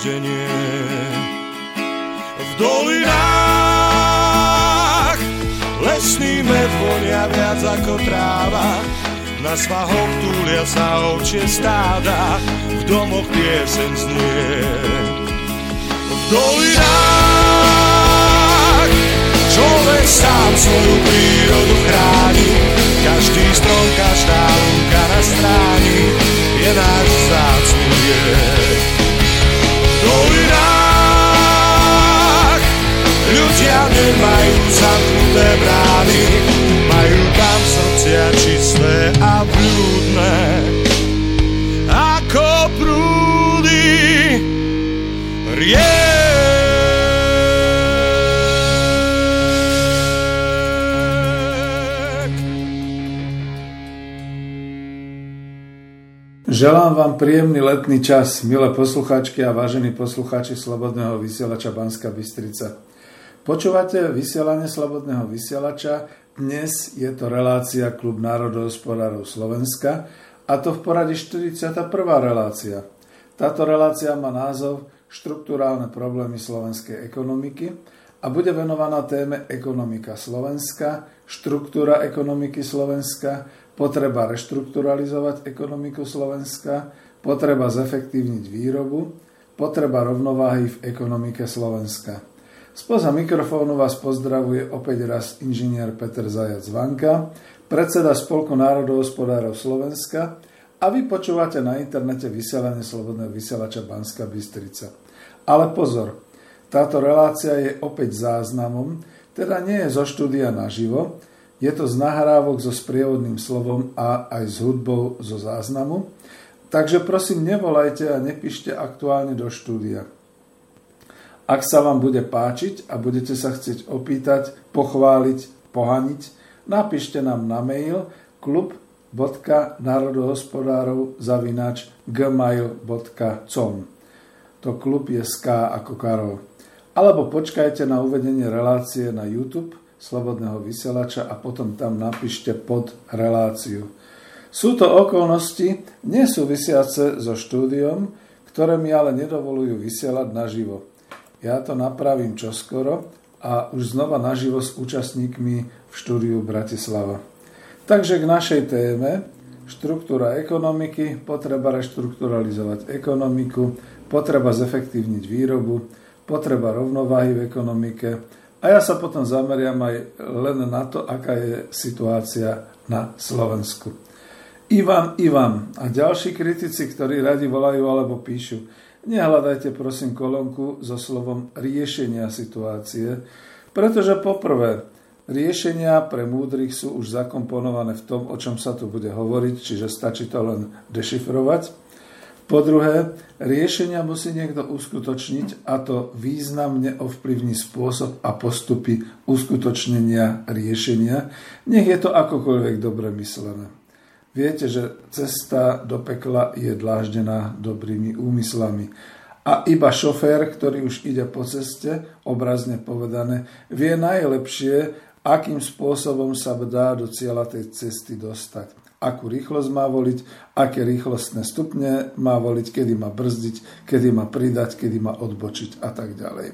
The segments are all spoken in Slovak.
brieždenie. V dolinách lesný med vonia viac ako tráva, na svahoch túlia sa ovčie stáda, v domoch piesen znie. V dolinách človek sám svoju prírodu chráni, každý strom, každá lúka na stráni je náš zácný viek. V dolinách ľudia nemajú zamknuté brány, majú tam srdcia čisté a blúdne. Ako prúdy riek. Želám vám príjemný letný čas, milé poslucháčky a vážení poslucháči Slobodného vysielača Banska Bystrica. Počúvate vysielanie Slobodného vysielača. Dnes je to relácia Klub národohospodárov Slovenska a to v poradí 41. relácia. Táto relácia má názov Štruktúrálne problémy slovenskej ekonomiky a bude venovaná téme Ekonomika Slovenska, štruktúra ekonomiky Slovenska, potreba reštrukturalizovať ekonomiku Slovenska, potreba zefektívniť výrobu, potreba rovnováhy v ekonomike Slovenska. Spoza mikrofónu vás pozdravuje opäť raz inžinier Peter Zajac Vanka, predseda Spolku národohospodárov Slovenska a vy počúvate na internete vysielanie Slobodného vysielača Banska Bystrica. Ale pozor, táto relácia je opäť záznamom, teda nie je zo štúdia naživo, je to z nahrávok so sprievodným slovom a aj s hudbou zo záznamu. Takže prosím, nevolajte a nepíšte aktuálne do štúdia. Ak sa vám bude páčiť a budete sa chcieť opýtať, pochváliť, pohaniť, napíšte nám na mail klub.národohospodárov zavinač gmail.com To klub je SK ako Karol. Alebo počkajte na uvedenie relácie na YouTube – slobodného vysielača a potom tam napíšte pod reláciu. Sú to okolnosti nesúvisiace so štúdiom, ktoré mi ale nedovolujú vysielať naživo. Ja to napravím čoskoro a už znova naživo s účastníkmi v štúdiu Bratislava. Takže k našej téme štruktúra ekonomiky, potreba reštrukturalizovať ekonomiku, potreba zefektívniť výrobu, potreba rovnováhy v ekonomike, a ja sa potom zameriam aj len na to, aká je situácia na Slovensku. Ivan, Ivan a ďalší kritici, ktorí radi volajú alebo píšu, nehľadajte prosím kolónku so slovom riešenia situácie, pretože poprvé, Riešenia pre múdrych sú už zakomponované v tom, o čom sa tu bude hovoriť, čiže stačí to len dešifrovať. Po druhé, riešenia musí niekto uskutočniť a to významne ovplyvní spôsob a postupy uskutočnenia riešenia, nech je to akokoľvek dobre myslené. Viete, že cesta do pekla je dláždená dobrými úmyslami. A iba šofér, ktorý už ide po ceste, obrazne povedané, vie najlepšie, akým spôsobom sa dá do cieľa tej cesty dostať akú rýchlosť má voliť, aké rýchlostné stupne má voliť, kedy má brzdiť, kedy má pridať, kedy má odbočiť a tak ďalej.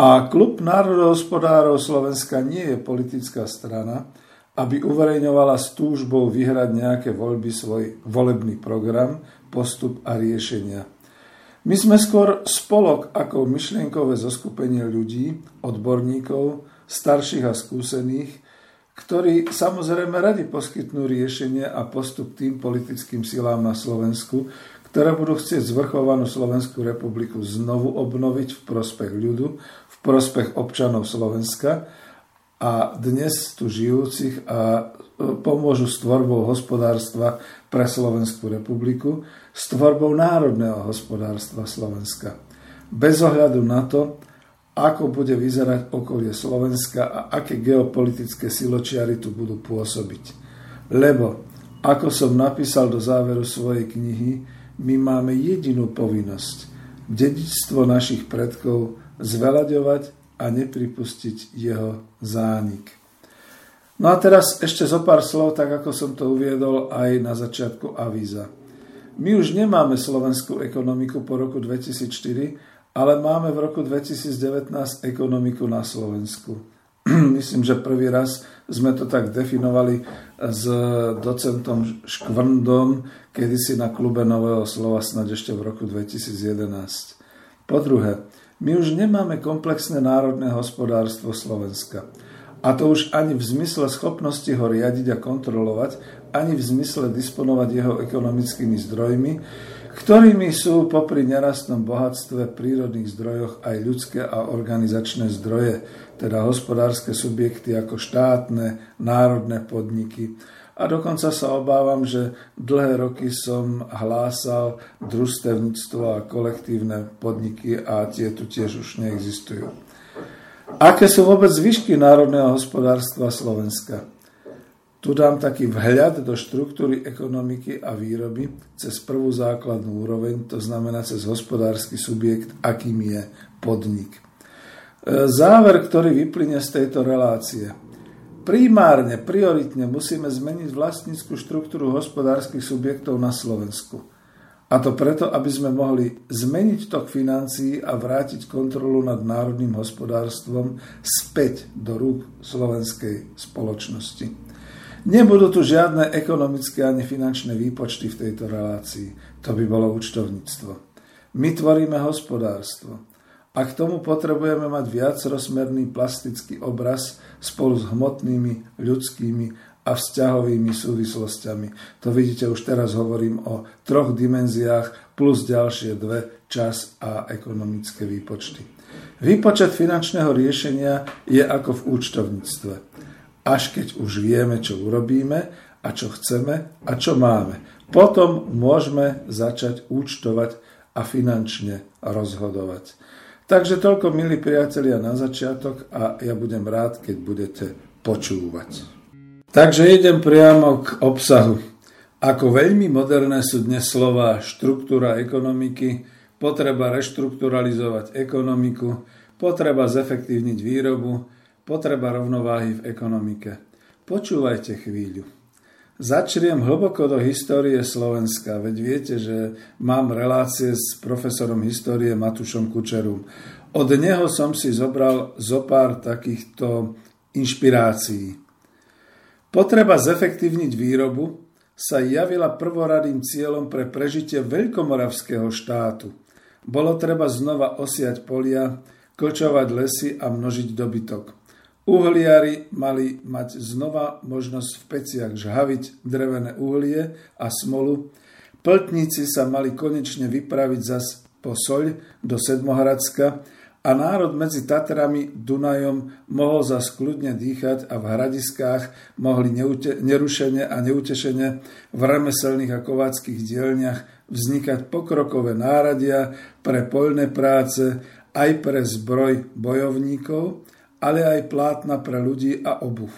A klub národohospodárov Slovenska nie je politická strana, aby uverejňovala s túžbou vyhrať nejaké voľby svoj volebný program, postup a riešenia. My sme skôr spolok ako myšlienkové zoskupenie ľudí, odborníkov, starších a skúsených, ktorí samozrejme radi poskytnú riešenie a postup tým politickým silám na Slovensku, ktoré budú chcieť zvrchovanú Slovenskú republiku znovu obnoviť v prospech ľudu, v prospech občanov Slovenska a dnes tu žijúcich a e, pomôžu s tvorbou hospodárstva pre Slovenskú republiku, s tvorbou národného hospodárstva Slovenska. Bez ohľadu na to, ako bude vyzerať okolie Slovenska a aké geopolitické siločiary tu budú pôsobiť. Lebo, ako som napísal do záveru svojej knihy, my máme jedinú povinnosť dedičstvo našich predkov zvelaďovať a nepripustiť jeho zánik. No a teraz ešte zo pár slov, tak ako som to uviedol aj na začiatku avíza. My už nemáme slovenskú ekonomiku po roku 2004, ale máme v roku 2019 ekonomiku na Slovensku. Myslím, že prvý raz sme to tak definovali s docentom Škvrndom, kedysi na klube Nového slova, snad ešte v roku 2011. Po druhé, my už nemáme komplexné národné hospodárstvo Slovenska. A to už ani v zmysle schopnosti ho riadiť a kontrolovať, ani v zmysle disponovať jeho ekonomickými zdrojmi, ktorými sú popri nerastnom bohatstve, prírodných zdrojoch aj ľudské a organizačné zdroje, teda hospodárske subjekty ako štátne, národné podniky. A dokonca sa obávam, že dlhé roky som hlásal družstevníctvo a kolektívne podniky a tie tu tiež už neexistujú. Aké sú vôbec zvyšky národného hospodárstva Slovenska? Tu dám taký vhľad do štruktúry ekonomiky a výroby cez prvú základnú úroveň, to znamená cez hospodársky subjekt, akým je podnik. E, záver, ktorý vyplyne z tejto relácie. Primárne, prioritne musíme zmeniť vlastníckú štruktúru hospodárskych subjektov na Slovensku. A to preto, aby sme mohli zmeniť tok financií a vrátiť kontrolu nad národným hospodárstvom späť do rúk slovenskej spoločnosti. Nebudú tu žiadne ekonomické ani finančné výpočty v tejto relácii. To by bolo účtovníctvo. My tvoríme hospodárstvo. A k tomu potrebujeme mať viacrozmerný plastický obraz spolu s hmotnými, ľudskými a vzťahovými súvislostiami. To vidíte, už teraz hovorím o troch dimenziách plus ďalšie dve, čas a ekonomické výpočty. Výpočet finančného riešenia je ako v účtovníctve až keď už vieme, čo urobíme a čo chceme a čo máme. Potom môžeme začať účtovať a finančne rozhodovať. Takže toľko, milí priatelia, na začiatok a ja budem rád, keď budete počúvať. Takže idem priamo k obsahu. Ako veľmi moderné sú dnes slova štruktúra ekonomiky, potreba reštrukturalizovať ekonomiku, potreba zefektívniť výrobu, Potreba rovnováhy v ekonomike. Počúvajte chvíľu. Začriem hlboko do histórie Slovenska, veď viete, že mám relácie s profesorom histórie Matušom Kučerom. Od neho som si zobral zo pár takýchto inšpirácií. Potreba zefektívniť výrobu sa javila prvoradým cieľom pre prežitie veľkomoravského štátu. Bolo treba znova osiať polia, kočovať lesy a množiť dobytok. Uhliari mali mať znova možnosť v peciach žhaviť drevené uhlie a smolu. Pltníci sa mali konečne vypraviť zas po soľ do Sedmohradska a národ medzi Tatrami Dunajom mohol za skľudne dýchať a v hradiskách mohli neute- nerušene a neutešene v remeselných a kováckých dielniach vznikať pokrokové náradia pre poľné práce, aj pre zbroj bojovníkov, ale aj plátna pre ľudí a obuv.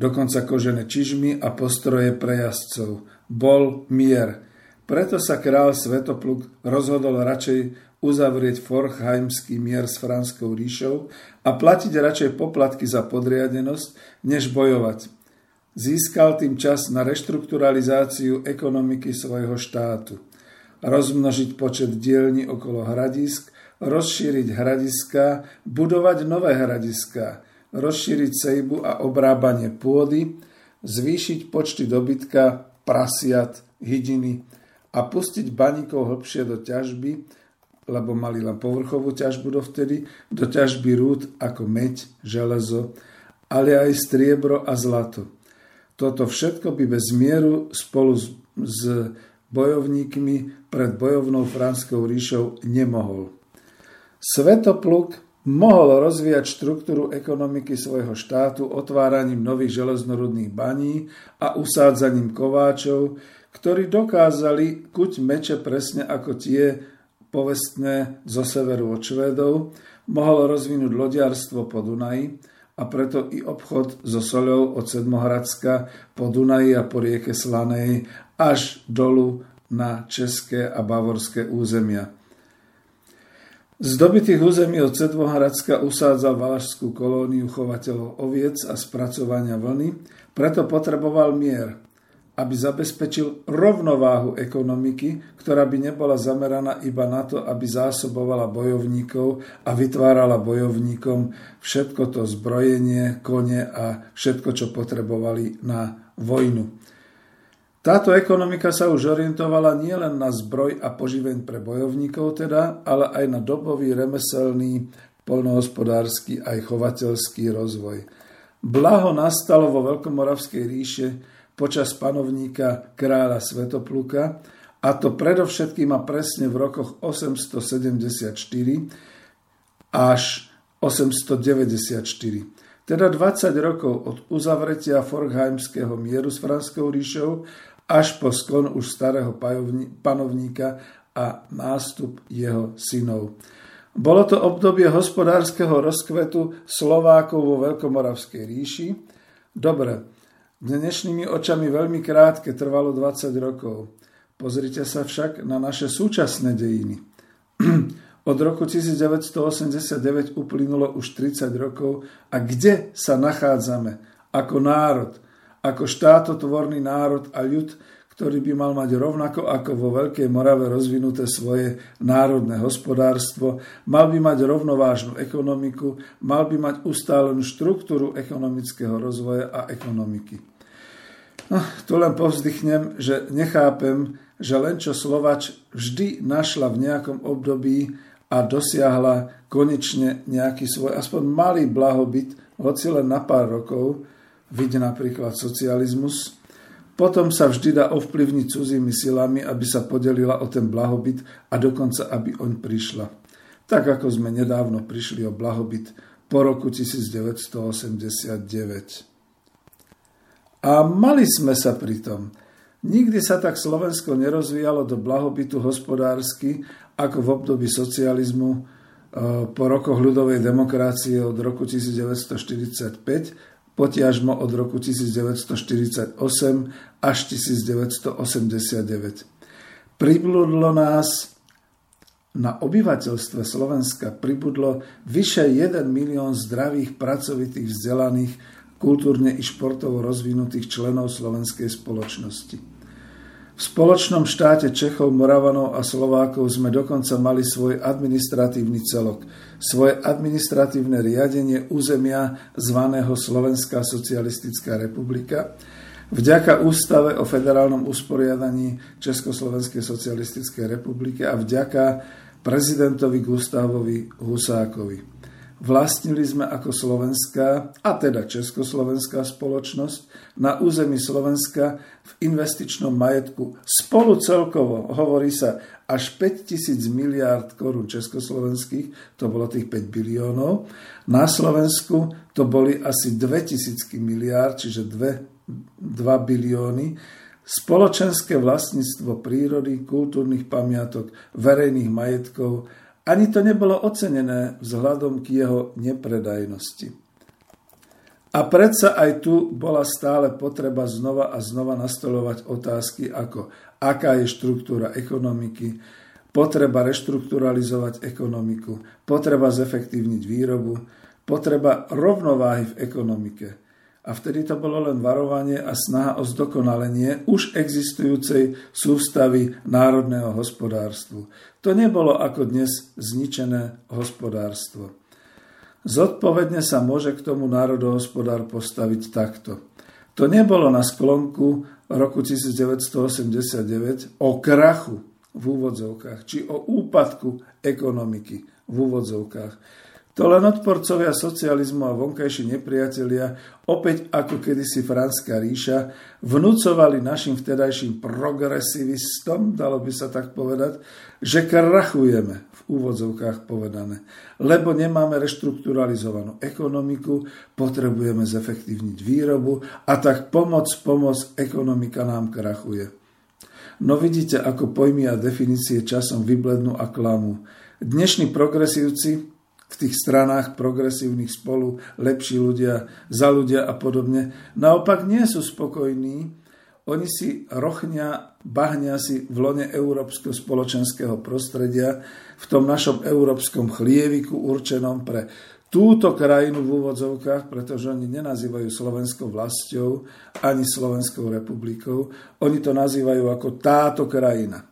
Dokonca kožené čižmy a postroje pre jazdcov. Bol mier. Preto sa král Svetopluk rozhodol radšej uzavrieť Forchheimský mier s Franskou ríšou a platiť radšej poplatky za podriadenosť, než bojovať. Získal tým čas na reštrukturalizáciu ekonomiky svojho štátu. Rozmnožiť počet dielní okolo hradisk, rozšíriť hradiska, budovať nové hradiska, rozšíriť sejbu a obrábanie pôdy, zvýšiť počty dobytka, prasiat, hydiny a pustiť baníkov hlbšie do ťažby, lebo mali len povrchovú ťažbu dovtedy, do ťažby rúd ako meď, železo, ale aj striebro a zlato. Toto všetko by bez mieru spolu s, bojovníkmi pred bojovnou Franskou ríšou nemohol. Svetopluk mohol rozvíjať štruktúru ekonomiky svojho štátu otváraním nových železnorudných baní a usádzaním kováčov, ktorí dokázali kuť meče presne ako tie, povestné zo severu od Švédov, mohol rozvinúť lodiarstvo po Dunaji a preto i obchod so soľou od Sedmohradska po Dunaji a po rieke Slanej až dolu na české a bavorské územia. Z dobitých území od Sedmohradska usádzal valašskú kolóniu chovateľov oviec a spracovania vlny, preto potreboval mier – aby zabezpečil rovnováhu ekonomiky, ktorá by nebola zameraná iba na to, aby zásobovala bojovníkov a vytvárala bojovníkom všetko to zbrojenie, kone a všetko, čo potrebovali na vojnu. Táto ekonomika sa už orientovala nielen na zbroj a poživeň pre bojovníkov teda, ale aj na dobový remeselný, polnohospodársky aj chovateľský rozvoj. Blaho nastalo vo Veľkomoravskej ríše počas panovníka kráľa Svetopluka, a to predovšetkým a presne v rokoch 874 až 894. Teda 20 rokov od uzavretia Forchheimského mieru s Franskou ríšou až po sklon už starého panovníka a nástup jeho synov. Bolo to obdobie hospodárskeho rozkvetu Slovákov vo Veľkomoravskej ríši. Dobre, Dnešnými očami veľmi krátke, trvalo 20 rokov. Pozrite sa však na naše súčasné dejiny. Od roku 1989 uplynulo už 30 rokov a kde sa nachádzame ako národ, ako štátotvorný národ a ľud, ktorý by mal mať rovnako ako vo Veľkej Morave rozvinuté svoje národné hospodárstvo, mal by mať rovnovážnu ekonomiku, mal by mať ustálenú štruktúru ekonomického rozvoja a ekonomiky. No, tu len povzdychnem, že nechápem, že len čo Slovač vždy našla v nejakom období a dosiahla konečne nejaký svoj, aspoň malý blahobyt, hoci len na pár rokov, vidí napríklad socializmus, potom sa vždy dá ovplyvniť cudzími silami, aby sa podelila o ten blahobyt a dokonca, aby oň prišla. Tak ako sme nedávno prišli o blahobyt po roku 1989. A mali sme sa pri tom. Nikdy sa tak Slovensko nerozvíjalo do blahobytu hospodársky ako v období socializmu e, po rokoch ľudovej demokracie od roku 1945 potiažmo od roku 1948 až 1989. Pribludlo nás na obyvateľstve Slovenska pribudlo vyše 1 milión zdravých, pracovitých, vzdelaných kultúrne i športovo rozvinutých členov slovenskej spoločnosti. V spoločnom štáte Čechov, Moravanov a Slovákov sme dokonca mali svoj administratívny celok, svoje administratívne riadenie územia zvaného Slovenská socialistická republika, vďaka ústave o federálnom usporiadaní Československej socialistickej republiky a vďaka prezidentovi Gustavovi Husákovi. Vlastnili sme ako slovenská, a teda československá spoločnosť na území Slovenska v investičnom majetku spolu celkovo, hovorí sa, až 5000 miliárd korún československých, to bolo tých 5 biliónov. Na Slovensku to boli asi 2000 miliárd, čiže 2, 2 bilióny. Spoločenské vlastníctvo prírody, kultúrnych pamiatok, verejných majetkov, ani to nebolo ocenené vzhľadom k jeho nepredajnosti. A predsa aj tu bola stále potreba znova a znova nastolovať otázky ako aká je štruktúra ekonomiky, potreba reštrukturalizovať ekonomiku, potreba zefektívniť výrobu, potreba rovnováhy v ekonomike – a vtedy to bolo len varovanie a snaha o zdokonalenie už existujúcej sústavy národného hospodárstvu. To nebolo ako dnes zničené hospodárstvo. Zodpovedne sa môže k tomu národohospodár postaviť takto. To nebolo na sklonku roku 1989 o krachu v úvodzovkách, či o úpadku ekonomiky v úvodzovkách. To len odporcovia socializmu a vonkajší nepriatelia, opäť ako kedysi Franská ríša, vnúcovali našim vtedajším progresivistom, dalo by sa tak povedať, že krachujeme, v úvodzovkách povedané, lebo nemáme reštrukturalizovanú ekonomiku, potrebujeme zefektívniť výrobu a tak pomoc, pomoc, ekonomika nám krachuje. No vidíte, ako pojmy a definície časom vyblednú a klamu. Dnešní progresívci v tých stranách progresívnych spolu, lepší ľudia, za ľudia a podobne, naopak nie sú spokojní, oni si rochňa, bahňa si v lone európskeho spoločenského prostredia, v tom našom európskom chlieviku určenom pre túto krajinu v úvodzovkách, pretože oni nenazývajú slovenskou vlastou ani Slovenskou republikou, oni to nazývajú ako táto krajina.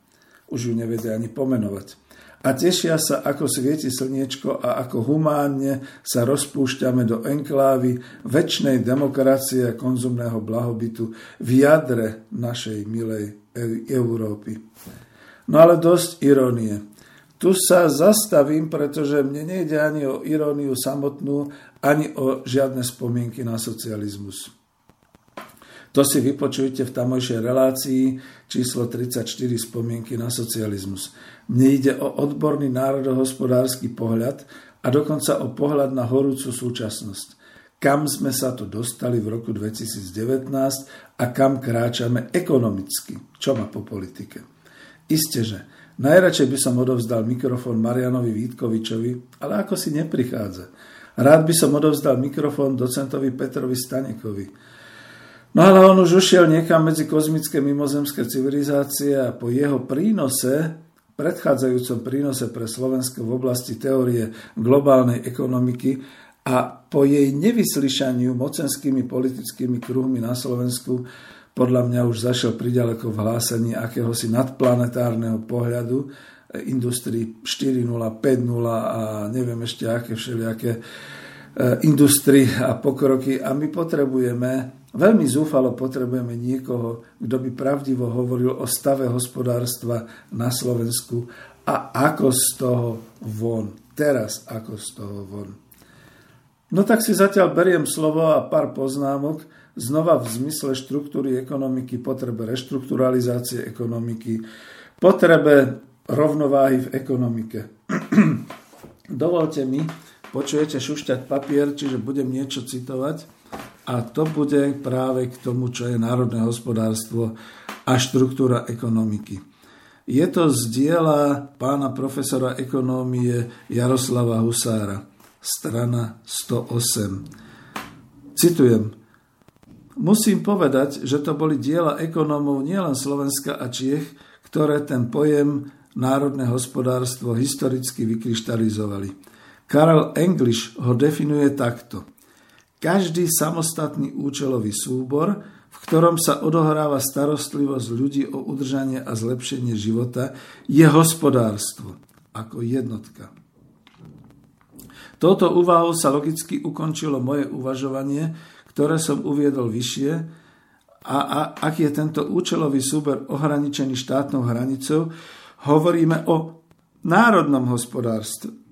Už ju nevedia ani pomenovať a tešia sa, ako svieti slniečko a ako humánne sa rozpúšťame do enklávy väčšnej demokracie a konzumného blahobytu v jadre našej milej Európy. No ale dosť irónie. Tu sa zastavím, pretože mne nejde ani o iróniu samotnú, ani o žiadne spomienky na socializmus. To si vypočujte v tamojšej relácii číslo 34 spomienky na socializmus. Mne ide o odborný národohospodársky pohľad a dokonca o pohľad na horúcu súčasnosť. Kam sme sa tu dostali v roku 2019 a kam kráčame ekonomicky. Čo má po politike? Isté, že najradšej by som odovzdal mikrofón Marianovi Vítkovičovi, ale ako si neprichádza. Rád by som odovzdal mikrofón docentovi Petrovi Stanekovi. No ale on už ušiel niekam medzi kozmické mimozemské civilizácie a po jeho prínose predchádzajúcom prínose pre Slovensko v oblasti teórie globálnej ekonomiky a po jej nevyslyšaniu mocenskými politickými kruhmi na Slovensku podľa mňa už zašiel priďaleko v hlásení akéhosi nadplanetárneho pohľadu industrii 4.0, 5.0 a neviem ešte aké všelijaké e, industrie a pokroky. A my potrebujeme Veľmi zúfalo potrebujeme niekoho, kto by pravdivo hovoril o stave hospodárstva na Slovensku a ako z toho von. Teraz ako z toho von. No tak si zatiaľ beriem slovo a pár poznámok znova v zmysle štruktúry ekonomiky, potrebe reštrukturalizácie ekonomiky, potrebe rovnováhy v ekonomike. Dovolte mi, počujete šušťať papier, čiže budem niečo citovať. A to bude práve k tomu, čo je národné hospodárstvo a štruktúra ekonomiky. Je to z diela pána profesora ekonómie Jaroslava Husára, strana 108. Citujem. Musím povedať, že to boli diela ekonómov nielen Slovenska a Čiech, ktoré ten pojem národné hospodárstvo historicky vykryštalizovali. Karel English ho definuje takto – každý samostatný účelový súbor, v ktorom sa odohráva starostlivosť ľudí o udržanie a zlepšenie života, je hospodárstvo ako jednotka. Touto úvahou sa logicky ukončilo moje uvažovanie, ktoré som uviedol vyššie, a, a ak je tento účelový súber ohraničený štátnou hranicou, hovoríme o národnom hospodárstve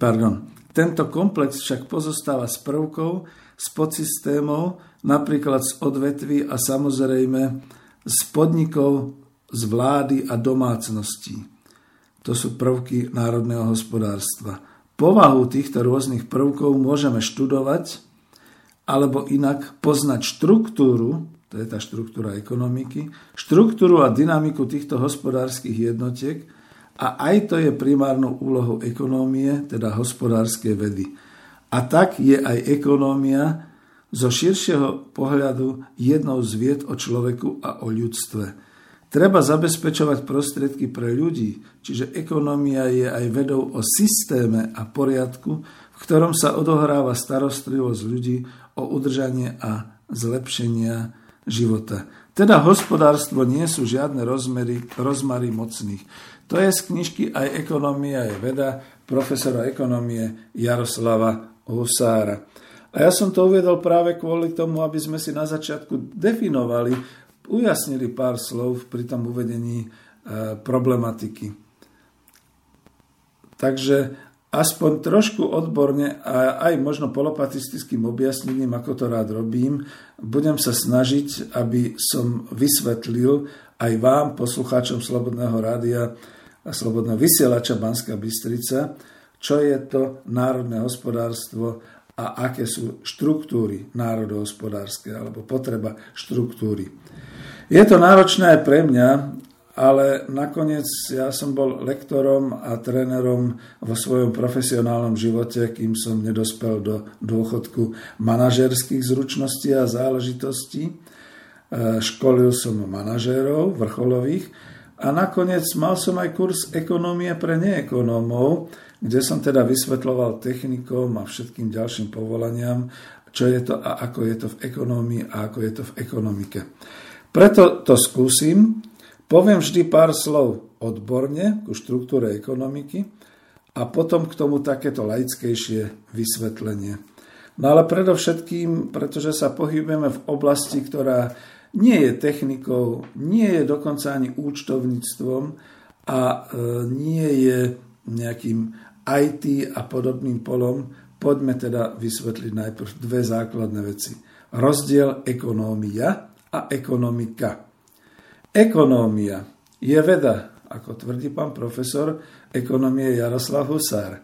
Pardon. Tento komplex však pozostáva z prvkov, z podsystémov, napríklad z odvetví a samozrejme z podnikov, z vlády a domácností. To sú prvky národného hospodárstva. Povahu týchto rôznych prvkov môžeme študovať alebo inak poznať štruktúru, to je tá štruktúra ekonomiky, štruktúru a dynamiku týchto hospodárskych jednotiek, a aj to je primárnou úlohou ekonómie, teda hospodárskej vedy. A tak je aj ekonómia zo širšieho pohľadu jednou z vied o človeku a o ľudstve. Treba zabezpečovať prostriedky pre ľudí, čiže ekonómia je aj vedou o systéme a poriadku, v ktorom sa odohráva starostlivosť ľudí o udržanie a zlepšenia života. Teda hospodárstvo nie sú žiadne rozmery, rozmary mocných. To je z knižky aj ekonomia je veda profesora ekonomie Jaroslava Husára. A ja som to uvedol práve kvôli tomu, aby sme si na začiatku definovali, ujasnili pár slov pri tom uvedení e, problematiky. Takže aspoň trošku odborne a aj možno polopatistickým objasnením, ako to rád robím, budem sa snažiť, aby som vysvetlil aj vám, poslucháčom Slobodného rádia, Slobodného vysielača Banská Bystrica, čo je to národné hospodárstvo a aké sú štruktúry národohospodárske alebo potreba štruktúry. Je to náročné aj pre mňa, ale nakoniec ja som bol lektorom a trénerom vo svojom profesionálnom živote, kým som nedospel do dôchodku manažerských zručností a záležitostí. E, školil som manažérov vrcholových a nakoniec mal som aj kurz ekonómie pre neekonómov, kde som teda vysvetloval technikom a všetkým ďalším povolaniam, čo je to a ako je to v ekonómii a ako je to v ekonomike. Preto to skúsim. Poviem vždy pár slov odborne ku štruktúre ekonomiky a potom k tomu takéto laickejšie vysvetlenie. No ale predovšetkým, pretože sa pohybujeme v oblasti, ktorá nie je technikou, nie je dokonca ani účtovníctvom a e, nie je nejakým IT a podobným polom. Poďme teda vysvetliť najprv dve základné veci. Rozdiel ekonómia a ekonomika. Ekonómia je veda, ako tvrdí pán profesor ekonomie Jaroslav Husár.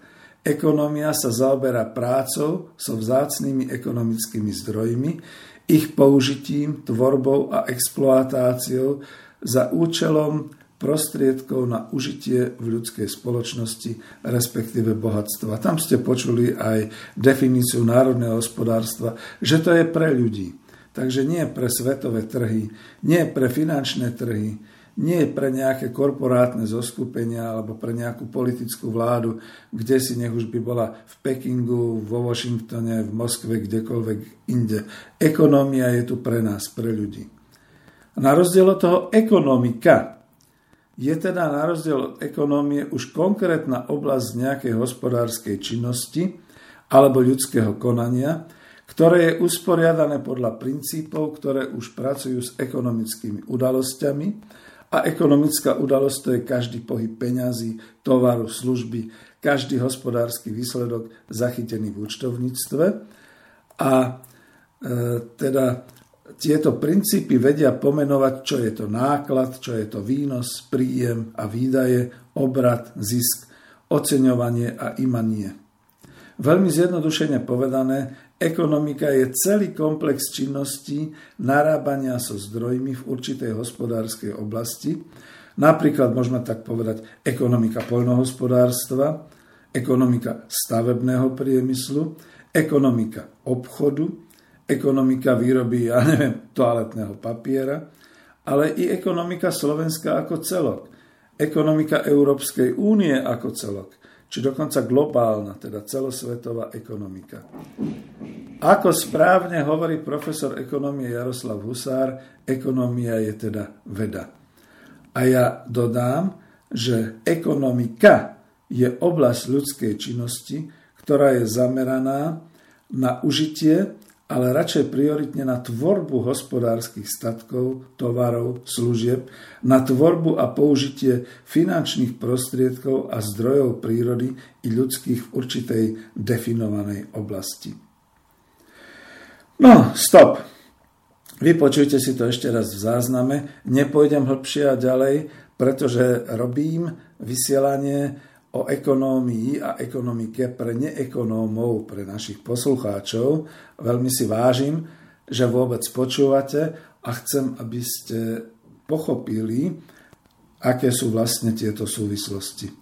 Ekonómia sa zaoberá prácou so vzácnými ekonomickými zdrojmi, ich použitím, tvorbou a exploatáciou za účelom prostriedkov na užitie v ľudskej spoločnosti, respektíve bohatstva. Tam ste počuli aj definíciu národného hospodárstva, že to je pre ľudí. Takže nie pre svetové trhy, nie pre finančné trhy, nie pre nejaké korporátne zoskupenia alebo pre nejakú politickú vládu, kde si nech už by bola v Pekingu, vo Washingtone, v Moskve, kdekoľvek inde. Ekonómia je tu pre nás, pre ľudí. Na rozdiel od toho ekonomika je teda na rozdiel od ekonómie už konkrétna oblasť nejakej hospodárskej činnosti alebo ľudského konania, ktoré je usporiadané podľa princípov, ktoré už pracujú s ekonomickými udalosťami, a ekonomická udalosť to je každý pohyb peňazí, tovaru, služby, každý hospodársky výsledok zachytený v účtovníctve. A e, teda tieto princípy vedia pomenovať, čo je to náklad, čo je to výnos, príjem a výdaje, obrad, zisk, oceňovanie a imanie. Veľmi zjednodušene povedané, Ekonomika je celý komplex činností narábania so zdrojmi v určitej hospodárskej oblasti. Napríklad môžeme tak povedať ekonomika poľnohospodárstva, ekonomika stavebného priemyslu, ekonomika obchodu, ekonomika výroby, ja neviem, toaletného papiera, ale i ekonomika Slovenska ako celok, ekonomika Európskej únie ako celok, či dokonca globálna, teda celosvetová ekonomika. Ako správne hovorí profesor ekonomie Jaroslav Husár, ekonomia je teda veda. A ja dodám, že ekonomika je oblasť ľudskej činnosti, ktorá je zameraná na užitie ale radšej prioritne na tvorbu hospodárskych statkov, tovarov, služieb, na tvorbu a použitie finančných prostriedkov a zdrojov prírody i ľudských v určitej definovanej oblasti. No, stop. Vypočujte si to ešte raz v zázname. Nepôjdem hlbšie a ďalej, pretože robím vysielanie o ekonómii a ekonomike pre neekonómov, pre našich poslucháčov. Veľmi si vážim, že vôbec počúvate a chcem, aby ste pochopili, aké sú vlastne tieto súvislosti.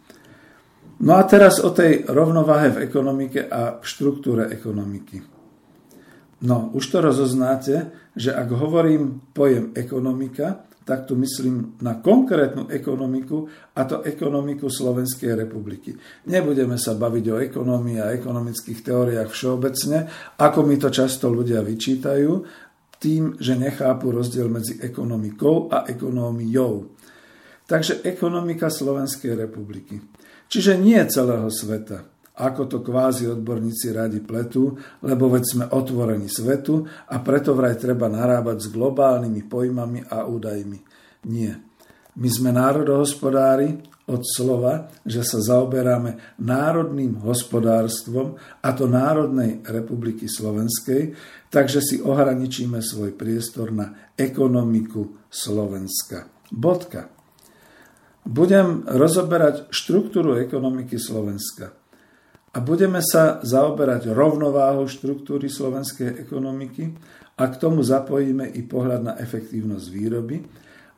No a teraz o tej rovnováhe v ekonomike a v štruktúre ekonomiky. No, už to rozoznáte, že ak hovorím pojem ekonomika, tak tu myslím na konkrétnu ekonomiku, a to ekonomiku Slovenskej republiky. Nebudeme sa baviť o ekonomii a ekonomických teóriách všeobecne, ako mi to často ľudia vyčítajú, tým, že nechápu rozdiel medzi ekonomikou a ekonómiou. Takže ekonomika Slovenskej republiky. Čiže nie celého sveta, ako to kvázi odborníci radi pletu, lebo veď sme otvorení svetu a preto vraj treba narábať s globálnymi pojmami a údajmi. Nie. My sme národohospodári od slova, že sa zaoberáme národným hospodárstvom, a to Národnej republiky Slovenskej, takže si ohraničíme svoj priestor na ekonomiku Slovenska. Bodka. Budem rozoberať štruktúru ekonomiky Slovenska a budeme sa zaoberať rovnováhou štruktúry slovenskej ekonomiky a k tomu zapojíme i pohľad na efektívnosť výroby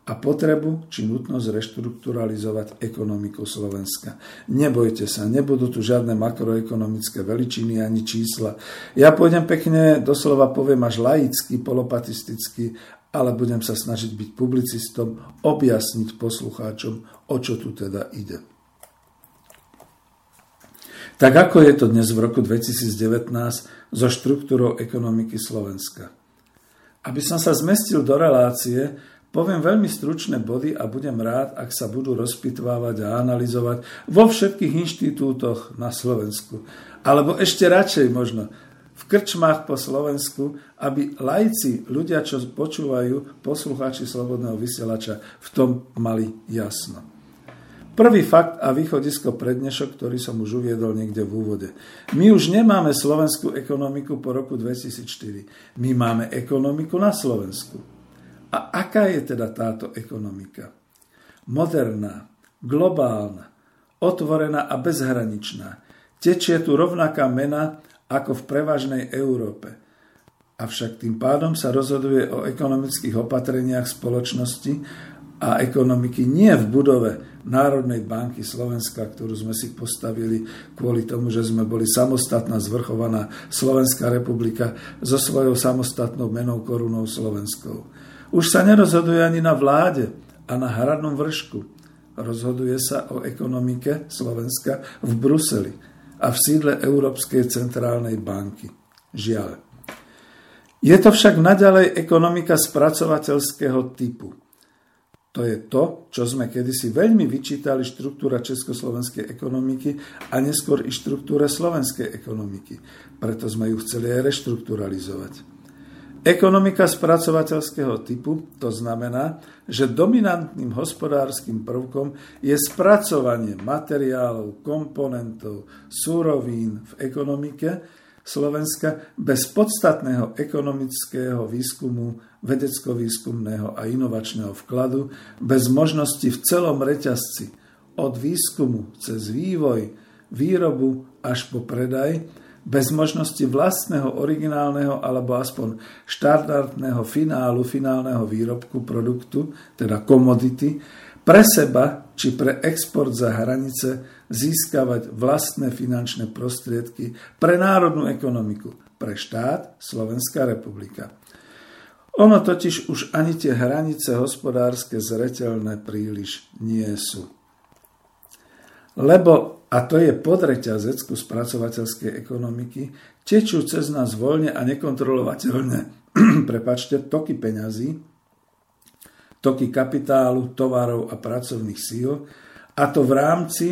a potrebu či nutnosť reštrukturalizovať ekonomiku Slovenska. Nebojte sa, nebudú tu žiadne makroekonomické veličiny ani čísla. Ja pôjdem pekne, doslova poviem až laicky, polopatisticky, ale budem sa snažiť byť publicistom, objasniť poslucháčom, o čo tu teda ide. Tak ako je to dnes v roku 2019 so štruktúrou ekonomiky Slovenska? Aby som sa zmestil do relácie, poviem veľmi stručné body a budem rád, ak sa budú rozpitvávať a analyzovať vo všetkých inštitútoch na Slovensku. Alebo ešte radšej možno v krčmách po Slovensku, aby lajci, ľudia, čo počúvajú, poslucháči Slobodného vysielača, v tom mali jasno. Prvý fakt a východisko prednešok, ktorý som už uviedol niekde v úvode. My už nemáme slovenskú ekonomiku po roku 2004. My máme ekonomiku na Slovensku. A aká je teda táto ekonomika? Moderná, globálna, otvorená a bezhraničná. Tečie tu rovnaká mena ako v prevažnej Európe. Avšak tým pádom sa rozhoduje o ekonomických opatreniach spoločnosti a ekonomiky nie v budove Národnej banky Slovenska, ktorú sme si postavili kvôli tomu, že sme boli samostatná, zvrchovaná Slovenská republika so svojou samostatnou menou korunou Slovenskou. Už sa nerozhoduje ani na vláde a na hradnom vršku. Rozhoduje sa o ekonomike Slovenska v Bruseli a v sídle Európskej centrálnej banky. Žiaľ. Je to však naďalej ekonomika spracovateľského typu – to je to, čo sme kedysi veľmi vyčítali štruktúra československej ekonomiky a neskôr i štruktúra slovenskej ekonomiky. Preto sme ju chceli aj reštrukturalizovať. Ekonomika spracovateľského typu to znamená, že dominantným hospodárskym prvkom je spracovanie materiálov, komponentov, súrovín v ekonomike, Slovenska bez podstatného ekonomického výskumu, vedecko-výskumného a inovačného vkladu, bez možnosti v celom reťazci od výskumu cez vývoj, výrobu až po predaj, bez možnosti vlastného originálneho alebo aspoň štandardného finálu, finálneho výrobku produktu, teda komodity, pre seba či pre export za hranice získavať vlastné finančné prostriedky pre národnú ekonomiku, pre štát Slovenská republika. Ono totiž už ani tie hranice hospodárske zreteľné príliš nie sú. Lebo, a to je podreťazec ku spracovateľskej ekonomiky, tečú cez nás voľne a nekontrolovateľne, prepačte, toky peňazí, toky kapitálu, tovarov a pracovných síl, a to v rámci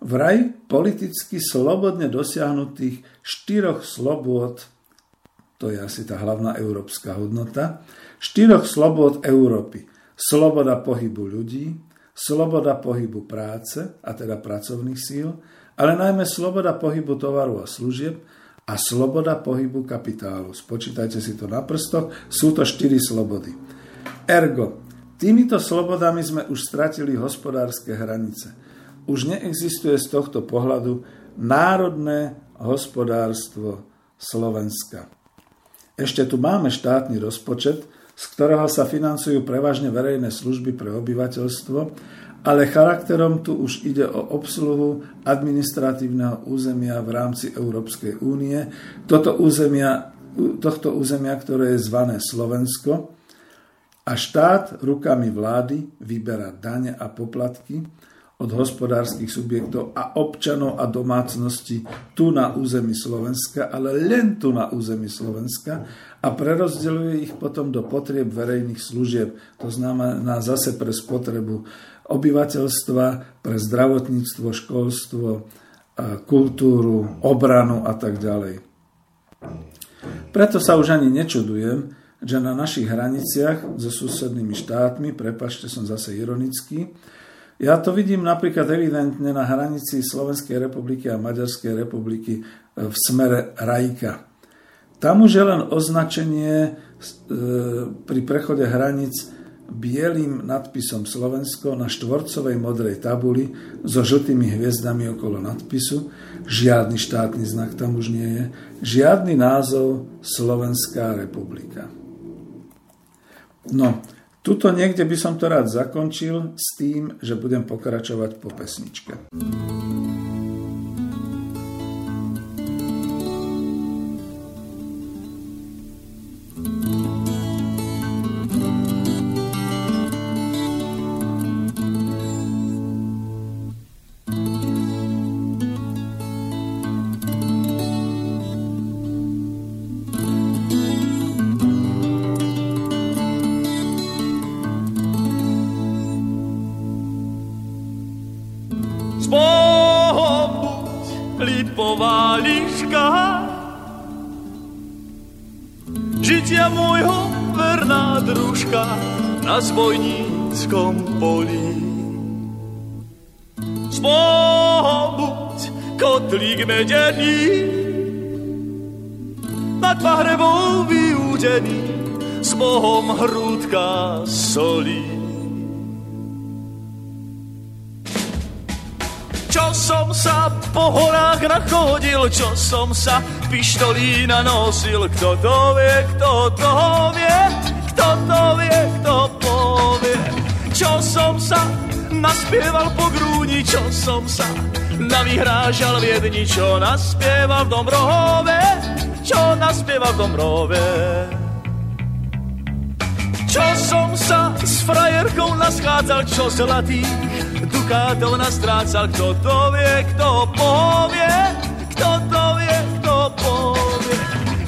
vraj politicky slobodne dosiahnutých štyroch slobôd, to je asi tá hlavná európska hodnota, štyroch slobod Európy. Sloboda pohybu ľudí, sloboda pohybu práce, a teda pracovných síl, ale najmä sloboda pohybu tovaru a služieb a sloboda pohybu kapitálu. Spočítajte si to na prstoch, sú to štyri slobody. Ergo, týmito slobodami sme už stratili hospodárske hranice. Už neexistuje z tohto pohľadu národné hospodárstvo Slovenska. Ešte tu máme štátny rozpočet, z ktorého sa financujú prevažne verejné služby pre obyvateľstvo, ale charakterom tu už ide o obsluhu administratívneho územia v rámci Európskej únie, toto územia, tohto územia, ktoré je zvané Slovensko, a štát rukami vlády vyberá dane a poplatky, od hospodárskych subjektov a občanov a domácností tu na území Slovenska, ale len tu na území Slovenska a prerozdeľuje ich potom do potrieb verejných služieb. To znamená zase pre spotrebu obyvateľstva, pre zdravotníctvo, školstvo, kultúru, obranu a tak ďalej. Preto sa už ani nečudujem, že na našich hraniciach so susednými štátmi, prepašte, som zase ironický, ja to vidím napríklad evidentne na hranici Slovenskej republiky a Maďarskej republiky e, v smere Rajka. Tam už je len označenie e, pri prechode hranic bielým nadpisom Slovensko na štvorcovej modrej tabuli so žltými hviezdami okolo nadpisu. Žiadny štátny znak tam už nie je. Žiadny názov Slovenská republika. No, Tuto niekde by som to rád zakončil s tým, že budem pokračovať po pesničke. Nachodil, čo som sa pištolí nanosil, kto to vie, kto to vie, kto to vie, kto povie, čo som sa naspieval po grúni, čo som sa navyhrážal v jedni, čo naspieval v Dombrove, čo naspieval v Dombrove. Čo som sa s frajerkou naschádzal, čo zlatých dukátov nastrácal, kto to vie, kto povie, kto to vie, kto povie.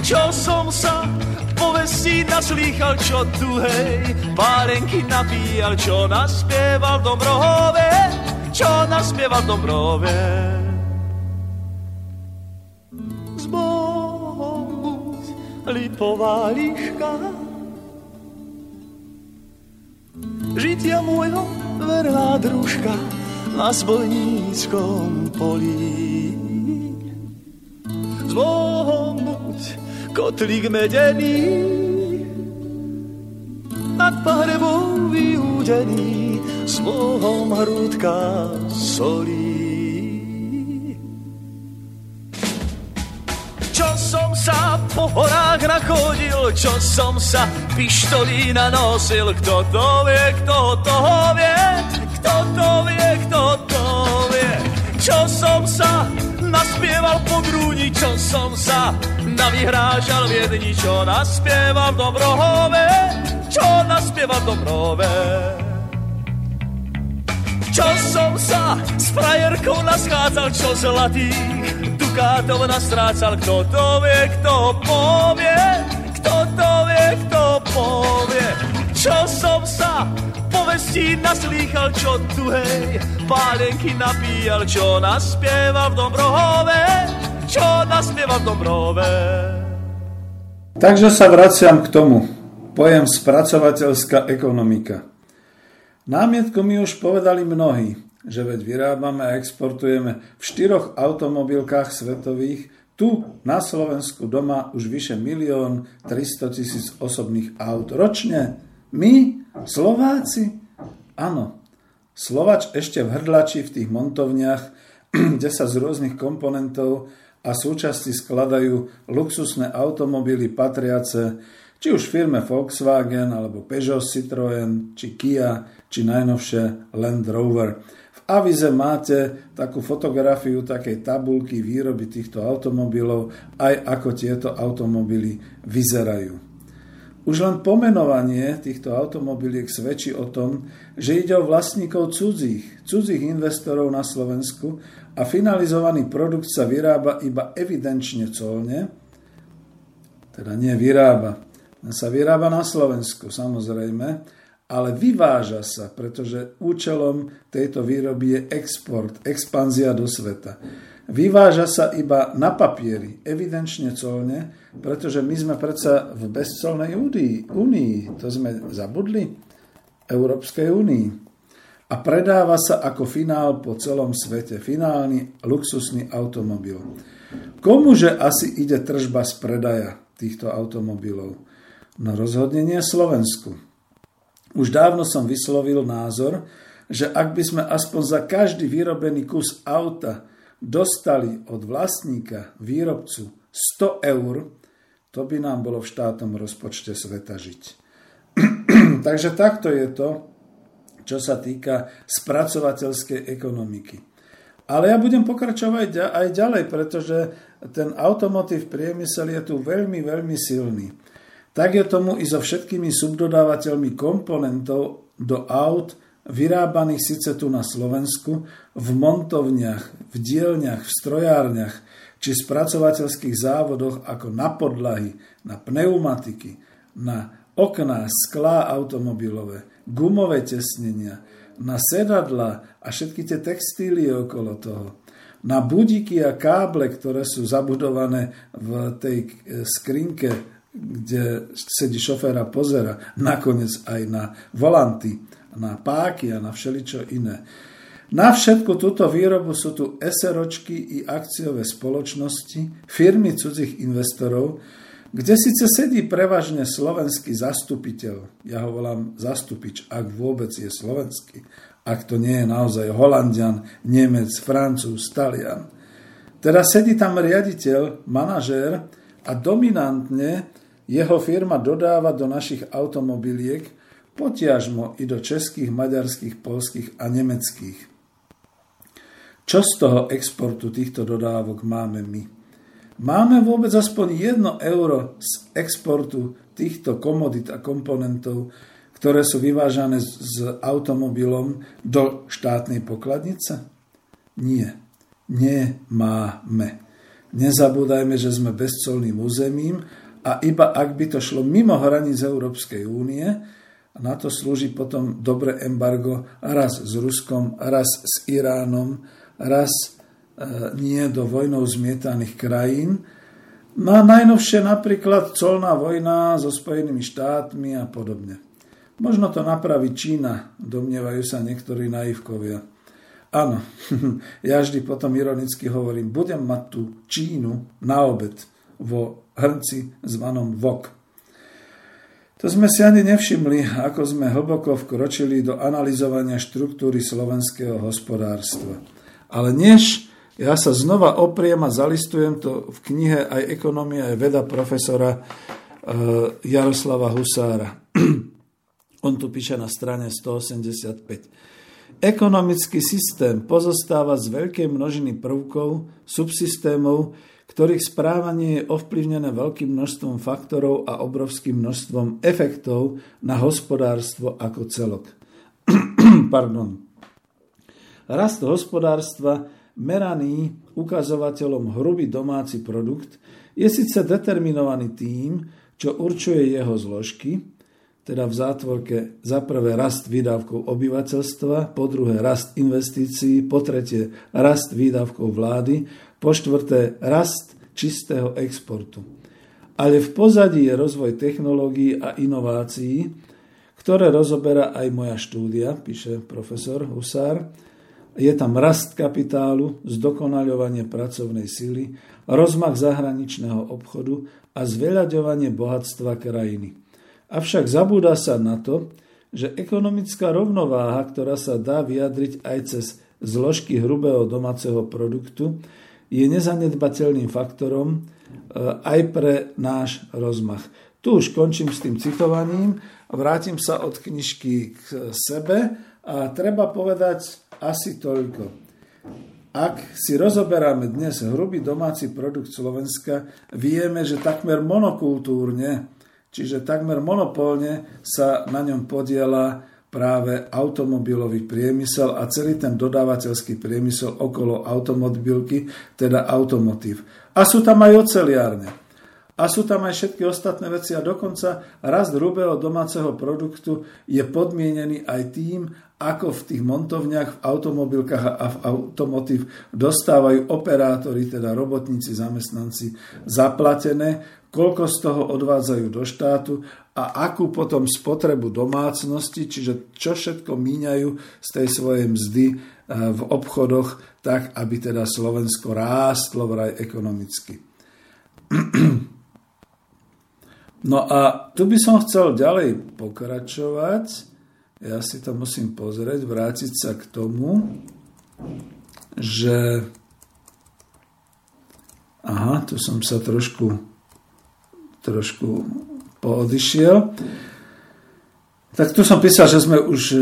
Čo som sa povesti naslýchal, čo tu hej, párenky napíjal, čo naspieval v Dobrohove, čo naspieval v Dobrohove. Z Bohom buď lipová liška, žitia môjho verná družka na zbojníckom poli. Bohom buď kotlík medený, nad pahrebou vyúdený, s Bohom hrúdka solí. Čo som sa po horách nachodil, čo som sa pištolí nanosil, kto to vie, kto to vie, kto to vie, kto to vie. Čo som sa naspieval po grúni, čo som sa navyhrážal v jedni, čo naspieval v Dobrohove, čo naspieval v Dobrohove. Čo som sa s frajerkou naschádzal, čo zlatých dukátov nastrácal, kto to vie, kto povie, kto to vie, kto povie. Čo som sa povestí naslýchal, čo tu hej, pálenky napíjal, čo naspieval v Dobrohove, čo naspieval v Dombrove. Takže sa vraciam k tomu. Pojem spracovateľská ekonomika. Námietku mi už povedali mnohí, že veď vyrábame a exportujeme v štyroch automobilkách svetových, tu na Slovensku doma už vyše milión 300 tisíc osobných aut ročne. My, Slováci? Áno, Slovač ešte v hrdlači v tých montovniach, kde sa z rôznych komponentov a súčasti skladajú luxusné automobily patriace či už firme Volkswagen, alebo Peugeot Citroën, či Kia, či najnovšie Land Rover. V avize máte takú fotografiu takej tabulky výroby týchto automobilov, aj ako tieto automobily vyzerajú. Už len pomenovanie týchto automobiliek svedčí o tom, že ide o vlastníkov cudzích, cudzích investorov na Slovensku a finalizovaný produkt sa vyrába iba evidenčne colne, teda nie vyrába, sa vyrába na Slovensku, samozrejme, ale vyváža sa, pretože účelom tejto výroby je export, expanzia do sveta. Vyváža sa iba na papieri, evidenčne colne, pretože my sme predsa v bezcolnej únii, to sme zabudli, Európskej únii. A predáva sa ako finál po celom svete, finálny luxusný automobil. Komuže asi ide tržba z predaja týchto automobilov? na rozhodnenie Slovensku. Už dávno som vyslovil názor, že ak by sme aspoň za každý vyrobený kus auta dostali od vlastníka, výrobcu 100 eur, to by nám bolo v štátnom rozpočte sveta žiť. Takže takto je to, čo sa týka spracovateľskej ekonomiky. Ale ja budem pokračovať aj ďalej, pretože ten automotív priemysel je tu veľmi, veľmi silný. Tak je tomu i so všetkými subdodávateľmi komponentov do aut, vyrábaných síce tu na Slovensku, v montovniach, v dielniach, v strojárniach či spracovateľských závodoch ako na podlahy, na pneumatiky, na okná, sklá automobilové, gumové tesnenia, na sedadla a všetky tie textílie okolo toho, na budiky a káble, ktoré sú zabudované v tej skrinke kde sedí šofér a pozera, nakoniec aj na volanty, na páky a na všeličo iné. Na všetku túto výrobu sú tu SROčky i akciové spoločnosti, firmy cudzích investorov, kde síce sedí prevažne slovenský zastupiteľ, ja ho volám zastupič, ak vôbec je slovenský, ak to nie je naozaj Holandian, Nemec, Francúz, Talian. Teda sedí tam riaditeľ, manažér a dominantne jeho firma dodáva do našich automobiliek, potiažmo i do českých, maďarských, polských a nemeckých. Čo z toho exportu týchto dodávok máme my? Máme vôbec aspoň 1 euro z exportu týchto komodit a komponentov, ktoré sú vyvážané s automobilom do štátnej pokladnice? Nie. Nemáme. Nezabúdajme, že sme bezcolným územím a iba ak by to šlo mimo hraníc Európskej únie, a na to slúži potom dobre embargo raz s Ruskom, raz s Iránom, raz e, nie do vojnou zmietaných krajín. No a najnovšie napríklad colná vojna so Spojenými štátmi a podobne. Možno to napraví Čína, domnievajú sa niektorí naivkovia. Áno, ja vždy potom ironicky hovorím, budem mať tú Čínu na obed vo hrnci zvanom vok. To sme si ani nevšimli, ako sme hlboko vkročili do analyzovania štruktúry slovenského hospodárstva. Ale než ja sa znova opriem a zalistujem to v knihe aj ekonomia, aj veda profesora uh, Jaroslava Husára. On tu píše na strane 185. Ekonomický systém pozostáva z veľkej množiny prvkov, subsystémov, ktorých správanie je ovplyvnené veľkým množstvom faktorov a obrovským množstvom efektov na hospodárstvo ako celok. Pardon. Rast hospodárstva meraný ukazovateľom hrubý domáci produkt je síce determinovaný tým, čo určuje jeho zložky, teda v zátvorke za prvé rast výdavkov obyvateľstva, po druhé rast investícií, po tretie rast výdavkov vlády, po štvrté rast čistého exportu. ale v pozadí je rozvoj technológií a inovácií, ktoré rozoberá aj moja štúdia, píše profesor Husár. Je tam rast kapitálu, zdokonaľovanie pracovnej sily, rozmach zahraničného obchodu a zveľaďovanie bohatstva krajiny. Avšak zabúda sa na to, že ekonomická rovnováha, ktorá sa dá vyjadriť aj cez zložky hrubého domáceho produktu, je nezanedbateľným faktorom e, aj pre náš rozmach. Tu už končím s tým citovaním, vrátim sa od knižky k sebe a treba povedať asi toľko. Ak si rozoberáme dnes hrubý domáci produkt Slovenska, vieme, že takmer monokultúrne Čiže takmer monopolne sa na ňom podiela práve automobilový priemysel a celý ten dodávateľský priemysel okolo automobilky, teda automotív. A sú tam aj oceliárne. A sú tam aj všetky ostatné veci a dokonca rast hrubého domáceho produktu je podmienený aj tým, ako v tých montovniach, v automobilkách a v automotív dostávajú operátori, teda robotníci, zamestnanci zaplatené, koľko z toho odvádzajú do štátu a akú potom spotrebu domácnosti, čiže čo všetko míňajú z tej svojej mzdy eh, v obchodoch, tak aby teda Slovensko rástlo vraj ekonomicky. No a tu by som chcel ďalej pokračovať. Ja si to musím pozrieť, vrátiť sa k tomu, že... Aha, tu som sa trošku trošku poodišiel. Tak tu som písal, že sme už e,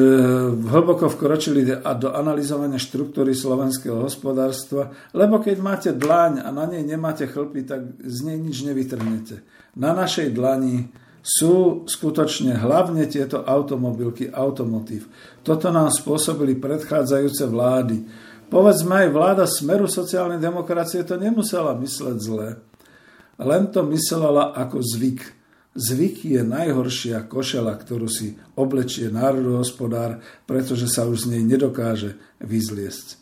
hlboko vkročili do analyzovania štruktúry slovenského hospodárstva, lebo keď máte dlaň a na nej nemáte chlpy, tak z nej nič nevytrhnete. Na našej dlani sú skutočne hlavne tieto automobilky, automotív. Toto nám spôsobili predchádzajúce vlády. Povedzme aj vláda Smeru sociálnej demokracie to nemusela mysleť zle len to myslela ako zvyk. Zvyk je najhoršia košela, ktorú si oblečie národohospodár, pretože sa už z nej nedokáže vyzliesť.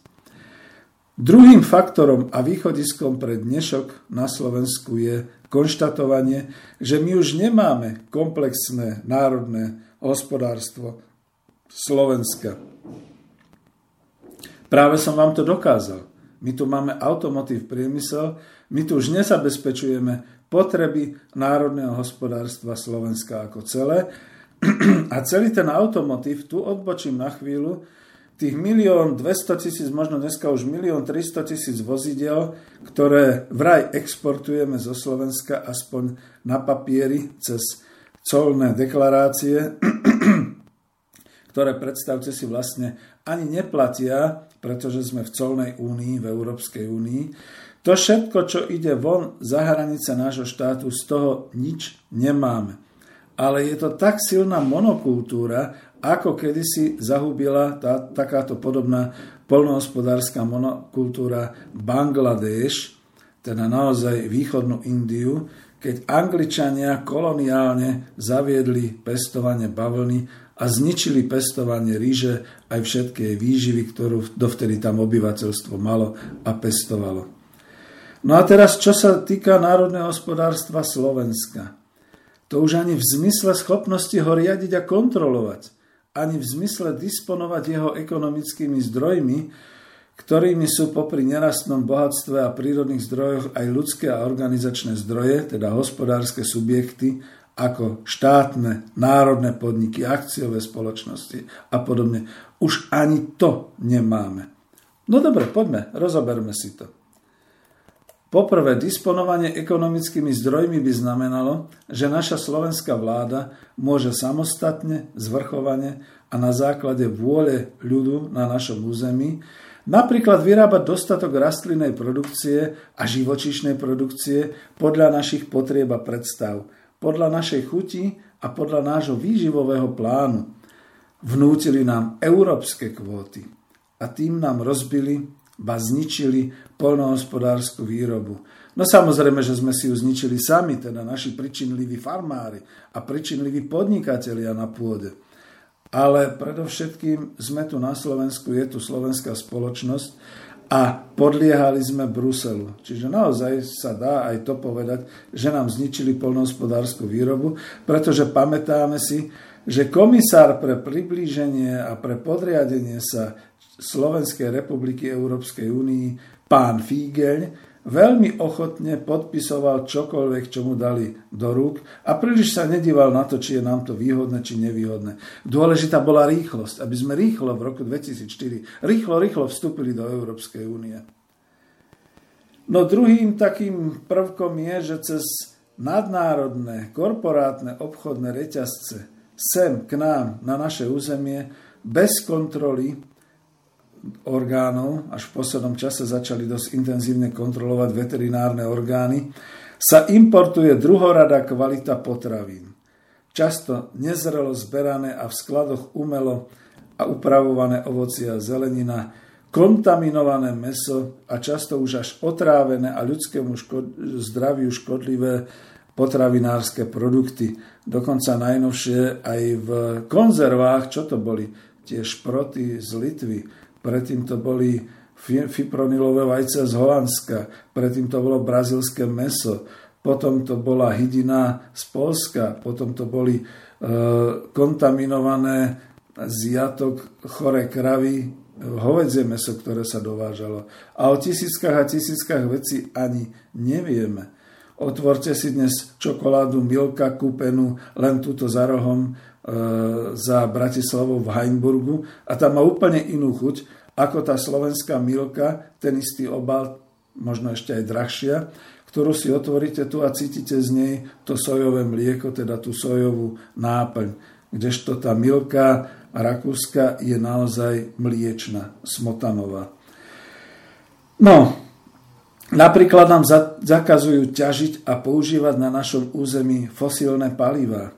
Druhým faktorom a východiskom pre dnešok na Slovensku je konštatovanie, že my už nemáme komplexné národné hospodárstvo Slovenska. Práve som vám to dokázal. My tu máme automotív priemysel, my tu už nezabezpečujeme potreby národného hospodárstva Slovenska ako celé. A celý ten automotív, tu odbočím na chvíľu, tých milión 200 tisíc, možno dneska už milión 300 tisíc vozidel, ktoré vraj exportujeme zo Slovenska aspoň na papieri cez colné deklarácie, ktoré predstavte si vlastne ani neplatia, pretože sme v colnej únii, v Európskej únii. To všetko, čo ide von za hranice nášho štátu, z toho nič nemáme. Ale je to tak silná monokultúra, ako kedysi zahubila tá, takáto podobná polnohospodárska monokultúra Bangladeš, teda naozaj východnú Indiu, keď Angličania koloniálne zaviedli pestovanie bavlny a zničili pestovanie ríže aj všetky jej výživy, ktorú dovtedy tam obyvateľstvo malo a pestovalo. No a teraz, čo sa týka národného hospodárstva Slovenska. To už ani v zmysle schopnosti ho riadiť a kontrolovať, ani v zmysle disponovať jeho ekonomickými zdrojmi, ktorými sú popri nerastnom bohatstve a prírodných zdrojoch aj ľudské a organizačné zdroje, teda hospodárske subjekty, ako štátne, národné podniky, akciové spoločnosti a podobne. Už ani to nemáme. No dobre, poďme, rozoberme si to. Poprvé, disponovanie ekonomickými zdrojmi by znamenalo, že naša slovenská vláda môže samostatne, zvrchovane a na základe vôle ľudu na našom území napríklad vyrábať dostatok rastlinnej produkcie a živočíšnej produkcie podľa našich potrieb a predstav – podľa našej chuti a podľa nášho výživového plánu. Vnútili nám európske kvóty a tým nám rozbili, ba zničili polnohospodárskú výrobu. No samozrejme, že sme si ju zničili sami, teda naši pričinliví farmári a pričinliví podnikatelia na pôde. Ale predovšetkým sme tu na Slovensku, je tu slovenská spoločnosť a podliehali sme Bruselu. Čiže naozaj sa dá aj to povedať, že nám zničili polnohospodárskú výrobu, pretože pamätáme si, že komisár pre priblíženie a pre podriadenie sa Slovenskej republiky Európskej únii, pán Fígeľ, veľmi ochotne podpisoval čokoľvek, čo mu dali do rúk a príliš sa nedíval na to, či je nám to výhodné, či nevýhodné. Dôležitá bola rýchlosť, aby sme rýchlo v roku 2004 rýchlo, rýchlo vstúpili do Európskej únie. No druhým takým prvkom je, že cez nadnárodné, korporátne obchodné reťazce sem k nám na naše územie bez kontroly orgánov, až v poslednom čase začali dosť intenzívne kontrolovať veterinárne orgány, sa importuje druhorada kvalita potravín. Často nezrelo zberané a v skladoch umelo a upravované ovoci a zelenina, kontaminované meso a často už až otrávené a ľudskému škod- zdraviu škodlivé potravinárske produkty. Dokonca najnovšie aj v konzervách, čo to boli? Tie šproty z Litvy, predtým to boli fipronilové vajce z Holandska, predtým to bolo brazilské meso, potom to bola hydina z Polska, potom to boli e, kontaminované z jatok chore kravy, hovedzie meso, ktoré sa dovážalo. A o tisíckach a tisíckach vecí ani nevieme. Otvorte si dnes čokoládu Milka kúpenú len túto za rohom za Bratislavou v Heimburgu a tam má úplne inú chuť ako tá slovenská milka, ten istý obal, možno ešte aj drahšia, ktorú si otvoríte tu a cítite z nej to sojové mlieko, teda tú sojovú náplň. Kdežto tá milka rakúska je naozaj mliečna, smotanová. No, napríklad nám zakazujú ťažiť a používať na našom území fosílne palivá.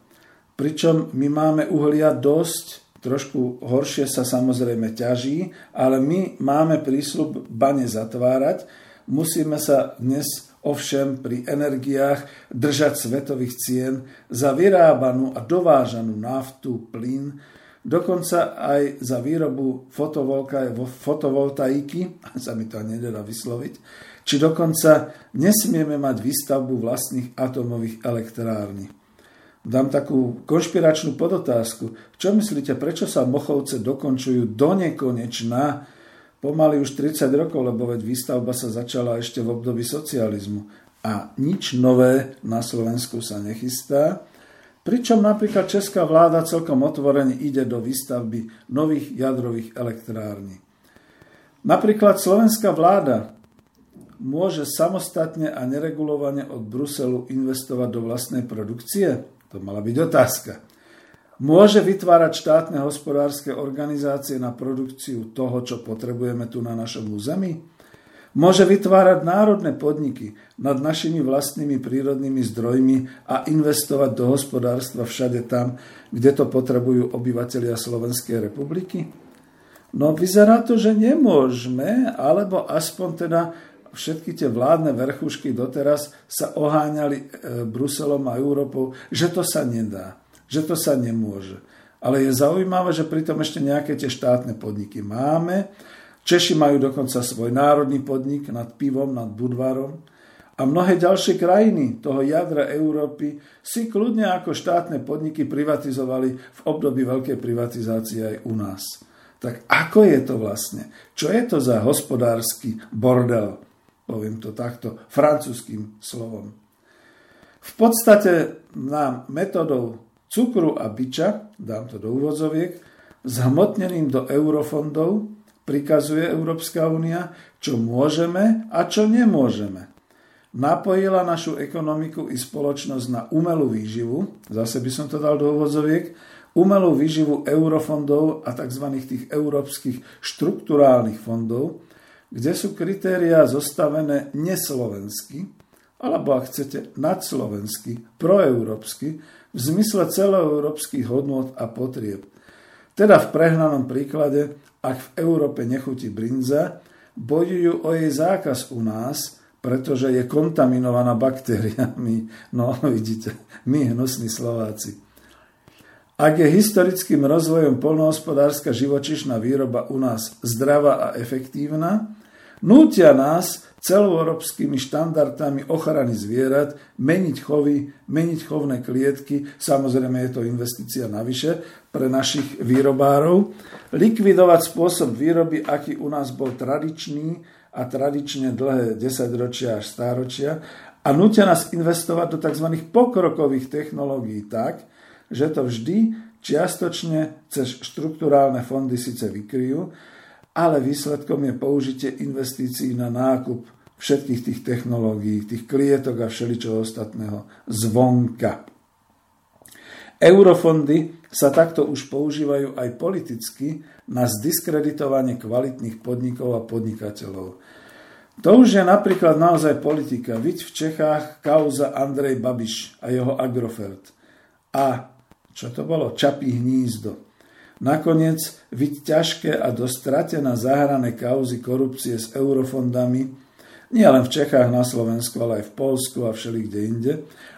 Pričom my máme uhlia dosť, trošku horšie sa samozrejme ťaží, ale my máme prísľub bane zatvárať. Musíme sa dnes ovšem pri energiách držať svetových cien za vyrábanú a dovážanú naftu, plyn, dokonca aj za výrobu fotovoltaiky, sa mi to nedá vysloviť, či dokonca nesmieme mať výstavbu vlastných atomových elektrární. Dám takú konšpiračnú podotázku. Čo myslíte, prečo sa Mochovce dokončujú do nekonečna pomaly už 30 rokov, lebo veď výstavba sa začala ešte v období socializmu. A nič nové na Slovensku sa nechystá. Pričom napríklad česká vláda celkom otvorene ide do výstavby nových jadrových elektrární. Napríklad slovenská vláda môže samostatne a neregulovane od Bruselu investovať do vlastnej produkcie? To mala byť otázka. Môže vytvárať štátne hospodárske organizácie na produkciu toho, čo potrebujeme tu na našom území? Môže vytvárať národné podniky nad našimi vlastnými prírodnými zdrojmi a investovať do hospodárstva všade tam, kde to potrebujú obyvateľia Slovenskej republiky? No vyzerá to, že nemôžeme, alebo aspoň teda všetky tie vládne vrchušky doteraz sa oháňali e, Bruselom a Európou, že to sa nedá, že to sa nemôže. Ale je zaujímavé, že pritom ešte nejaké tie štátne podniky máme. Češi majú dokonca svoj národný podnik nad pivom, nad Budvarom. A mnohé ďalšie krajiny toho jadra Európy si kľudne ako štátne podniky privatizovali v období veľkej privatizácie aj u nás. Tak ako je to vlastne? Čo je to za hospodársky bordel? Poviem to takto, francúzským slovom. V podstate nám metodou cukru a byča, dám to do úvodzoviek, zhmotneným do eurofondov prikazuje Európska únia, čo môžeme a čo nemôžeme. Napojila našu ekonomiku i spoločnosť na umelú výživu, zase by som to dal do úvodzoviek, umelú výživu eurofondov a tzv. tých európskych štruktúrálnych fondov, kde sú kritériá zostavené neslovensky, alebo ak chcete nadslovensky, proeurópsky, v zmysle celoeurópskych hodnot a potrieb. Teda v prehnanom príklade, ak v Európe nechutí brinza, bojujú o jej zákaz u nás, pretože je kontaminovaná baktériami. No vidíte, my hnusní Slováci. Ak je historickým rozvojom polnohospodárska živočišná výroba u nás zdravá a efektívna, Nútia nás celoeurópskymi štandardami ochrany zvierat, meniť chovy, meniť chovné klietky, samozrejme je to investícia navyše pre našich výrobárov, likvidovať spôsob výroby, aký u nás bol tradičný a tradične dlhé desaťročia až stáročia. A nutia nás investovať do tzv. pokrokových technológií tak, že to vždy čiastočne cez štruktúrálne fondy síce vykryjú, ale výsledkom je použitie investícií na nákup všetkých tých technológií, tých klietok a všeličoho ostatného zvonka. Eurofondy sa takto už používajú aj politicky na zdiskreditovanie kvalitných podnikov a podnikateľov. To už je napríklad naozaj politika. Viď v Čechách kauza Andrej Babiš a jeho Agrofert. A čo to bolo? Čapí hnízdo. Nakoniec viď ťažké a dostratená zahrané kauzy korupcie s eurofondami, nie len v Čechách, na Slovensku, ale aj v Polsku a všelikde inde,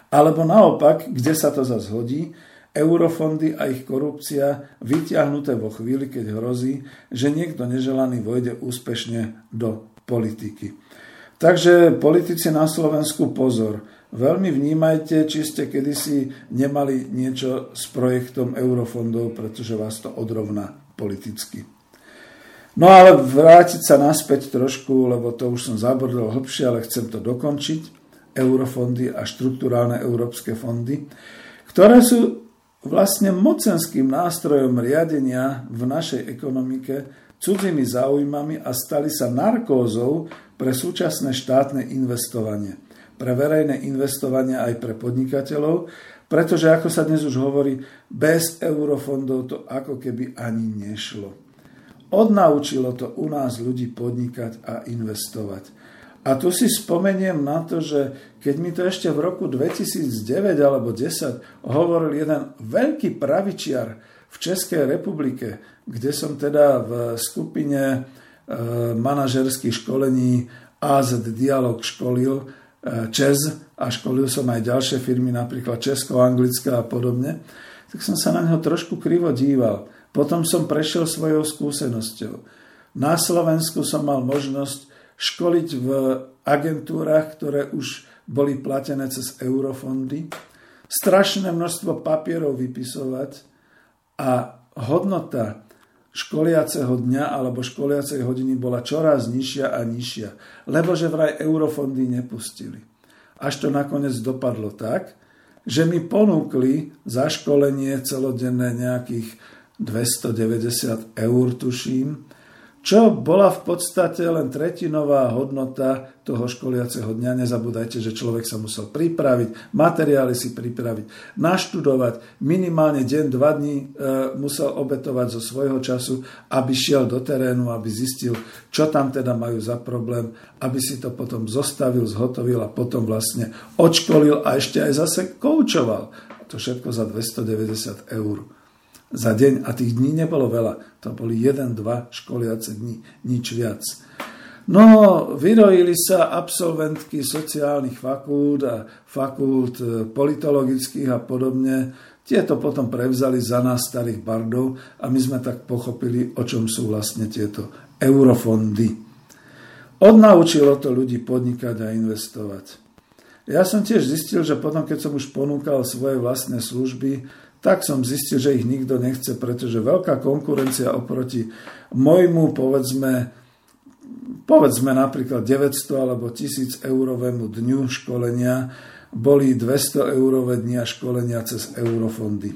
alebo naopak, kde sa to zase hodí, eurofondy a ich korupcia vyťahnuté vo chvíli, keď hrozí, že niekto neželaný vojde úspešne do politiky. Takže politici na Slovensku pozor. Veľmi vnímajte, či ste kedysi nemali niečo s projektom eurofondov, pretože vás to odrovná politicky. No ale vrátiť sa naspäť trošku, lebo to už som zabrdol hlbšie, ale chcem to dokončiť. Eurofondy a štruktúrálne európske fondy, ktoré sú vlastne mocenským nástrojom riadenia v našej ekonomike cudzými záujmami a stali sa narkózou pre súčasné štátne investovanie pre verejné investovanie aj pre podnikateľov, pretože ako sa dnes už hovorí, bez eurofondov to ako keby ani nešlo. Odnaučilo to u nás ľudí podnikať a investovať. A tu si spomeniem na to, že keď mi to ešte v roku 2009 alebo 10 hovoril jeden veľký pravičiar v Českej republike, kde som teda v skupine e, manažerských školení AZ Dialog školil, Čes a školil som aj ďalšie firmy, napríklad Česko, Anglická a podobne, tak som sa na neho trošku krivo díval. Potom som prešiel svojou skúsenosťou. Na Slovensku som mal možnosť školiť v agentúrach, ktoré už boli platené cez eurofondy, strašné množstvo papierov vypisovať a hodnota školiaceho dňa alebo školiacej hodiny bola čoraz nižšia a nižšia, lebo že vraj eurofondy nepustili. Až to nakoniec dopadlo tak, že mi ponúkli za školenie celodenné nejakých 290 eur, tuším, čo bola v podstate len tretinová hodnota toho školiaceho dňa. Nezabúdajte, že človek sa musel pripraviť, materiály si pripraviť, naštudovať, minimálne deň, dva dní e, musel obetovať zo svojho času, aby šiel do terénu, aby zistil, čo tam teda majú za problém, aby si to potom zostavil, zhotovil a potom vlastne odškolil a ešte aj zase koučoval. To všetko za 290 eur za deň a tých dní nebolo veľa. To boli jeden, dva školiace dní, nič viac. No, vyrojili sa absolventky sociálnych fakult a fakult e, politologických a podobne. Tieto potom prevzali za nás starých bardov a my sme tak pochopili, o čom sú vlastne tieto eurofondy. Odnaučilo to ľudí podnikať a investovať. Ja som tiež zistil, že potom, keď som už ponúkal svoje vlastné služby, tak som zistil, že ich nikto nechce, pretože veľká konkurencia oproti môjmu, povedzme, povedzme napríklad 900 alebo 1000 eurovému dňu školenia, boli 200 eurové dnia školenia cez eurofondy.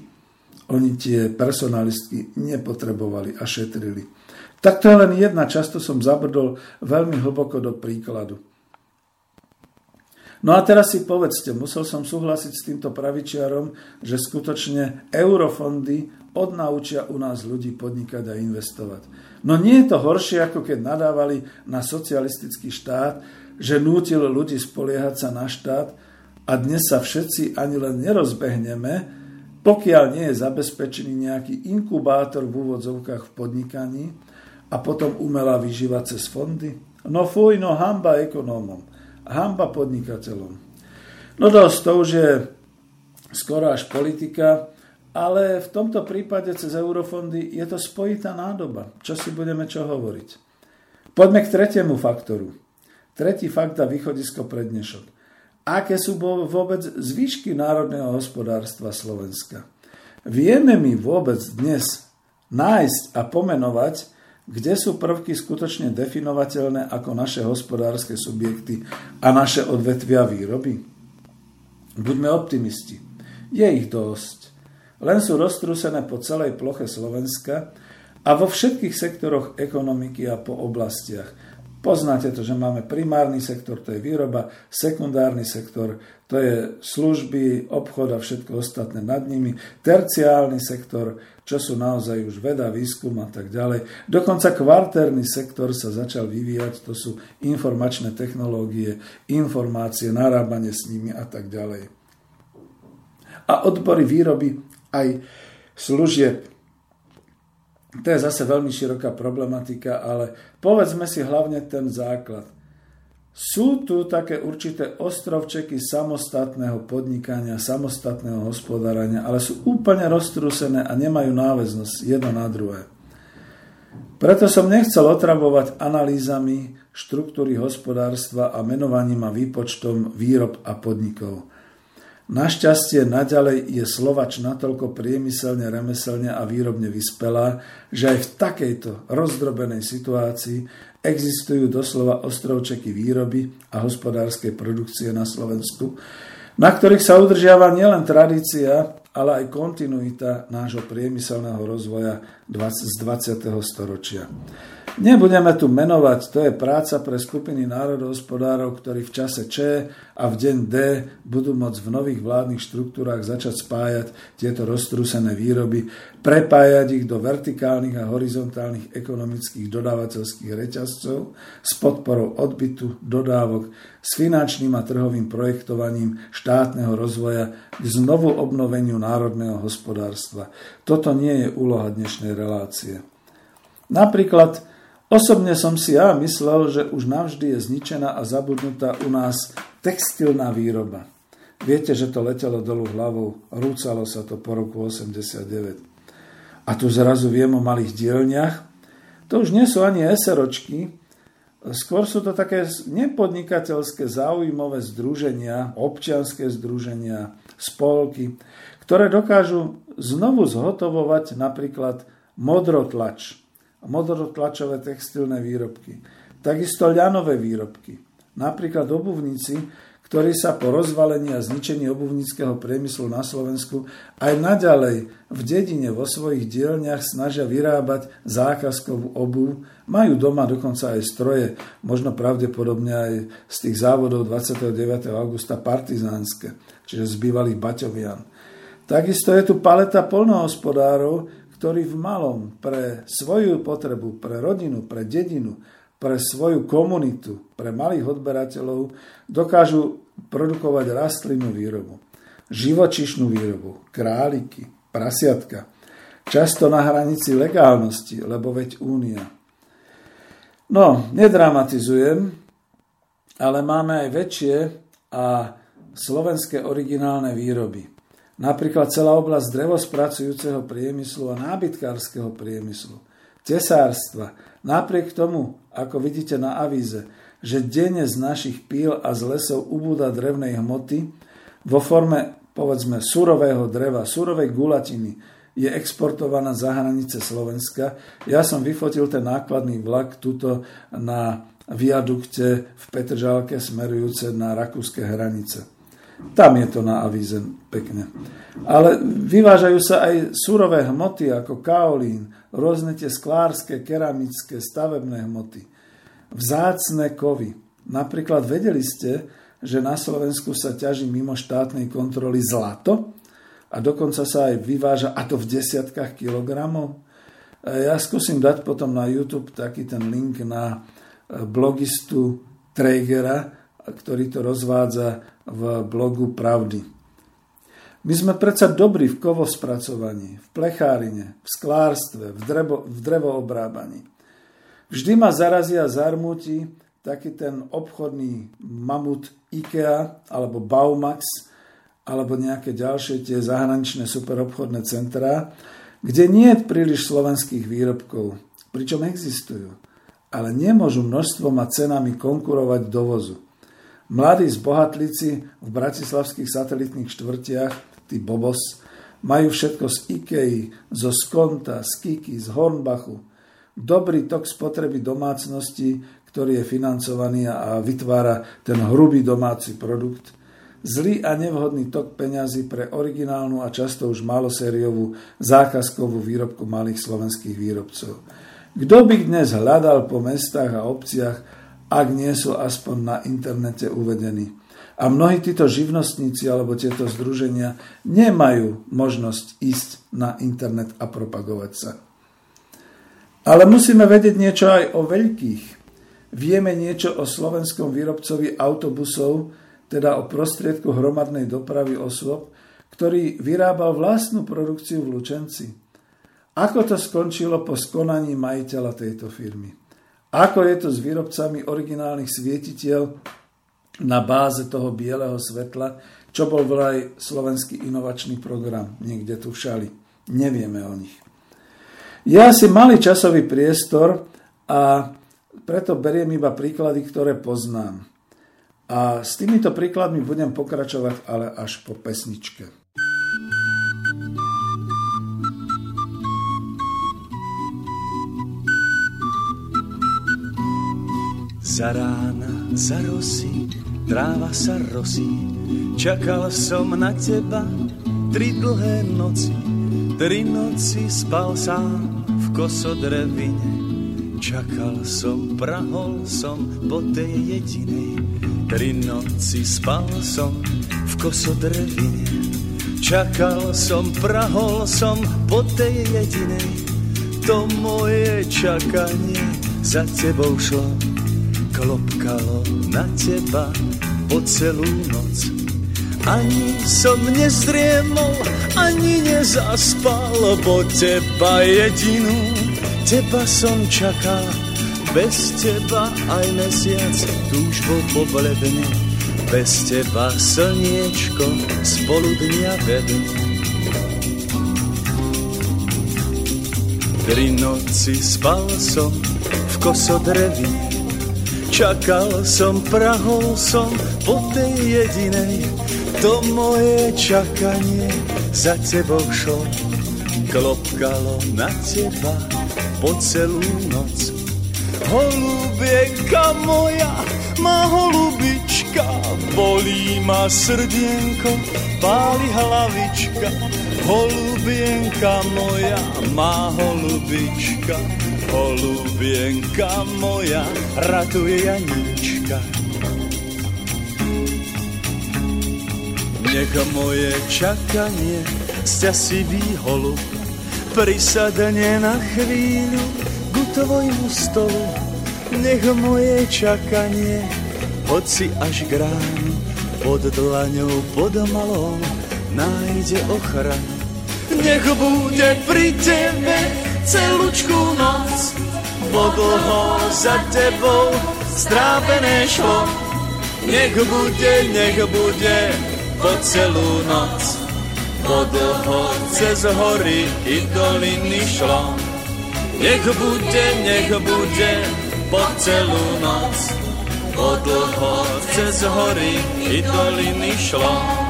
Oni tie personalistky nepotrebovali a šetrili. Tak to je len jedna, často som zabrdol veľmi hlboko do príkladu. No a teraz si povedzte, musel som súhlasiť s týmto pravičiarom, že skutočne eurofondy odnaučia u nás ľudí podnikať a investovať. No nie je to horšie, ako keď nadávali na socialistický štát, že nútil ľudí spoliehať sa na štát a dnes sa všetci ani len nerozbehneme, pokiaľ nie je zabezpečený nejaký inkubátor v úvodzovkách v podnikaní a potom umelá vyživa cez fondy. No fuj, no hamba ekonómom hamba podnikateľom. No dosť, to už je skoro až politika, ale v tomto prípade cez eurofondy je to spojitá nádoba. Čo si budeme čo hovoriť? Poďme k tretiemu faktoru. Tretí fakt a východisko pre dnešok. Aké sú vôbec zvýšky národného hospodárstva Slovenska? Vieme my vôbec dnes nájsť a pomenovať, kde sú prvky skutočne definovateľné ako naše hospodárske subjekty a naše odvetvia výroby? Buďme optimisti. Je ich dosť. Len sú roztrúsené po celej ploche Slovenska a vo všetkých sektoroch ekonomiky a po oblastiach. Poznáte to, že máme primárny sektor, to je výroba, sekundárny sektor, to je služby, obchod a všetko ostatné nad nimi, terciálny sektor, čo sú naozaj už veda, výskum a tak ďalej. Dokonca kvartérny sektor sa začal vyvíjať, to sú informačné technológie, informácie, narábanie s nimi a tak ďalej. A odbory výroby aj služieb to je zase veľmi široká problematika, ale povedzme si hlavne ten základ. Sú tu také určité ostrovčeky samostatného podnikania, samostatného hospodárania, ale sú úplne roztrúsené a nemajú náväznosť jedno na druhé. Preto som nechcel otravovať analýzami štruktúry hospodárstva a menovaním a výpočtom výrob a podnikov. Našťastie naďalej je Slovač natoľko priemyselne, remeselne a výrobne vyspelá, že aj v takejto rozdrobenej situácii existujú doslova ostrovčeky výroby a hospodárskej produkcie na Slovensku, na ktorých sa udržiava nielen tradícia, ale aj kontinuita nášho priemyselného rozvoja z 20. storočia. Nebudeme tu menovať, to je práca pre skupiny národohospodárov, ktorí v čase Č a v deň D budú môcť v nových vládnych štruktúrách začať spájať tieto roztrúsené výroby, prepájať ich do vertikálnych a horizontálnych ekonomických dodávateľských reťazcov s podporou odbytu, dodávok, s finančným a trhovým projektovaním štátneho rozvoja k znovu obnoveniu národného hospodárstva. Toto nie je úloha dnešnej relácie. Napríklad Osobne som si ja myslel, že už navždy je zničená a zabudnutá u nás textilná výroba. Viete, že to letelo dolu hlavou, rúcalo sa to po roku 89. A tu zrazu viem o malých dielniach. To už nie sú ani eseročky, skôr sú to také nepodnikateľské záujmové združenia, občianské združenia, spolky, ktoré dokážu znovu zhotovovať napríklad modrotlač, modrotlačové textilné výrobky. Takisto ľanové výrobky. Napríklad obuvníci, ktorí sa po rozvalení a zničení obuvníckého priemyslu na Slovensku aj naďalej v dedine vo svojich dielniach snažia vyrábať zákazkovú obu, majú doma dokonca aj stroje, možno pravdepodobne aj z tých závodov 29. augusta partizánske, čiže z bývalých Baťovian. Takisto je tu paleta polnohospodárov, ktorí v malom pre svoju potrebu, pre rodinu, pre dedinu, pre svoju komunitu, pre malých odberateľov dokážu produkovať rastlinnú výrobu, živočišnú výrobu, králiky, prasiatka, často na hranici legálnosti, lebo veď únia. No, nedramatizujem, ale máme aj väčšie a slovenské originálne výroby. Napríklad celá oblasť drevospracujúceho priemyslu a nábytkárskeho priemyslu, tesárstva. Napriek tomu, ako vidíte na avíze, že denne z našich píl a z lesov ubúda drevnej hmoty vo forme, povedzme, surového dreva, surovej gulatiny, je exportovaná za hranice Slovenska. Ja som vyfotil ten nákladný vlak tuto na viadukte v Petržálke smerujúce na rakúske hranice. Tam je to na avíze pekne. Ale vyvážajú sa aj surové hmoty ako kaolín, rôzne tie sklárske, keramické, stavebné hmoty. Vzácne kovy. Napríklad vedeli ste, že na Slovensku sa ťaží mimo štátnej kontroly zlato a dokonca sa aj vyváža, a to v desiatkách kilogramov. Ja skúsim dať potom na YouTube taký ten link na blogistu Traegera, ktorý to rozvádza v blogu Pravdy. My sme predsa dobrí v kovospracovaní, v plechárine, v sklárstve, v, drevo, v drevoobrábaní. Vždy ma zarazí a zarmúti taký ten obchodný mamut IKEA alebo Baumax alebo nejaké ďalšie tie zahraničné superobchodné centrá, kde nie je príliš slovenských výrobkov, pričom existujú. ale nemôžu množstvom a cenami konkurovať dovozu. Mladí zbohatlíci v bratislavských satelitných štvrtiach, tí Bobos, majú všetko z Ikei, zo Skonta, z Kiki, z Hornbachu. Dobrý tok spotreby domácnosti, ktorý je financovaný a vytvára ten hrubý domáci produkt. Zlý a nevhodný tok peňazí pre originálnu a často už malosériovú zákazkovú výrobku malých slovenských výrobcov. Kto by dnes hľadal po mestách a obciach, ak nie sú aspoň na internete uvedení? A mnohí títo živnostníci alebo tieto združenia nemajú možnosť ísť na internet a propagovať sa. Ale musíme vedieť niečo aj o veľkých. Vieme niečo o slovenskom výrobcovi autobusov, teda o prostriedku hromadnej dopravy osôb, ktorý vyrábal vlastnú produkciu v Lučenci. Ako to skončilo po skonaní majiteľa tejto firmy? Ako je to s výrobcami originálnych svietiteľ na báze toho bieleho svetla, čo bol vraj slovenský inovačný program niekde tu v šali. Nevieme o nich. Je asi malý časový priestor a preto beriem iba príklady, ktoré poznám. A s týmito príkladmi budem pokračovať ale až po pesničke. Za rána, za rosy, tráva sa rosí. Čakal som na teba tri dlhé noci. Tri noci spal sám v kosodrevine. Čakal som, prahol som po tej jedinej. Tri noci spal som v kosodrevine. Čakal som, prahol som po tej jedinej. To moje čakanie za tebou šlo klopkalo na teba po celú noc. Ani som nezriemol, ani nezaspal, bo teba jedinú, teba som čakal. Bez teba aj mesiac túžbo pobledne, bez teba slniečko spolu dňa vedne. Tri noci spal som v kosodrevi, Čakal som, prahol som po tej jedinej, to moje čakanie za tebou šlo. Klopkalo na teba po celú noc. Holubienka moja, má holubička, bolí ma srdienko, páli hlavička. Holubienka moja, má holubička, Holubienka moja, ratuje Janíčka. Nech moje čakanie sťasivý holub prisadne na chvíľu ku tvojmu stolu. Nech moje čakanie, hoci až k pod dlaňou, pod malou, nájde ochranu. Nech bude pri tebe celúčku noc, bo dlho za tebou strápené šlo. Nech bude, nech bude po celú noc, bo dlho cez hory i doliny šlo. Nech bude, nech bude po celú noc, bo dlho cez hory i doliny šlo.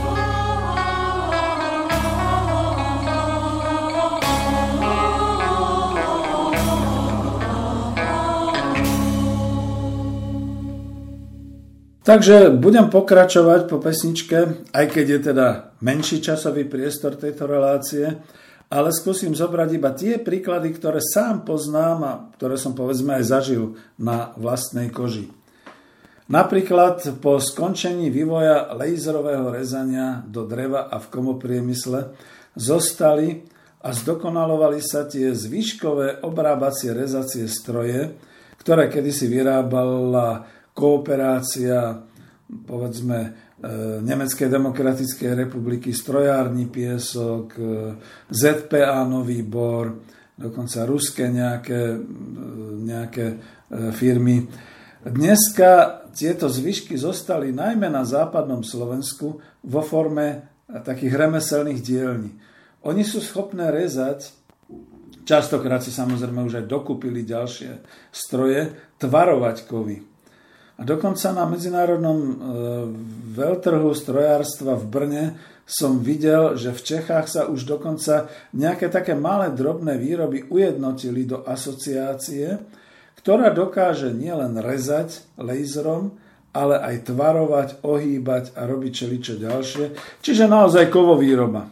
Takže budem pokračovať po pesničke, aj keď je teda menší časový priestor tejto relácie, ale skúsim zobrať iba tie príklady, ktoré sám poznám a ktoré som povedzme aj zažil na vlastnej koži. Napríklad po skončení vývoja laserového rezania do dreva a v komopriemysle zostali a zdokonalovali sa tie zvyškové obrábacie rezacie stroje, ktoré kedysi vyrábala kooperácia povedzme e, Nemeckej demokratickej republiky, strojárny piesok, e, ZPA Nový Bor, dokonca ruské nejaké, e, nejaké firmy. Dneska tieto zvyšky zostali najmä na západnom Slovensku vo forme takých remeselných dielní. Oni sú schopné rezať Častokrát si samozrejme už aj dokúpili ďalšie stroje tvarovať kovy. A dokonca na medzinárodnom e, veľtrhu strojárstva v Brne som videl, že v Čechách sa už dokonca nejaké také malé drobné výroby ujednotili do asociácie, ktorá dokáže nielen rezať laserom, ale aj tvarovať, ohýbať a robiť čeličo ďalšie, čiže naozaj kovovýroba.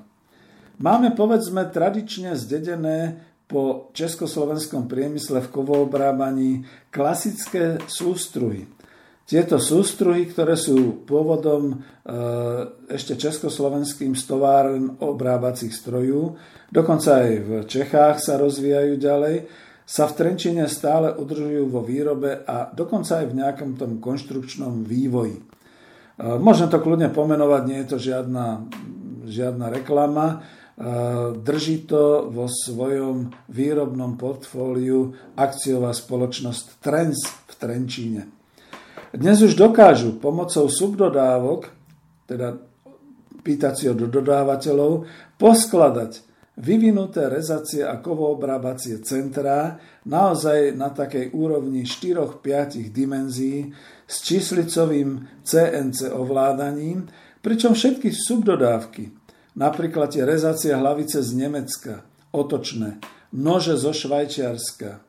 Máme povedzme tradične zdedené po československom priemysle v kovoobrábaní klasické sústruhy. Tieto sústruhy, ktoré sú pôvodom e, ešte československým stováren obrábacích strojov, dokonca aj v Čechách sa rozvíjajú ďalej, sa v Trenčine stále udržujú vo výrobe a dokonca aj v nejakom tom konštrukčnom vývoji. E, môžem to kľudne pomenovať, nie je to žiadna, žiadna reklama. E, drží to vo svojom výrobnom portfóliu akciová spoločnosť Trends v Trenčíne. Dnes už dokážu pomocou subdodávok, teda pýtať si od dodávateľov, poskladať vyvinuté rezacie a kovoobrábacie centrá naozaj na takej úrovni 4-5 dimenzií s číslicovým CNC ovládaním, pričom všetky subdodávky, napríklad tie rezacie hlavice z Nemecka, otočné, nože zo Švajčiarska,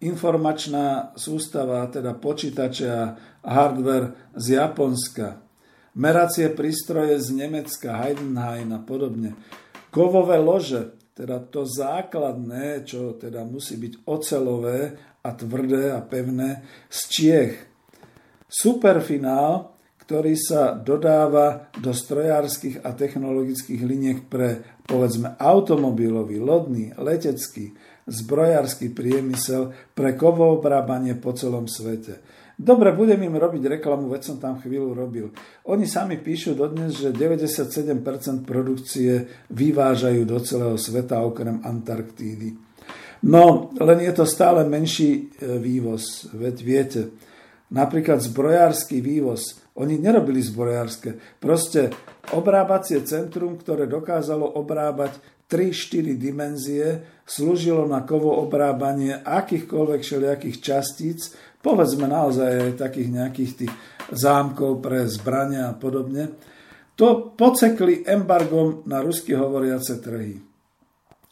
informačná sústava, teda počítače a hardware z Japonska, meracie prístroje z Nemecka, Heidenhain a podobne, kovové lože, teda to základné, čo teda musí byť ocelové a tvrdé a pevné, z Čiech. Superfinál, ktorý sa dodáva do strojárskych a technologických liniek pre povedzme automobilový, lodný, letecký, zbrojársky priemysel pre kovoobrábanie po celom svete. Dobre, budem im robiť reklamu, veď som tam chvíľu robil. Oni sami píšu dodnes, že 97% produkcie vyvážajú do celého sveta okrem Antarktídy. No, len je to stále menší e, vývoz, veď viete. Napríklad zbrojársky vývoz. Oni nerobili zbrojárske. Proste obrábacie centrum, ktoré dokázalo obrábať 3-4 dimenzie slúžilo na kovo obrábanie akýchkoľvek všelijakých častíc, povedzme naozaj aj takých nejakých tých zámkov pre zbrania a podobne, to pocekli embargom na rusky hovoriace trhy.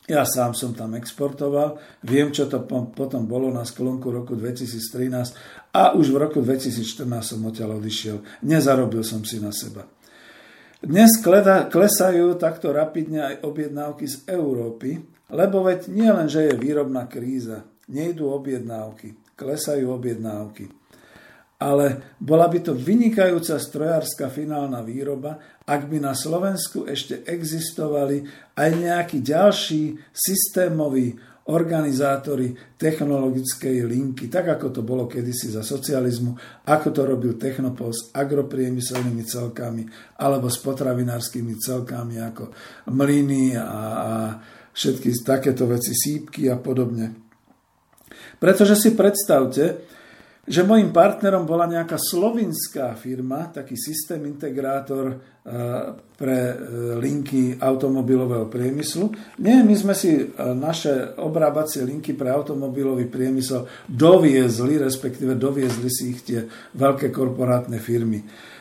Ja sám som tam exportoval, viem, čo to potom bolo na sklonku roku 2013 a už v roku 2014 som odtiaľ odišiel. Nezarobil som si na seba. Dnes klesajú takto rapidne aj objednávky z Európy, lebo veď nie len, že je výrobná kríza, nejdú objednávky, klesajú objednávky. Ale bola by to vynikajúca strojárska finálna výroba, ak by na Slovensku ešte existovali aj nejaký ďalší systémový organizátori technologickej linky, tak ako to bolo kedysi za socializmu, ako to robil Technopol s agropriemyselnými celkami alebo s potravinárskymi celkami ako mlyny a, a všetky takéto veci, sípky a podobne. Pretože si predstavte, že mojim partnerom bola nejaká slovinská firma, taký systém integrátor eh, pre eh, linky automobilového priemyslu. Nie, my sme si eh, naše obrábacie linky pre automobilový priemysel doviezli, respektíve doviezli si ich tie veľké korporátne firmy.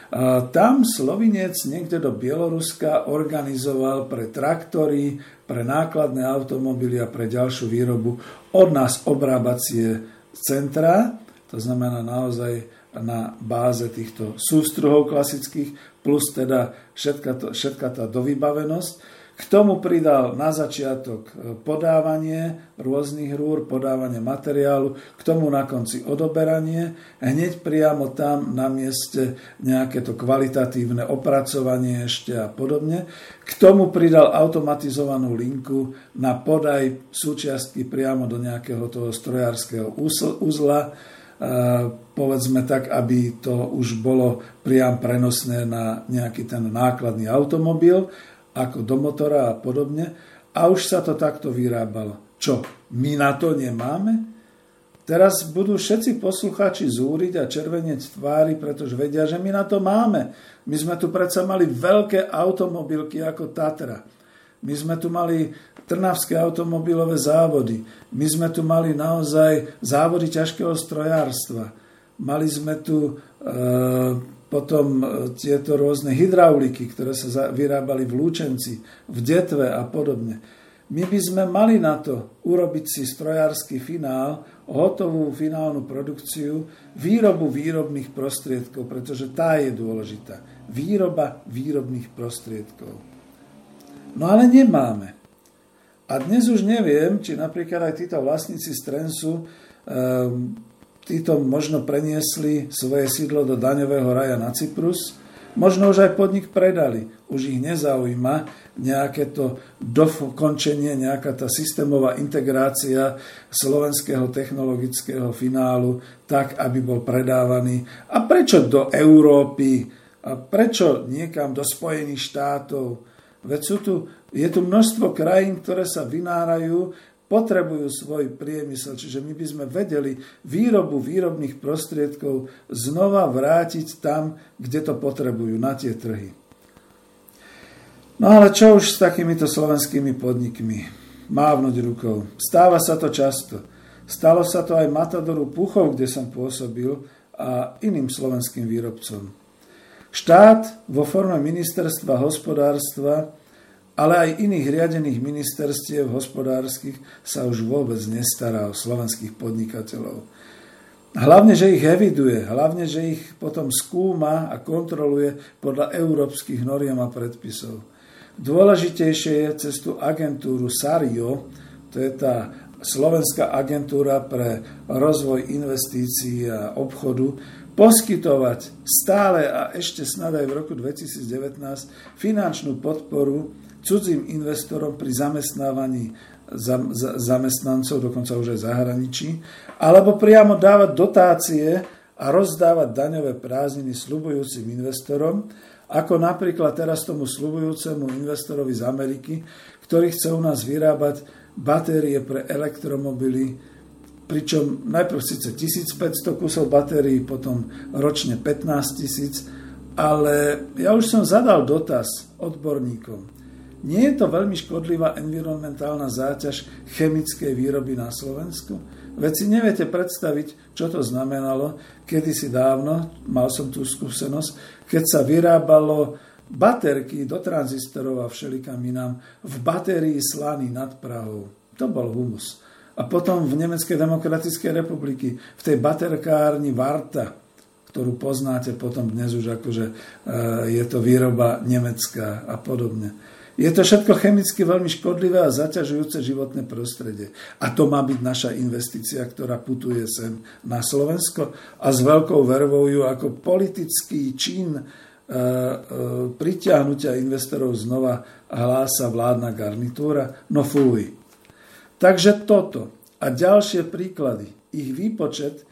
Tam Slovinec niekde do Bieloruska organizoval pre traktory, pre nákladné automobily a pre ďalšiu výrobu od nás obrábacie centra, to znamená naozaj na báze týchto sústruhov klasických, plus teda všetka, to, všetka tá dovybavenosť. K tomu pridal na začiatok e, podávanie rôznych rúr, podávanie materiálu, k tomu na konci odoberanie, hneď priamo tam na mieste nejaké to kvalitatívne opracovanie ešte a podobne. K tomu pridal automatizovanú linku na podaj súčiastky priamo do nejakého toho strojárskeho uzla, povedzme tak, aby to už bolo priam prenosné na nejaký ten nákladný automobil, ako do motora a podobne. A už sa to takto vyrábalo. Čo, my na to nemáme? Teraz budú všetci poslucháči zúriť a červenieť tvári, pretože vedia, že my na to máme. My sme tu predsa mali veľké automobilky ako Tatra. My sme tu mali Trnavské automobilové závody. My sme tu mali naozaj závody ťažkého strojárstva. Mali sme tu e, potom e, tieto rôzne hydrauliky, ktoré sa vyrábali v Lúčenci, v Detve a podobne. My by sme mali na to urobiť si strojársky finál, hotovú finálnu produkciu, výrobu výrobných prostriedkov, pretože tá je dôležitá. Výroba výrobných prostriedkov. No ale nemáme. A dnes už neviem, či napríklad aj títo vlastníci Strensu, um, títo možno preniesli svoje sídlo do daňového raja na Cyprus, možno už aj podnik predali. Už ich nezaujíma nejaké to dokončenie, nejaká tá systémová integrácia slovenského technologického finálu tak, aby bol predávaný. A prečo do Európy? A prečo niekam do Spojených štátov? Veď sú tu je tu množstvo krajín, ktoré sa vynárajú, potrebujú svoj priemysel, čiže my by sme vedeli výrobu výrobných prostriedkov znova vrátiť tam, kde to potrebujú, na tie trhy. No ale čo už s takýmito slovenskými podnikmi? Mávnuť rukou. Stáva sa to často. Stalo sa to aj Matadoru Puchov, kde som pôsobil, a iným slovenským výrobcom. Štát vo forme ministerstva hospodárstva ale aj iných riadených ministerstiev hospodárskych sa už vôbec nestará o slovenských podnikateľov. Hlavne, že ich eviduje, hlavne, že ich potom skúma a kontroluje podľa európskych noriem a predpisov. Dôležitejšie je cez tú agentúru SARIO, to je tá Slovenská agentúra pre rozvoj investícií a obchodu, poskytovať stále a ešte snad aj v roku 2019 finančnú podporu cudzím investorom pri zamestnávaní zamestnancov, dokonca už aj zahraničí, alebo priamo dávať dotácie a rozdávať daňové prázdniny slubujúcim investorom, ako napríklad teraz tomu slubujúcemu investorovi z Ameriky, ktorý chce u nás vyrábať batérie pre elektromobily, pričom najprv síce 1500 kusov batérií, potom ročne 15 tisíc, ale ja už som zadal dotaz odborníkom. Nie je to veľmi škodlivá environmentálna záťaž chemickej výroby na Slovensku? Veď si neviete predstaviť, čo to znamenalo, kedysi dávno, mal som tú skúsenosť, keď sa vyrábalo baterky do tranzistorov a všelikam inám v batérii slany nad Prahou. To bol humus. A potom v Nemeckej demokratickej republiky, v tej baterkárni Varta, ktorú poznáte potom dnes už akože je to výroba nemecká a podobne. Je to všetko chemicky veľmi škodlivé a zaťažujúce životné prostredie. A to má byť naša investícia, ktorá putuje sem na Slovensko a s veľkou vervou ju ako politický čin e, e, pritiahnutia investorov znova hlása vládna garnitúra. No fúj. Takže toto a ďalšie príklady, ich výpočet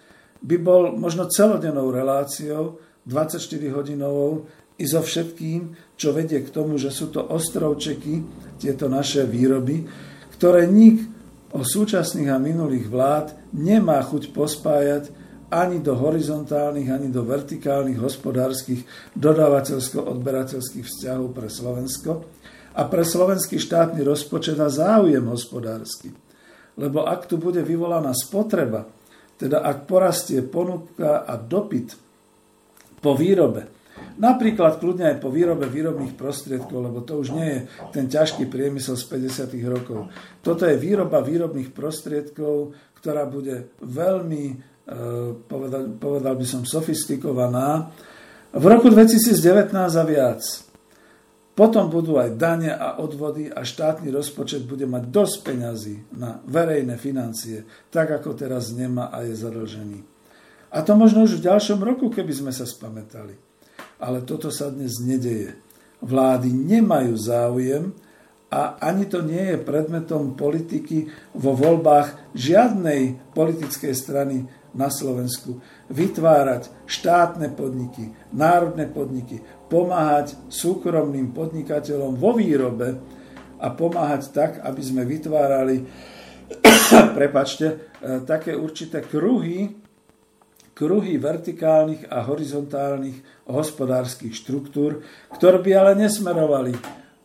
by bol možno celodennou reláciou, 24-hodinovou, i so všetkým, čo vedie k tomu, že sú to ostrovčeky, tieto naše výroby, ktoré nik o súčasných a minulých vlád nemá chuť pospájať ani do horizontálnych, ani do vertikálnych hospodárskych dodávateľsko-odberateľských vzťahov pre Slovensko a pre slovenský štátny rozpočet a záujem hospodársky. Lebo ak tu bude vyvolaná spotreba, teda ak porastie ponuka a dopyt po výrobe, Napríklad kľudne aj po výrobe výrobných prostriedkov, lebo to už nie je ten ťažký priemysel z 50. rokov. Toto je výroba výrobných prostriedkov, ktorá bude veľmi, e, povedal, by som, sofistikovaná. V roku 2019 a viac. Potom budú aj dane a odvody a štátny rozpočet bude mať dosť peňazí na verejné financie, tak ako teraz nemá a je zadlžený. A to možno už v ďalšom roku, keby sme sa spamätali. Ale toto sa dnes nedeje. Vlády nemajú záujem a ani to nie je predmetom politiky vo voľbách žiadnej politickej strany na Slovensku. Vytvárať štátne podniky, národné podniky, pomáhať súkromným podnikateľom vo výrobe a pomáhať tak, aby sme vytvárali prepačte, e, také určité kruhy kruhy vertikálnych a horizontálnych hospodárskych štruktúr, ktoré by ale nesmerovali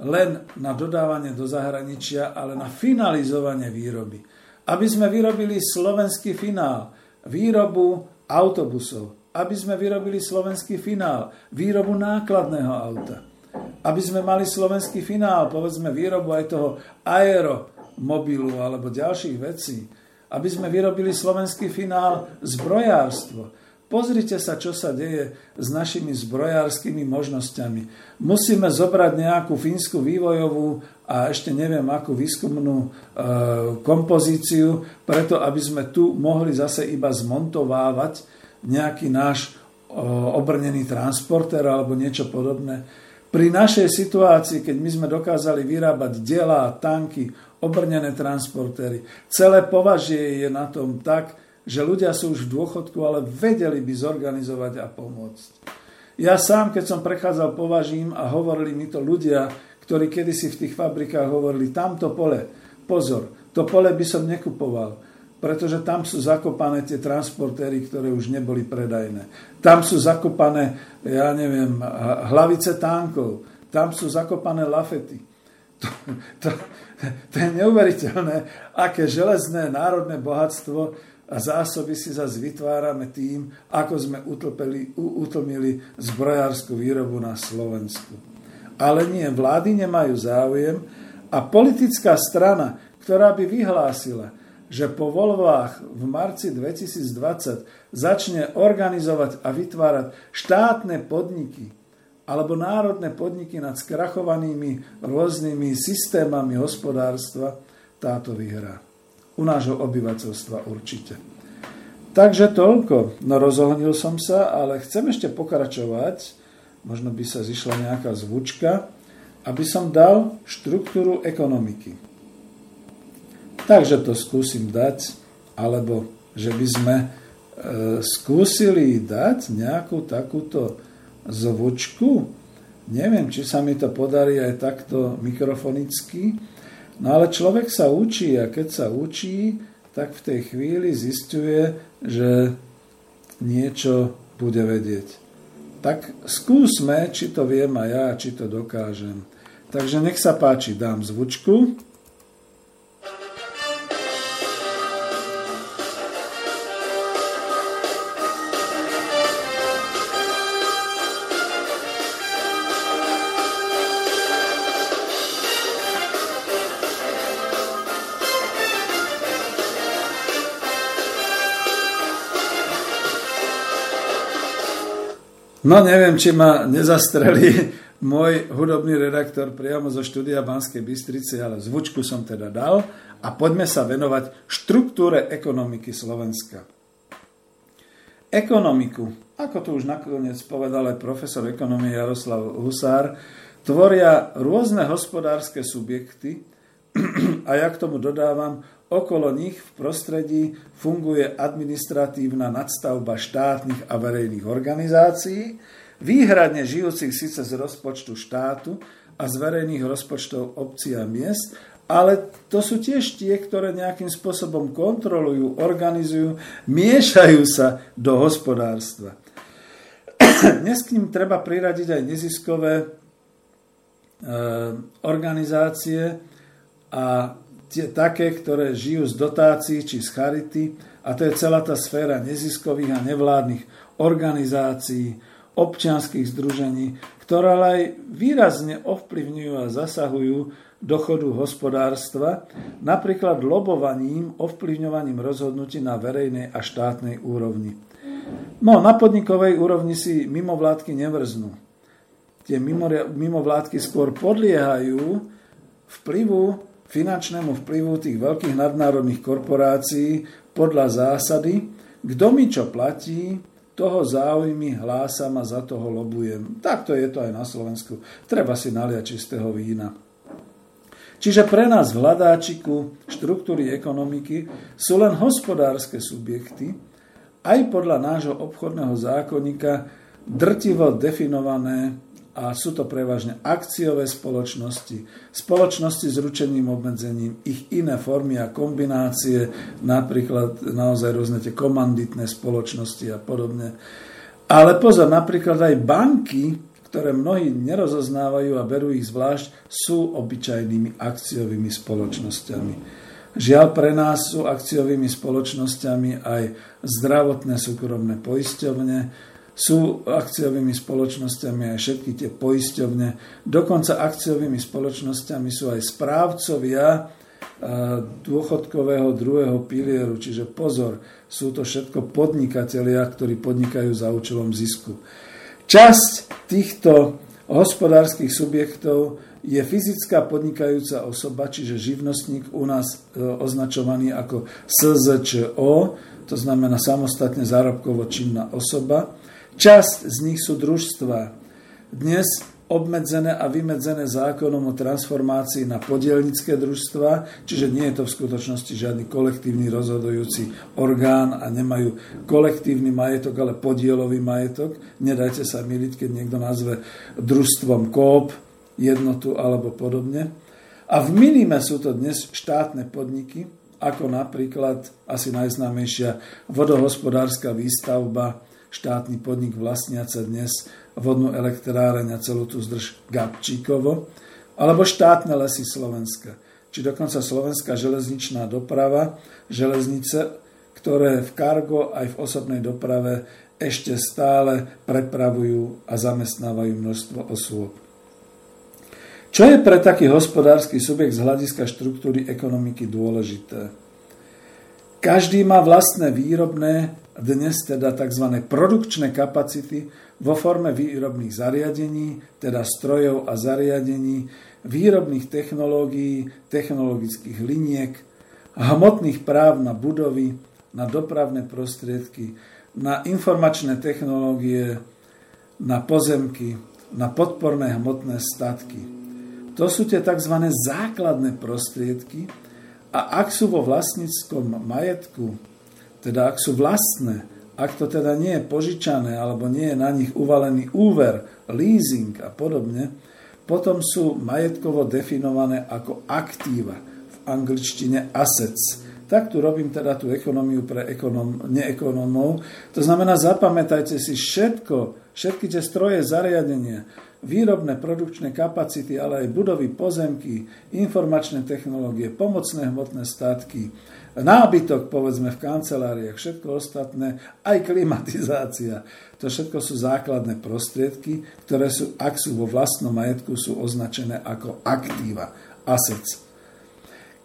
len na dodávanie do zahraničia, ale na finalizovanie výroby. Aby sme vyrobili slovenský finál, výrobu autobusov, aby sme vyrobili slovenský finál, výrobu nákladného auta, aby sme mali slovenský finál, povedzme výrobu aj toho aeromobilu alebo ďalších vecí, aby sme vyrobili slovenský finál zbrojárstvo, Pozrite sa, čo sa deje s našimi zbrojárskymi možnosťami. Musíme zobrať nejakú fínsku vývojovú a ešte neviem akú výskumnú e, kompozíciu, preto aby sme tu mohli zase iba zmontovávať nejaký náš e, obrnený transporter alebo niečo podobné. Pri našej situácii, keď my sme dokázali vyrábať diela, tanky, obrnené transportéry, celé považie je na tom tak, že ľudia sú už v dôchodku, ale vedeli by zorganizovať a pomôcť. Ja sám, keď som prechádzal považím a hovorili mi to ľudia, ktorí kedysi v tých fabrikách hovorili, tamto pole, pozor, to pole by som nekupoval, pretože tam sú zakopané tie transportéry, ktoré už neboli predajné. Tam sú zakopané, ja neviem, hlavice tánkov, tam sú zakopané lafety. To, to, to je neuveriteľné, aké železné národné bohatstvo a zásoby si zase vytvárame tým, ako sme utlpeli, utlmili zbrojárskú výrobu na Slovensku. Ale nie, vlády nemajú záujem a politická strana, ktorá by vyhlásila, že po voľbách v marci 2020 začne organizovať a vytvárať štátne podniky alebo národné podniky nad skrachovanými rôznymi systémami hospodárstva, táto vyhrá u nášho obyvateľstva určite. Takže toľko. No rozohnil som sa, ale chcem ešte pokračovať. Možno by sa zišla nejaká zvučka, aby som dal štruktúru ekonomiky. Takže to skúsim dať, alebo že by sme e, skúsili dať nejakú takúto zvučku. Neviem, či sa mi to podarí aj takto mikrofonicky, No ale človek sa učí a keď sa učí, tak v tej chvíli zistuje, že niečo bude vedieť. Tak skúsme, či to viem a ja, či to dokážem. Takže nech sa páči, dám zvučku. No neviem, či ma nezastrelí môj hudobný redaktor priamo zo štúdia Banskej Bystrice, ale zvučku som teda dal a poďme sa venovať štruktúre ekonomiky Slovenska. Ekonomiku, ako to už nakoniec povedal aj profesor ekonomie Jaroslav Husár, tvoria rôzne hospodárske subjekty a ja k tomu dodávam Okolo nich v prostredí funguje administratívna nadstavba štátnych a verejných organizácií, výhradne žijúcich síce z rozpočtu štátu a z verejných rozpočtov obcí a miest, ale to sú tiež tie, ktoré nejakým spôsobom kontrolujú, organizujú, miešajú sa do hospodárstva. Dnes k ním treba priradiť aj neziskové e, organizácie a tie, také, ktoré žijú z dotácií či z charity, a to je celá tá sféra neziskových a nevládnych organizácií, občianských združení, ktoré aj výrazne ovplyvňujú a zasahujú dochodu hospodárstva, napríklad lobovaním, ovplyvňovaním rozhodnutí na verejnej a štátnej úrovni. No, na podnikovej úrovni si mimovládky nevrznú. Tie mimovládky skôr podliehajú vplyvu finančnému vplyvu tých veľkých nadnárodných korporácií podľa zásady, kto mi čo platí, toho záujmy hlásam a za toho lobujem. Takto je to aj na Slovensku. Treba si naliať čistého vína. Čiže pre nás v hľadáčiku štruktúry ekonomiky sú len hospodárske subjekty, aj podľa nášho obchodného zákonníka drtivo definované a sú to prevažne akciové spoločnosti, spoločnosti s ručeným obmedzením, ich iné formy a kombinácie, napríklad naozaj rôzne tie komanditné spoločnosti a podobne. Ale pozor, napríklad aj banky, ktoré mnohí nerozoznávajú a berú ich zvlášť, sú obyčajnými akciovými spoločnosťami. Žiaľ pre nás sú akciovými spoločnosťami aj zdravotné súkromné poisťovne, sú akciovými spoločnosťami aj všetky tie poisťovne, dokonca akciovými spoločnosťami sú aj správcovia dôchodkového druhého pilieru, čiže pozor, sú to všetko podnikatelia, ktorí podnikajú za účelom zisku. Časť týchto hospodárskych subjektov je fyzická podnikajúca osoba, čiže živnostník u nás e, označovaný ako SZČO, to znamená samostatne zárobkovo činná osoba. Časť z nich sú družstva. Dnes obmedzené a vymedzené zákonom o transformácii na podielnické družstva, čiže nie je to v skutočnosti žiadny kolektívny rozhodujúci orgán a nemajú kolektívny majetok, ale podielový majetok. Nedajte sa miliť, keď niekto nazve družstvom kóp, jednotu alebo podobne. A v minime sú to dnes štátne podniky, ako napríklad asi najznámejšia vodohospodárska výstavba, štátny podnik vlastniaca dnes vodnú elektráreň a celú tú zdrž Gabčíkovo, alebo štátne lesy Slovenska, či dokonca slovenská železničná doprava, železnice, ktoré v kargo aj v osobnej doprave ešte stále prepravujú a zamestnávajú množstvo osôb. Čo je pre taký hospodársky subjekt z hľadiska štruktúry ekonomiky dôležité? Každý má vlastné výrobné, dnes teda tzv. produkčné kapacity vo forme výrobných zariadení, teda strojov a zariadení, výrobných technológií, technologických liniek, hmotných práv na budovy, na dopravné prostriedky, na informačné technológie, na pozemky, na podporné hmotné statky. To sú tie tzv. základné prostriedky a ak sú vo vlastníckom majetku, teda ak sú vlastné, ak to teda nie je požičané alebo nie je na nich uvalený úver, leasing a podobne, potom sú majetkovo definované ako aktíva, v angličtine assets. Tak tu robím teda tú ekonómiu pre ekonom, neekonomov. To znamená, zapamätajte si všetko, všetky tie stroje, zariadenia, výrobné produkčné kapacity, ale aj budovy, pozemky, informačné technológie, pomocné hmotné statky, nábytok, povedzme, v kanceláriách, všetko ostatné, aj klimatizácia. To všetko sú základné prostriedky, ktoré sú, ak sú vo vlastnom majetku, sú označené ako aktíva, assets.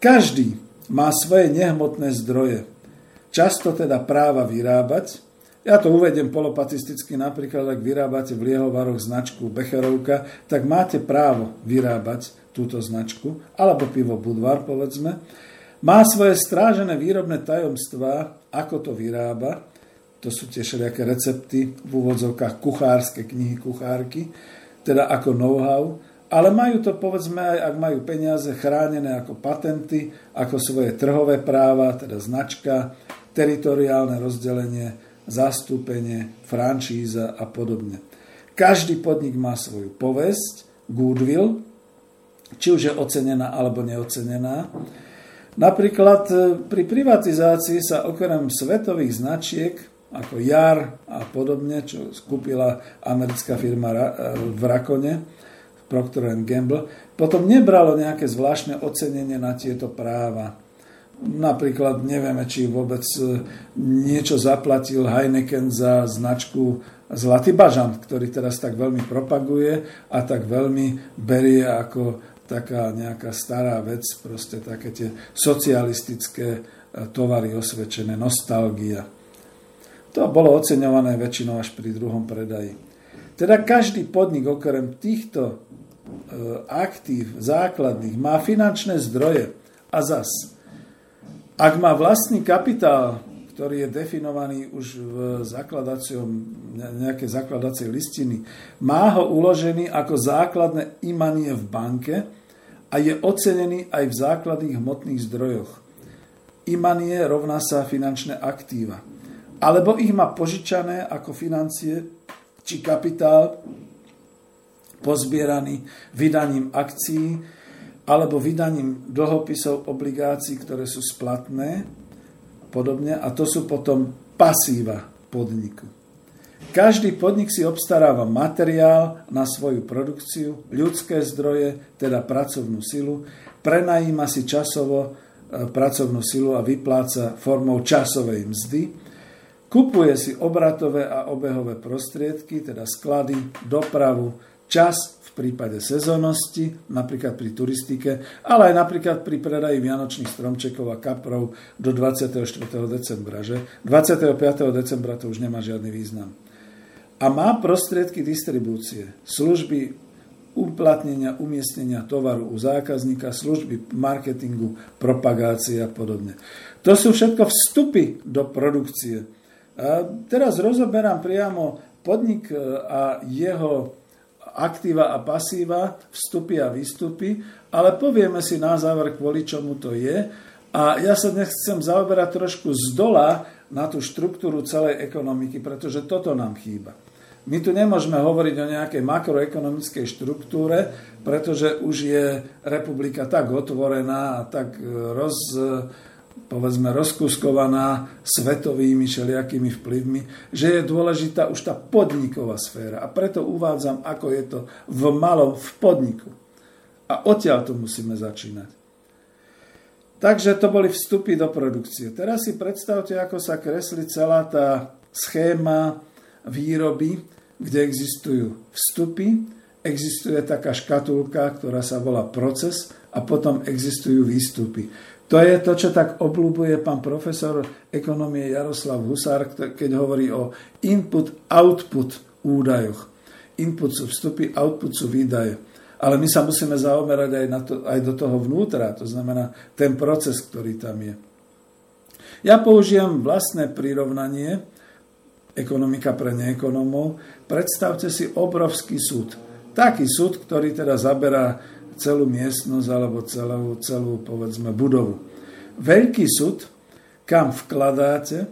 Každý má svoje nehmotné zdroje. Často teda práva vyrábať, ja to uvedem polopatisticky, napríklad ak vyrábate v Liehovaroch značku Becherovka, tak máte právo vyrábať túto značku, alebo pivo Budvar, povedzme, má svoje strážené výrobné tajomstvá, ako to vyrába. To sú tie všelijaké recepty, v úvodzovkách kuchárske knihy, kuchárky, teda ako know-how. Ale majú to, povedzme, aj ak majú peniaze, chránené ako patenty, ako svoje trhové práva, teda značka, teritoriálne rozdelenie, zastúpenie, franšíza a podobne. Každý podnik má svoju povesť, goodwill, či už je ocenená alebo neocenená. Napríklad e, pri privatizácii sa okrem svetových značiek ako JAR a podobne, čo skúpila americká firma e, v Rakone, Procter Gamble, potom nebralo nejaké zvláštne ocenenie na tieto práva. Napríklad nevieme, či vôbec e, niečo zaplatil Heineken za značku Zlatý bažant, ktorý teraz tak veľmi propaguje a tak veľmi berie ako taká nejaká stará vec, proste také tie socialistické e, tovary osvedčené, nostalgia. To bolo oceňované väčšinou až pri druhom predaji. Teda každý podnik okrem týchto e, aktív základných má finančné zdroje a zas. Ak má vlastný kapitál, ktorý je definovaný už v zakladacom, nejaké zakladacej listiny, má ho uložený ako základné imanie v banke, a je ocenený aj v základných hmotných zdrojoch. Imanie rovná sa finančné aktíva. Alebo ich má požičané ako financie či kapitál pozbieraný vydaním akcií alebo vydaním dlhopisov obligácií, ktoré sú splatné, podobne, a to sú potom pasíva podniku. Každý podnik si obstaráva materiál na svoju produkciu, ľudské zdroje, teda pracovnú silu, prenajíma si časovo e, pracovnú silu a vypláca formou časovej mzdy, kupuje si obratové a obehové prostriedky, teda sklady, dopravu, čas v prípade sezónnosti, napríklad pri turistike, ale aj napríklad pri predaji vianočných stromčekov a kaprov do 24. decembra. Že? 25. decembra to už nemá žiadny význam. A má prostriedky distribúcie, služby uplatnenia, umiestnenia tovaru u zákazníka, služby marketingu, propagácie a podobne. To sú všetko vstupy do produkcie. A teraz rozoberám priamo podnik e, a jeho aktíva a pasíva, vstupy a výstupy, ale povieme si na záver, kvôli čomu to je. A ja sa dnes chcem zaoberať trošku z dola na tú štruktúru celej ekonomiky, pretože toto nám chýba. My tu nemôžeme hovoriť o nejakej makroekonomickej štruktúre, pretože už je republika tak otvorená a tak roz, povedzme, rozkuskovaná svetovými všelijakými vplyvmi, že je dôležitá už tá podniková sféra. A preto uvádzam, ako je to v malom, v podniku. A odtiaľ to musíme začínať. Takže to boli vstupy do produkcie. Teraz si predstavte, ako sa kreslí celá tá schéma výroby, kde existujú vstupy, existuje taká škatulka, ktorá sa volá proces a potom existujú výstupy. To je to, čo tak obľúbuje pán profesor ekonomie Jaroslav Husár, keď hovorí o input-output údajoch. Input sú vstupy, output sú výdaje. Ale my sa musíme zaomerať aj, na to, aj do toho vnútra, to znamená ten proces, ktorý tam je. Ja použijem vlastné prirovnanie, ekonomika pre neekonomov. Predstavte si obrovský súd. Taký súd, ktorý teda zaberá celú miestnosť alebo celú, celú povedzme budovu. Veľký súd, kam vkladáte,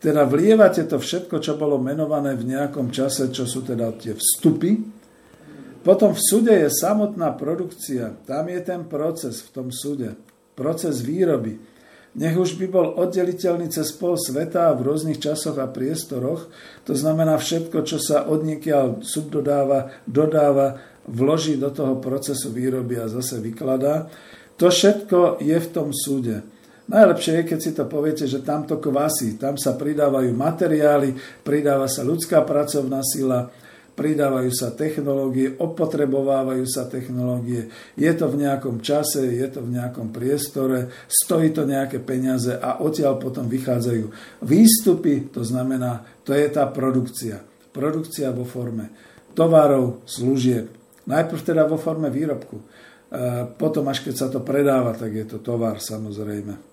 teda vlievate to všetko, čo bolo menované v nejakom čase, čo sú teda tie vstupy. Potom v súde je samotná produkcia, tam je ten proces v tom súde, proces výroby. Nech už by bol oddeliteľný cez pol sveta v rôznych časoch a priestoroch, to znamená všetko, čo sa odniekiaľ subdodáva, dodáva, vloží do toho procesu výroby a zase vykladá. To všetko je v tom súde. Najlepšie je, keď si to poviete, že tam to kvasí, tam sa pridávajú materiály, pridáva sa ľudská pracovná sila, pridávajú sa technológie, opotrebovávajú sa technológie, je to v nejakom čase, je to v nejakom priestore, stojí to nejaké peniaze a odtiaľ potom vychádzajú výstupy, to znamená, to je tá produkcia. Produkcia vo forme tovarov, služieb, Najprv teda vo forme výrobku. E, potom, až keď sa to predáva, tak je to tovar samozrejme.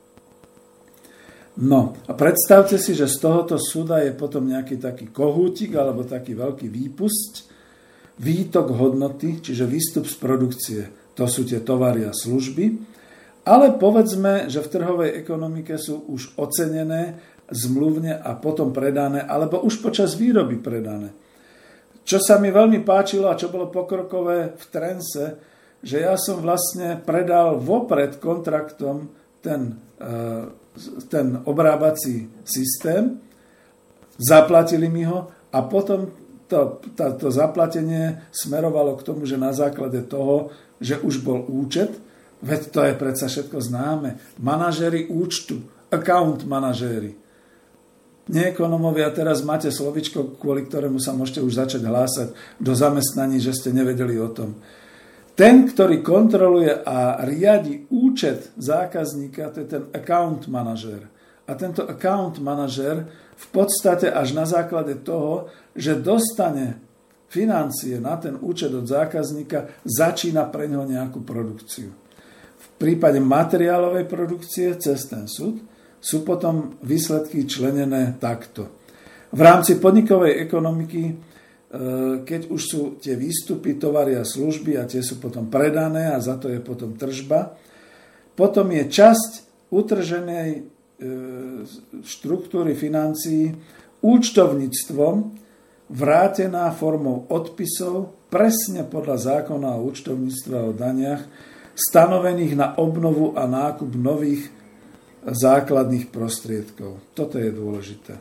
No a predstavte si, že z tohoto súda je potom nejaký taký kohútik alebo taký veľký výpusť, výtok hodnoty, čiže výstup z produkcie. To sú tie tovary a služby. Ale povedzme, že v trhovej ekonomike sú už ocenené zmluvne a potom predané, alebo už počas výroby predané. Čo sa mi veľmi páčilo a čo bolo pokrokové v Trense, že ja som vlastne predal vopred kontraktom ten, ten obrábací systém, zaplatili mi ho a potom to, to, to zaplatenie smerovalo k tomu, že na základe toho, že už bol účet, veď to je predsa všetko známe, manažery účtu, account manažéri, Neekonomovia, teraz máte slovičko, kvôli ktorému sa môžete už začať hlásať do zamestnaní, že ste nevedeli o tom. Ten, ktorý kontroluje a riadi účet zákazníka, to je ten account manažer. A tento account manažer v podstate až na základe toho, že dostane financie na ten účet od zákazníka, začína pre neho nejakú produkciu. V prípade materiálovej produkcie cez ten súd, sú potom výsledky členené takto. V rámci podnikovej ekonomiky, keď už sú tie výstupy, tovary a služby a tie sú potom predané a za to je potom tržba, potom je časť utrženej e, štruktúry financií účtovníctvom vrátená formou odpisov presne podľa zákona o účtovníctve o daniach stanovených na obnovu a nákup nových základných prostriedkov. Toto je dôležité.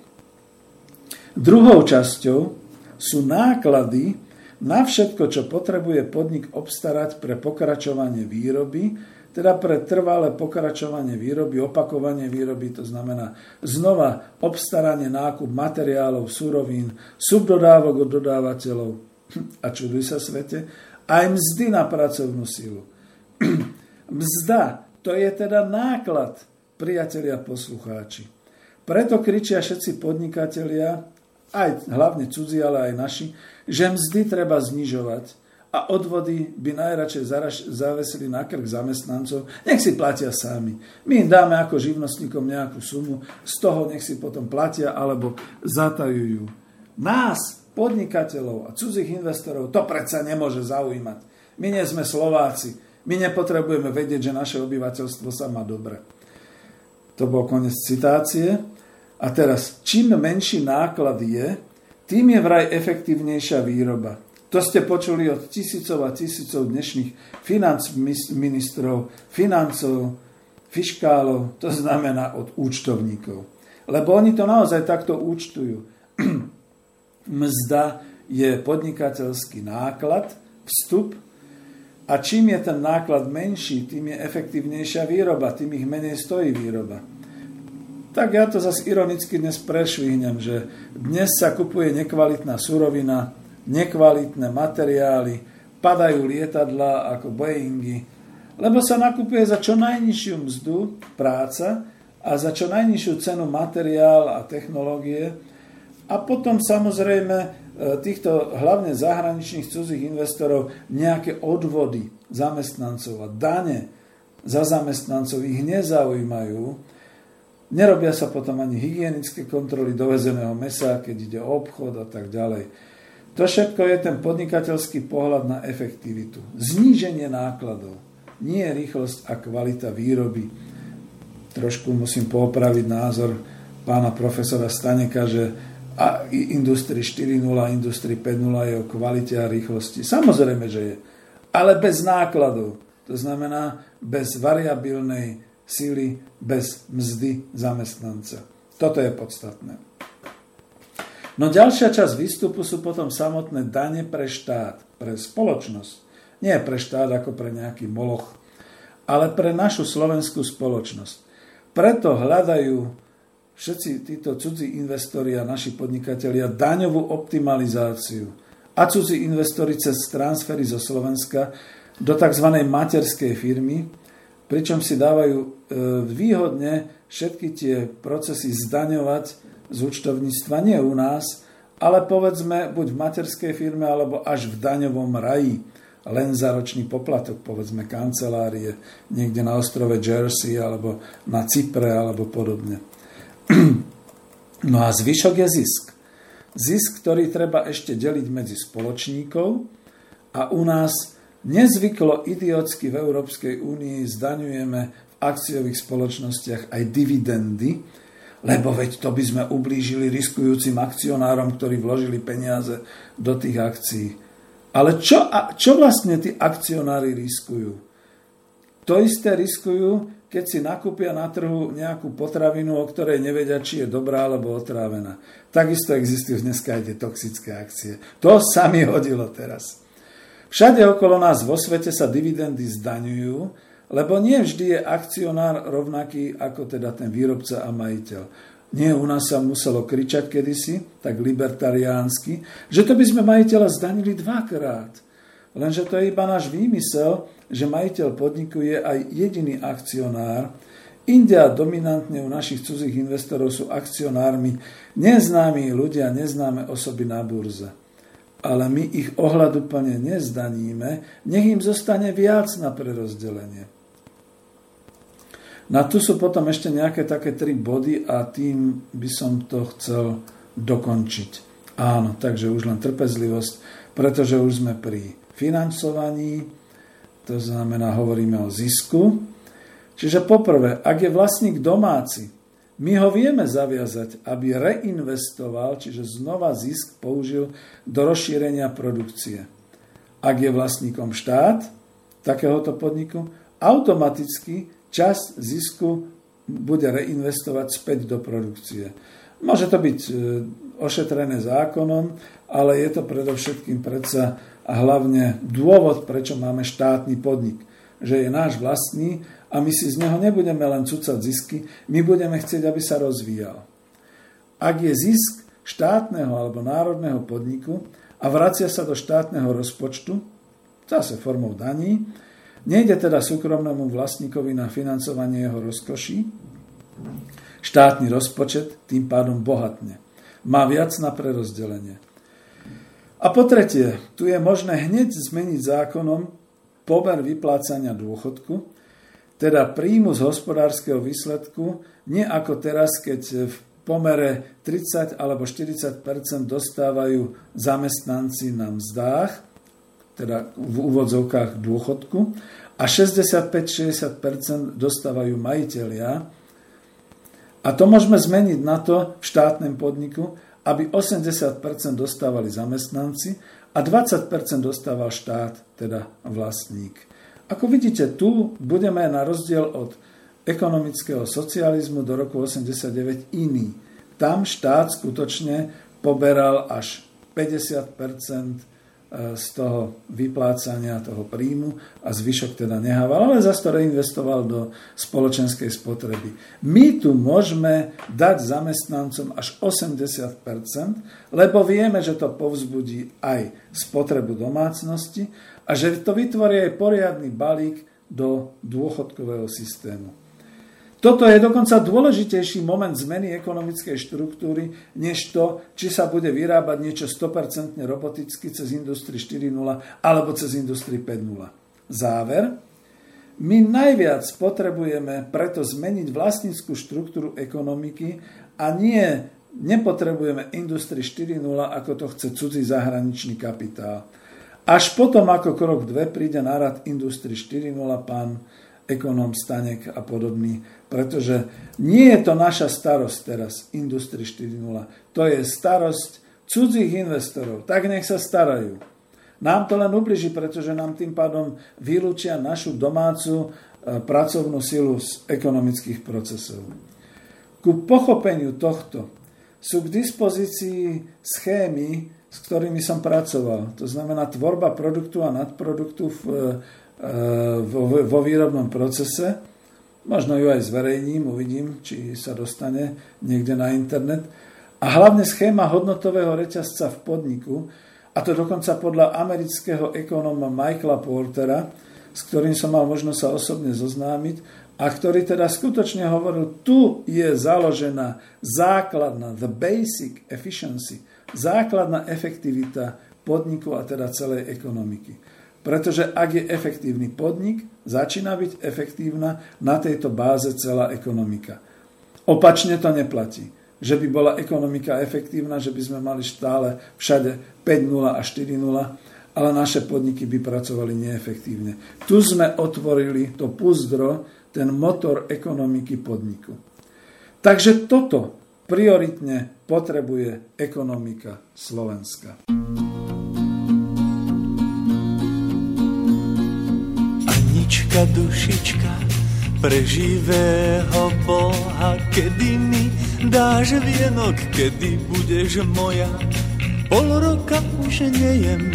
Druhou časťou sú náklady na všetko, čo potrebuje podnik obstarať pre pokračovanie výroby, teda pre trvalé pokračovanie výroby, opakovanie výroby, to znamená znova obstaranie, nákup materiálov, surovín, subdodávok od dodávateľov a čuduj sa svete, aj mzdy na pracovnú silu. Mzda, to je teda náklad, priatelia poslucháči. Preto kričia všetci podnikatelia, aj hlavne cudzí, ale aj naši, že mzdy treba znižovať a odvody by najradšej zavesili na krk zamestnancov, nech si platia sami. My im dáme ako živnostníkom nejakú sumu, z toho nech si potom platia alebo zatajujú. Nás, podnikateľov a cudzích investorov, to predsa nemôže zaujímať. My nie sme Slováci, my nepotrebujeme vedieť, že naše obyvateľstvo sa má dobre. To bol konec citácie. A teraz, čím menší náklad je, tým je vraj efektívnejšia výroba. To ste počuli od tisícov a tisícov dnešných financ ministrov, financov, fiškálov, to znamená od účtovníkov. Lebo oni to naozaj takto účtujú. Mzda je podnikateľský náklad, vstup, a čím je ten náklad menší, tým je efektívnejšia výroba, tým ich menej stojí výroba. Tak ja to zase ironicky dnes prešvihnem, že dnes sa kupuje nekvalitná surovina, nekvalitné materiály, padajú lietadla ako Boeingy, lebo sa nakupuje za čo najnižšiu mzdu práca a za čo najnižšiu cenu materiál a technológie. A potom samozrejme e, týchto hlavne zahraničných cudzích investorov nejaké odvody zamestnancov a dane za zamestnancov ich nezaujímajú. Nerobia sa potom ani hygienické kontroly dovezeného mesa, keď ide o obchod a tak ďalej. To všetko je ten podnikateľský pohľad na efektivitu. Zníženie nákladov, nie rýchlosť a kvalita výroby. Trošku musím poopraviť názor pána profesora Staneka, že a Industry 4.0, Industry 5.0 je o kvalite a rýchlosti. Samozrejme, že je. Ale bez nákladov. To znamená bez variabilnej síly, bez mzdy zamestnanca. Toto je podstatné. No ďalšia časť výstupu sú potom samotné dane pre štát, pre spoločnosť. Nie pre štát ako pre nejaký moloch, ale pre našu slovenskú spoločnosť. Preto hľadajú všetci títo cudzí investori a naši podnikatelia daňovú optimalizáciu a cudzí investori cez transfery zo Slovenska do tzv. materskej firmy, pričom si dávajú e, výhodne všetky tie procesy zdaňovať z účtovníctva nie u nás, ale povedzme buď v materskej firme alebo až v daňovom raji len za ročný poplatok, povedzme kancelárie niekde na ostrove Jersey alebo na Cypre alebo podobne. No a zvyšok je zisk. Zisk, ktorý treba ešte deliť medzi spoločníkov a u nás nezvyklo idiotsky v Európskej únii zdaňujeme v akciových spoločnostiach aj dividendy, lebo veď to by sme ublížili riskujúcim akcionárom, ktorí vložili peniaze do tých akcií. Ale čo, čo vlastne tí akcionári riskujú? To isté riskujú, keď si nakúpia na trhu nejakú potravinu, o ktorej nevedia, či je dobrá alebo otrávená. Takisto existujú dneska aj tie toxické akcie. To sa mi hodilo teraz. Všade okolo nás vo svete sa dividendy zdaňujú, lebo nie vždy je akcionár rovnaký ako teda ten výrobca a majiteľ. Nie u nás sa muselo kričať kedysi, tak libertariánsky, že to by sme majiteľa zdanili dvakrát. Lenže to je iba náš výmysel, že majiteľ podniku je aj jediný akcionár. India dominantne u našich cudzích investorov sú akcionármi neznámi ľudia, neznáme osoby na burze. Ale my ich ohľaduplne nezdaníme, nech im zostane viac na prerozdelenie. No a tu sú potom ešte nejaké také tri body a tým by som to chcel dokončiť. Áno, takže už len trpezlivosť, pretože už sme pri financovaní, to znamená, hovoríme o zisku. Čiže poprvé, ak je vlastník domáci, my ho vieme zaviazať, aby reinvestoval, čiže znova zisk použil do rozšírenia produkcie. Ak je vlastníkom štát takéhoto podniku, automaticky časť zisku bude reinvestovať späť do produkcie. Môže to byť e, ošetrené zákonom, ale je to predovšetkým predsa a hlavne dôvod, prečo máme štátny podnik. Že je náš vlastný a my si z neho nebudeme len cucať zisky, my budeme chcieť, aby sa rozvíjal. Ak je zisk štátneho alebo národného podniku a vracia sa do štátneho rozpočtu, zase formou daní, nejde teda súkromnému vlastníkovi na financovanie jeho rozkoší, štátny rozpočet tým pádom bohatne. Má viac na prerozdelenie. A po tretie, tu je možné hneď zmeniť zákonom pomer vyplácania dôchodku, teda príjmu z hospodárskeho výsledku, nie ako teraz, keď v pomere 30 alebo 40% dostávajú zamestnanci na mzdách, teda v úvodzovkách dôchodku, a 65-60% dostávajú majiteľia. A to môžeme zmeniť na to v štátnom podniku, aby 80% dostávali zamestnanci a 20% dostával štát, teda vlastník. Ako vidíte, tu budeme na rozdiel od ekonomického socializmu do roku 89 iný. Tam štát skutočne poberal až 50 e, z toho vyplácania toho príjmu a zvyšok teda nehával, ale zase to reinvestoval do spoločenskej spotreby. My tu môžeme dať zamestnancom až 80%, lebo vieme, že to povzbudí aj spotrebu domácnosti a že to vytvorí aj poriadny balík do dôchodkového systému. Toto je dokonca dôležitejší moment zmeny ekonomickej štruktúry, než to, či sa bude vyrábať niečo 100% roboticky cez Industry 4.0 alebo cez Industry 5.0. Záver. My najviac potrebujeme preto zmeniť vlastníckú štruktúru ekonomiky a nie nepotrebujeme Industry 4.0, ako to chce cudzí zahraničný kapitál. Až potom, ako krok 2 príde na rad Industry 4.0, pán ekonóm Stanek a podobný, pretože nie je to naša starosť teraz, Industry 4.0, to je starosť cudzích investorov, tak nech sa starajú. Nám to len ubliží, pretože nám tým pádom vylúčia našu domácu e, pracovnú silu z ekonomických procesov. Ku pochopeniu tohto sú k dispozícii schémy, s ktorými som pracoval. To znamená tvorba produktu a nadproduktu v vo, vo výrobnom procese. Možno ju aj zverejním, uvidím, či sa dostane niekde na internet. A hlavne schéma hodnotového reťazca v podniku, a to dokonca podľa amerického ekonóma Michaela Portera, s ktorým som mal možnosť sa osobne zoznámiť, a ktorý teda skutočne hovoril, tu je založená základná, the basic efficiency, základná efektivita podniku a teda celej ekonomiky. Pretože ak je efektívny podnik, začína byť efektívna na tejto báze celá ekonomika. Opačne to neplatí. Že by bola ekonomika efektívna, že by sme mali stále všade 5.0 a 4.0, ale naše podniky by pracovali neefektívne. Tu sme otvorili to puzdro, ten motor ekonomiky podniku. Takže toto prioritne potrebuje ekonomika Slovenska. dušička, dušička pre živého Boha, kedy mi dáš vienok, kedy budeš moja. Pol roka už nejem,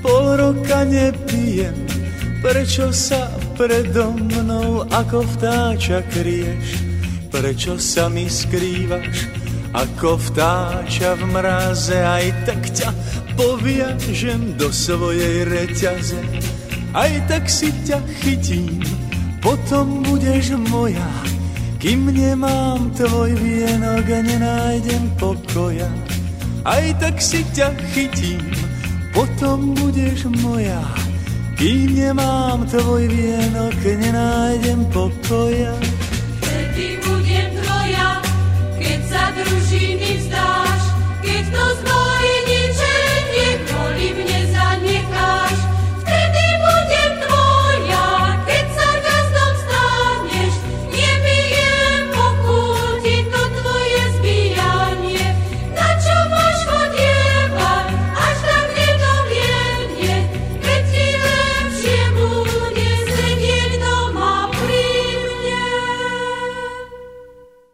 pol roka nepijem, prečo sa predo mnou ako vtáča krieš? Prečo sa mi skrývaš ako vtáča v mraze, aj tak ťa poviažem do svojej reťaze aj tak si ťa chytím, potom budeš moja. Kým nemám tvoj vienok a nenájdem pokoja, aj tak si ťa chytím, potom budeš moja. Kým nemám tvoj vienok, nenájdem pokoja. Keď to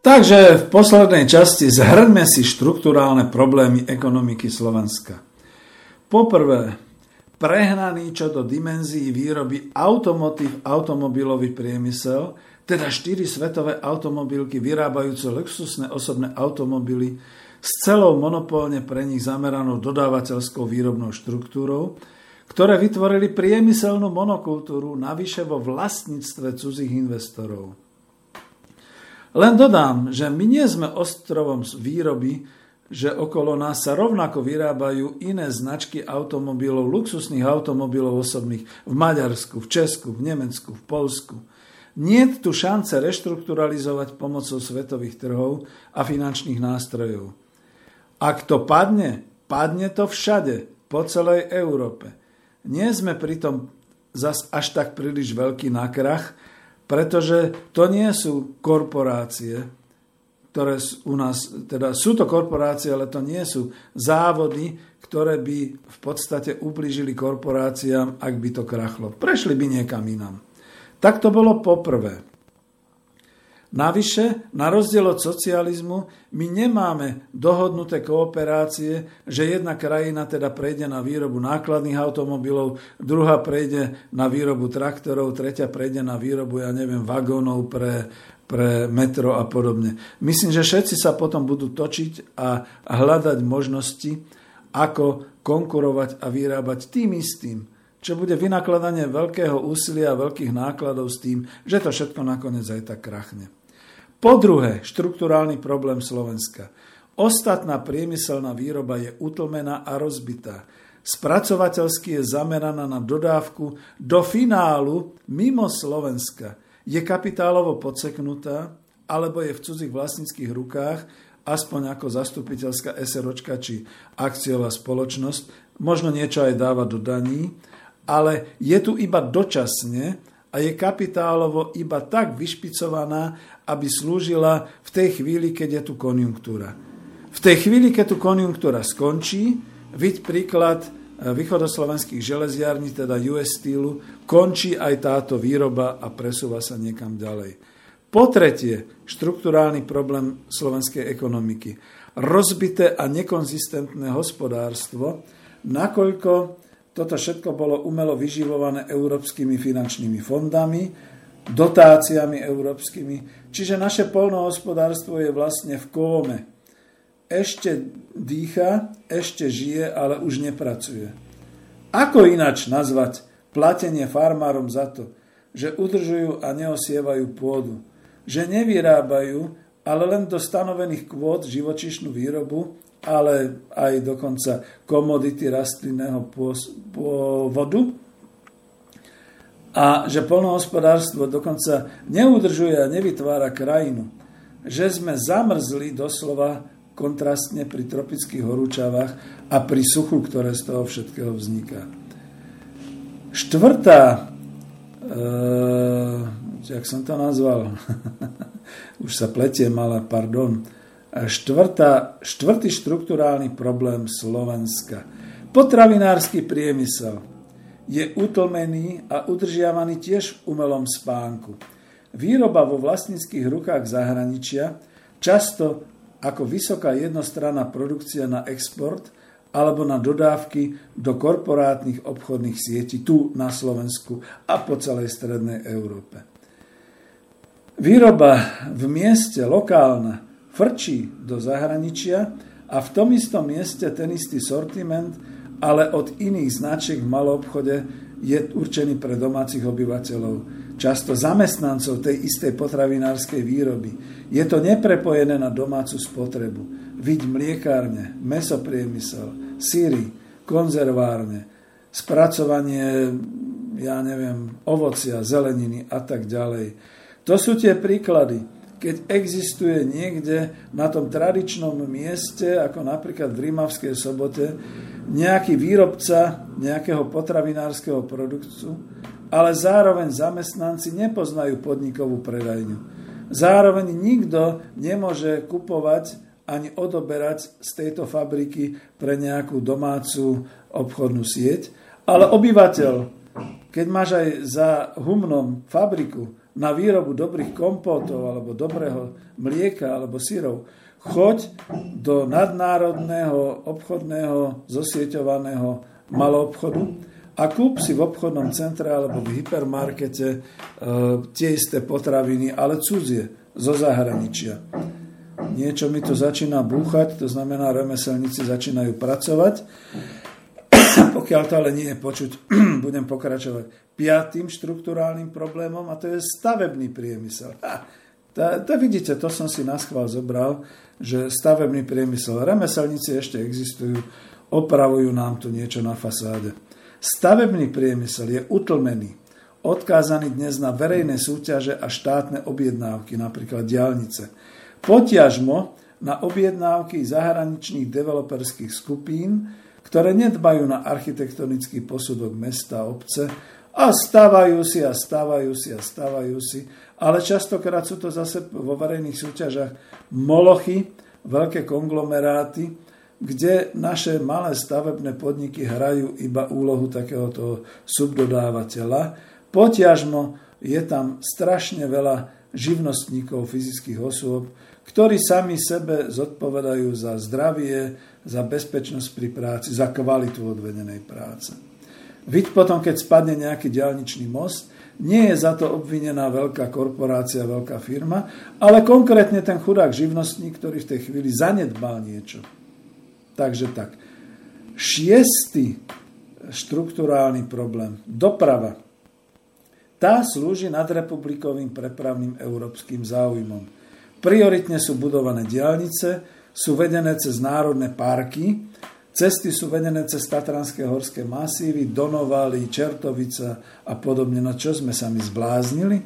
Takže v poslednej časti zhrňme si štruktúrálne problémy ekonomiky Slovenska. Poprvé, prehnaný čo do dimenzií výroby automotív automobilový priemysel, teda štyri svetové automobilky vyrábajúce luxusné osobné automobily s celou monopolne pre nich zameranou dodávateľskou výrobnou štruktúrou, ktoré vytvorili priemyselnú monokultúru navyše vo vlastníctve cudzích investorov. Len dodám, že my nie sme ostrovom z výroby, že okolo nás sa rovnako vyrábajú iné značky automobilov, luxusných automobilov osobných v Maďarsku, v Česku, v Nemecku, v Polsku. Nie je tu šance reštrukturalizovať pomocou svetových trhov a finančných nástrojov. Ak to padne, padne to všade, po celej Európe. Nie sme pritom zas až tak príliš veľký na krach, pretože to nie sú korporácie, ktoré u nás, teda sú to korporácie, ale to nie sú závody, ktoré by v podstate ublížili korporáciám, ak by to krachlo. Prešli by niekam inam. Tak to bolo poprvé. Navyše, na rozdiel od socializmu, my nemáme dohodnuté kooperácie, že jedna krajina teda prejde na výrobu nákladných automobilov, druhá prejde na výrobu traktorov, tretia prejde na výrobu, ja neviem, vagónov pre, pre metro a podobne. Myslím, že všetci sa potom budú točiť a hľadať možnosti, ako konkurovať a vyrábať tým istým, čo bude vynakladanie veľkého úsilia a veľkých nákladov s tým, že to všetko nakoniec aj tak krachne. Po druhé, štruktúrálny problém Slovenska. Ostatná priemyselná výroba je utlmená a rozbitá. Spracovateľsky je zameraná na dodávku do finálu mimo Slovenska. Je kapitálovo podseknutá, alebo je v cudzích vlastníckých rukách, aspoň ako zastupiteľská SROčka či akciová spoločnosť, možno niečo aj dáva do daní, ale je tu iba dočasne a je kapitálovo iba tak vyšpicovaná, aby slúžila v tej chvíli, keď je tu konjunktúra. V tej chvíli, keď tu konjunktúra skončí, viď príklad eh, východoslovenských železiarní, teda US Steelu, končí aj táto výroba a presúva sa niekam ďalej. Po tretie, štruktúrálny problém slovenskej ekonomiky. Rozbité a nekonzistentné hospodárstvo, nakoľko toto všetko bolo umelo vyživované európskymi finančnými fondami, dotáciami európskymi. Čiže naše polnohospodárstvo je vlastne v kóme. Ešte dýcha, ešte žije, ale už nepracuje. Ako inač nazvať platenie farmárom za to, že udržujú a neosievajú pôdu, že nevyrábajú, ale len do stanovených kvót živočišnú výrobu, ale aj dokonca komodity rastlinného pôvodu, a že polnohospodárstvo dokonca neudržuje a nevytvára krajinu. Že sme zamrzli doslova kontrastne pri tropických horúčavách a pri suchu, ktoré z toho všetkého vzniká. Štvrtá, e, jak som to nazval, už sa pletiem, ale pardon, štvrtá, štvrtý štruktúrálny problém Slovenska. Potravinársky priemysel je utlmený a udržiavaný tiež v umelom spánku. Výroba vo vlastníckých rukách zahraničia, často ako vysoká jednostranná produkcia na export alebo na dodávky do korporátnych obchodných sietí tu na Slovensku a po celej strednej Európe. Výroba v mieste lokálna frčí do zahraničia a v tom istom mieste ten istý sortiment ale od iných značiek v obchode je určený pre domácich obyvateľov, často zamestnancov tej istej potravinárskej výroby. Je to neprepojené na domácu spotrebu. Vidť mliekárne, mesopriemysel, síry, konzervárne, spracovanie, ja neviem, ovocia, zeleniny a tak ďalej. To sú tie príklady. Keď existuje niekde na tom tradičnom mieste, ako napríklad v Rímavskej sobote, nejaký výrobca nejakého potravinárskeho produktu, ale zároveň zamestnanci nepoznajú podnikovú predajňu. Zároveň nikto nemôže kupovať ani odoberať z tejto fabriky pre nejakú domácu obchodnú sieť, ale obyvateľ, keď máš aj za humnom fabriku, na výrobu dobrých kompótov alebo dobrého mlieka alebo syrov, choď do nadnárodného obchodného zosieťovaného maloobchodu a kúp si v obchodnom centre alebo v hypermarkete e, tie isté potraviny, ale cudzie, zo zahraničia. Niečo mi to začína búchať, to znamená, remeselníci začínajú pracovať. Pokiaľ to ale nie je počuť, budem pokračovať piatým štruktúrálnym problémom a to je stavebný priemysel. Ha, tá, tá vidíte, to som si na schvál zobral, že stavebný priemysel, remeselníci ešte existujú, opravujú nám tu niečo na fasáde. Stavebný priemysel je utlmený, odkázaný dnes na verejné súťaže a štátne objednávky, napríklad diálnice. Potiažmo na objednávky zahraničných developerských skupín, ktoré nedbajú na architektonický posudok mesta a obce a stávajú si a stávajú si a stávajú si, ale častokrát sú to zase vo verejných súťažach molochy, veľké konglomeráty, kde naše malé stavebné podniky hrajú iba úlohu takéhoto subdodávateľa. Potiažmo je tam strašne veľa živnostníkov, fyzických osôb, ktorí sami sebe zodpovedajú za zdravie, za bezpečnosť pri práci, za kvalitu odvedenej práce. Vidť potom, keď spadne nejaký diálničný most, nie je za to obvinená veľká korporácia, veľká firma, ale konkrétne ten chudák živnostník, ktorý v tej chvíli zanedbal niečo. Takže tak. Šiestý štruktúrálny problém. Doprava. Tá slúži nadrepublikovým prepravným európskym záujmom. Prioritne sú budované diálnice, sú vedené cez národné parky, cesty sú vedené cez Tatranské horské masívy, Donovaly, Čertovica a podobne. No čo sme sa mi zbláznili?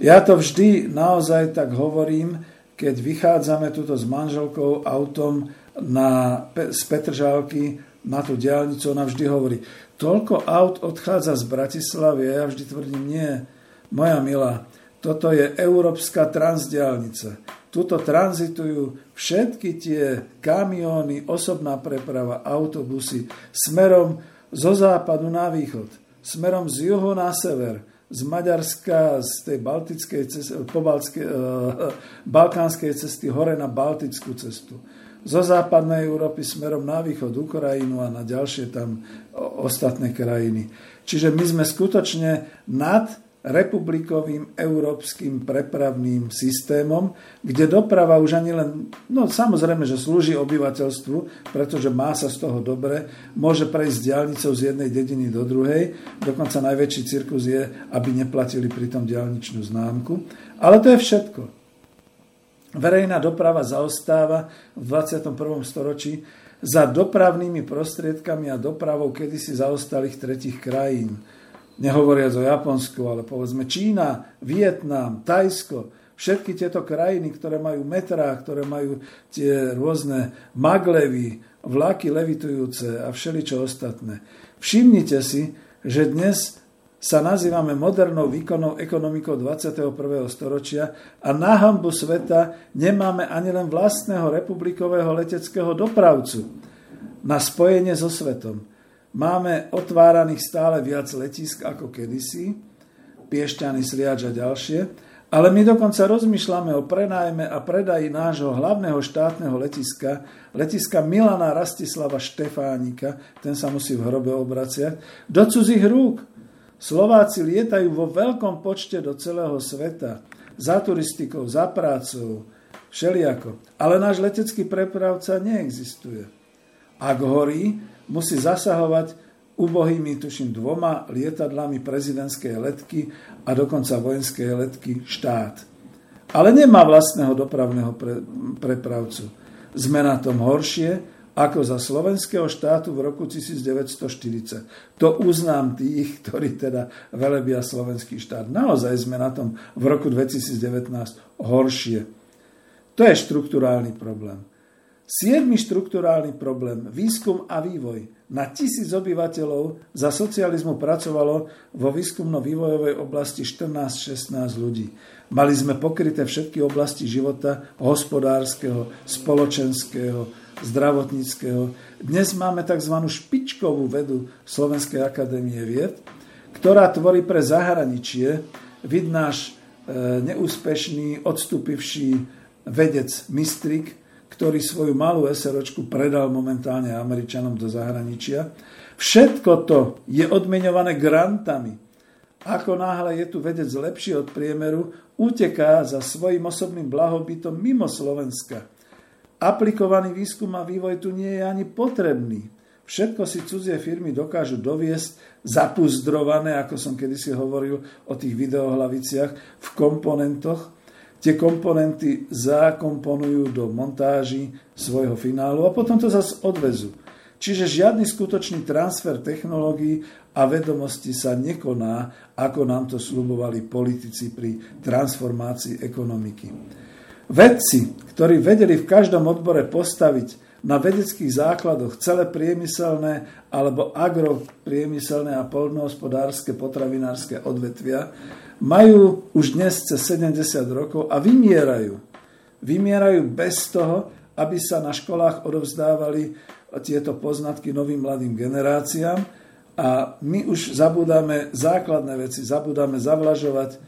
Ja to vždy naozaj tak hovorím, keď vychádzame tuto s manželkou autom na, z Petržálky na tú diálnicu, ona vždy hovorí, toľko aut odchádza z Bratislavy a ja vždy tvrdím, nie, moja milá, toto je európska transdiálnica. Tuto tranzitujú všetky tie kamióny, osobná preprava, autobusy smerom zo západu na východ, smerom z juhu na sever, z Maďarska, z tej baltickej cesty, pobaltskej, uh, balkánskej cesty hore na baltickú cestu zo západnej Európy smerom na východ Ukrajinu a na ďalšie tam ostatné krajiny. Čiže my sme skutočne nad republikovým európskym prepravným systémom, kde doprava už ani len, no samozrejme, že slúži obyvateľstvu, pretože má sa z toho dobre, môže prejsť diálnicou z jednej dediny do druhej, dokonca najväčší cirkus je, aby neplatili pri tom diálničnú známku. Ale to je všetko. Verejná doprava zaostáva v 21. storočí za dopravnými prostriedkami a dopravou kedysi zaostalých tretich krajín. Nehovoriac o Japonsku, ale povedzme Čína, Vietnam, Tajsko, všetky tieto krajiny, ktoré majú metrá, ktoré majú tie rôzne maglevy, vlaky levitujúce a všeličo ostatné. Všimnite si, že dnes sa nazývame modernou výkonnou ekonomikou 21. storočia a na hambu sveta nemáme ani len vlastného republikového leteckého dopravcu na spojenie so svetom. Máme otváraných stále viac letisk ako kedysi, Piešťany, Sliač a ďalšie, ale my dokonca rozmýšľame o prenájme a predaji nášho hlavného štátneho letiska, letiska Milana Rastislava Štefánika, ten sa musí v hrobe obraciať, do cudzích rúk, Slováci lietajú vo veľkom počte do celého sveta. Za turistikou, za prácou, všelijako. Ale náš letecký prepravca neexistuje. Ak horí, musí zasahovať ubohými, tuším, dvoma lietadlami prezidentskej letky a dokonca vojenskej letky štát. Ale nemá vlastného dopravného pre, prepravcu. Sme na tom horšie, ako za slovenského štátu v roku 1940. To uznám tých, ktorí teda velebia slovenský štát. Naozaj sme na tom v roku 2019 horšie. To je štruktúrálny problém. Siedmy štruktúrálny problém, výskum a vývoj. Na tisíc obyvateľov za socializmu pracovalo vo výskumno-vývojovej oblasti 14-16 ľudí. Mali sme pokryté všetky oblasti života hospodárskeho, spoločenského, zdravotníckého. Dnes máme tzv. špičkovú vedu Slovenskej akadémie vied, ktorá tvorí pre zahraničie vid náš e, neúspešný, odstupivší vedec Mistrik, ktorý svoju malú SROčku predal momentálne Američanom do zahraničia. Všetko to je odmeňované grantami. Ako náhle je tu vedec lepší od priemeru, uteká za svojim osobným blahobytom mimo Slovenska. Aplikovaný výskum a vývoj tu nie je ani potrebný. Všetko si cudzie firmy dokážu doviesť zapuzdrované, ako som kedysi hovoril o tých videohlaviciach, v komponentoch. Tie komponenty zakomponujú do montáži svojho finálu a potom to zase odvezú. Čiže žiadny skutočný transfer technológií a vedomosti sa nekoná, ako nám to slubovali politici pri transformácii ekonomiky. Vedci, ktorí vedeli v každom odbore postaviť na vedeckých základoch celé priemyselné alebo agropriemyselné a poľnohospodárske potravinárske odvetvia majú už dnes cez 70 rokov a vymierajú. Vymierajú bez toho, aby sa na školách odovzdávali tieto poznatky novým mladým generáciám a my už zabudáme základné veci, zabudáme zavlažovať,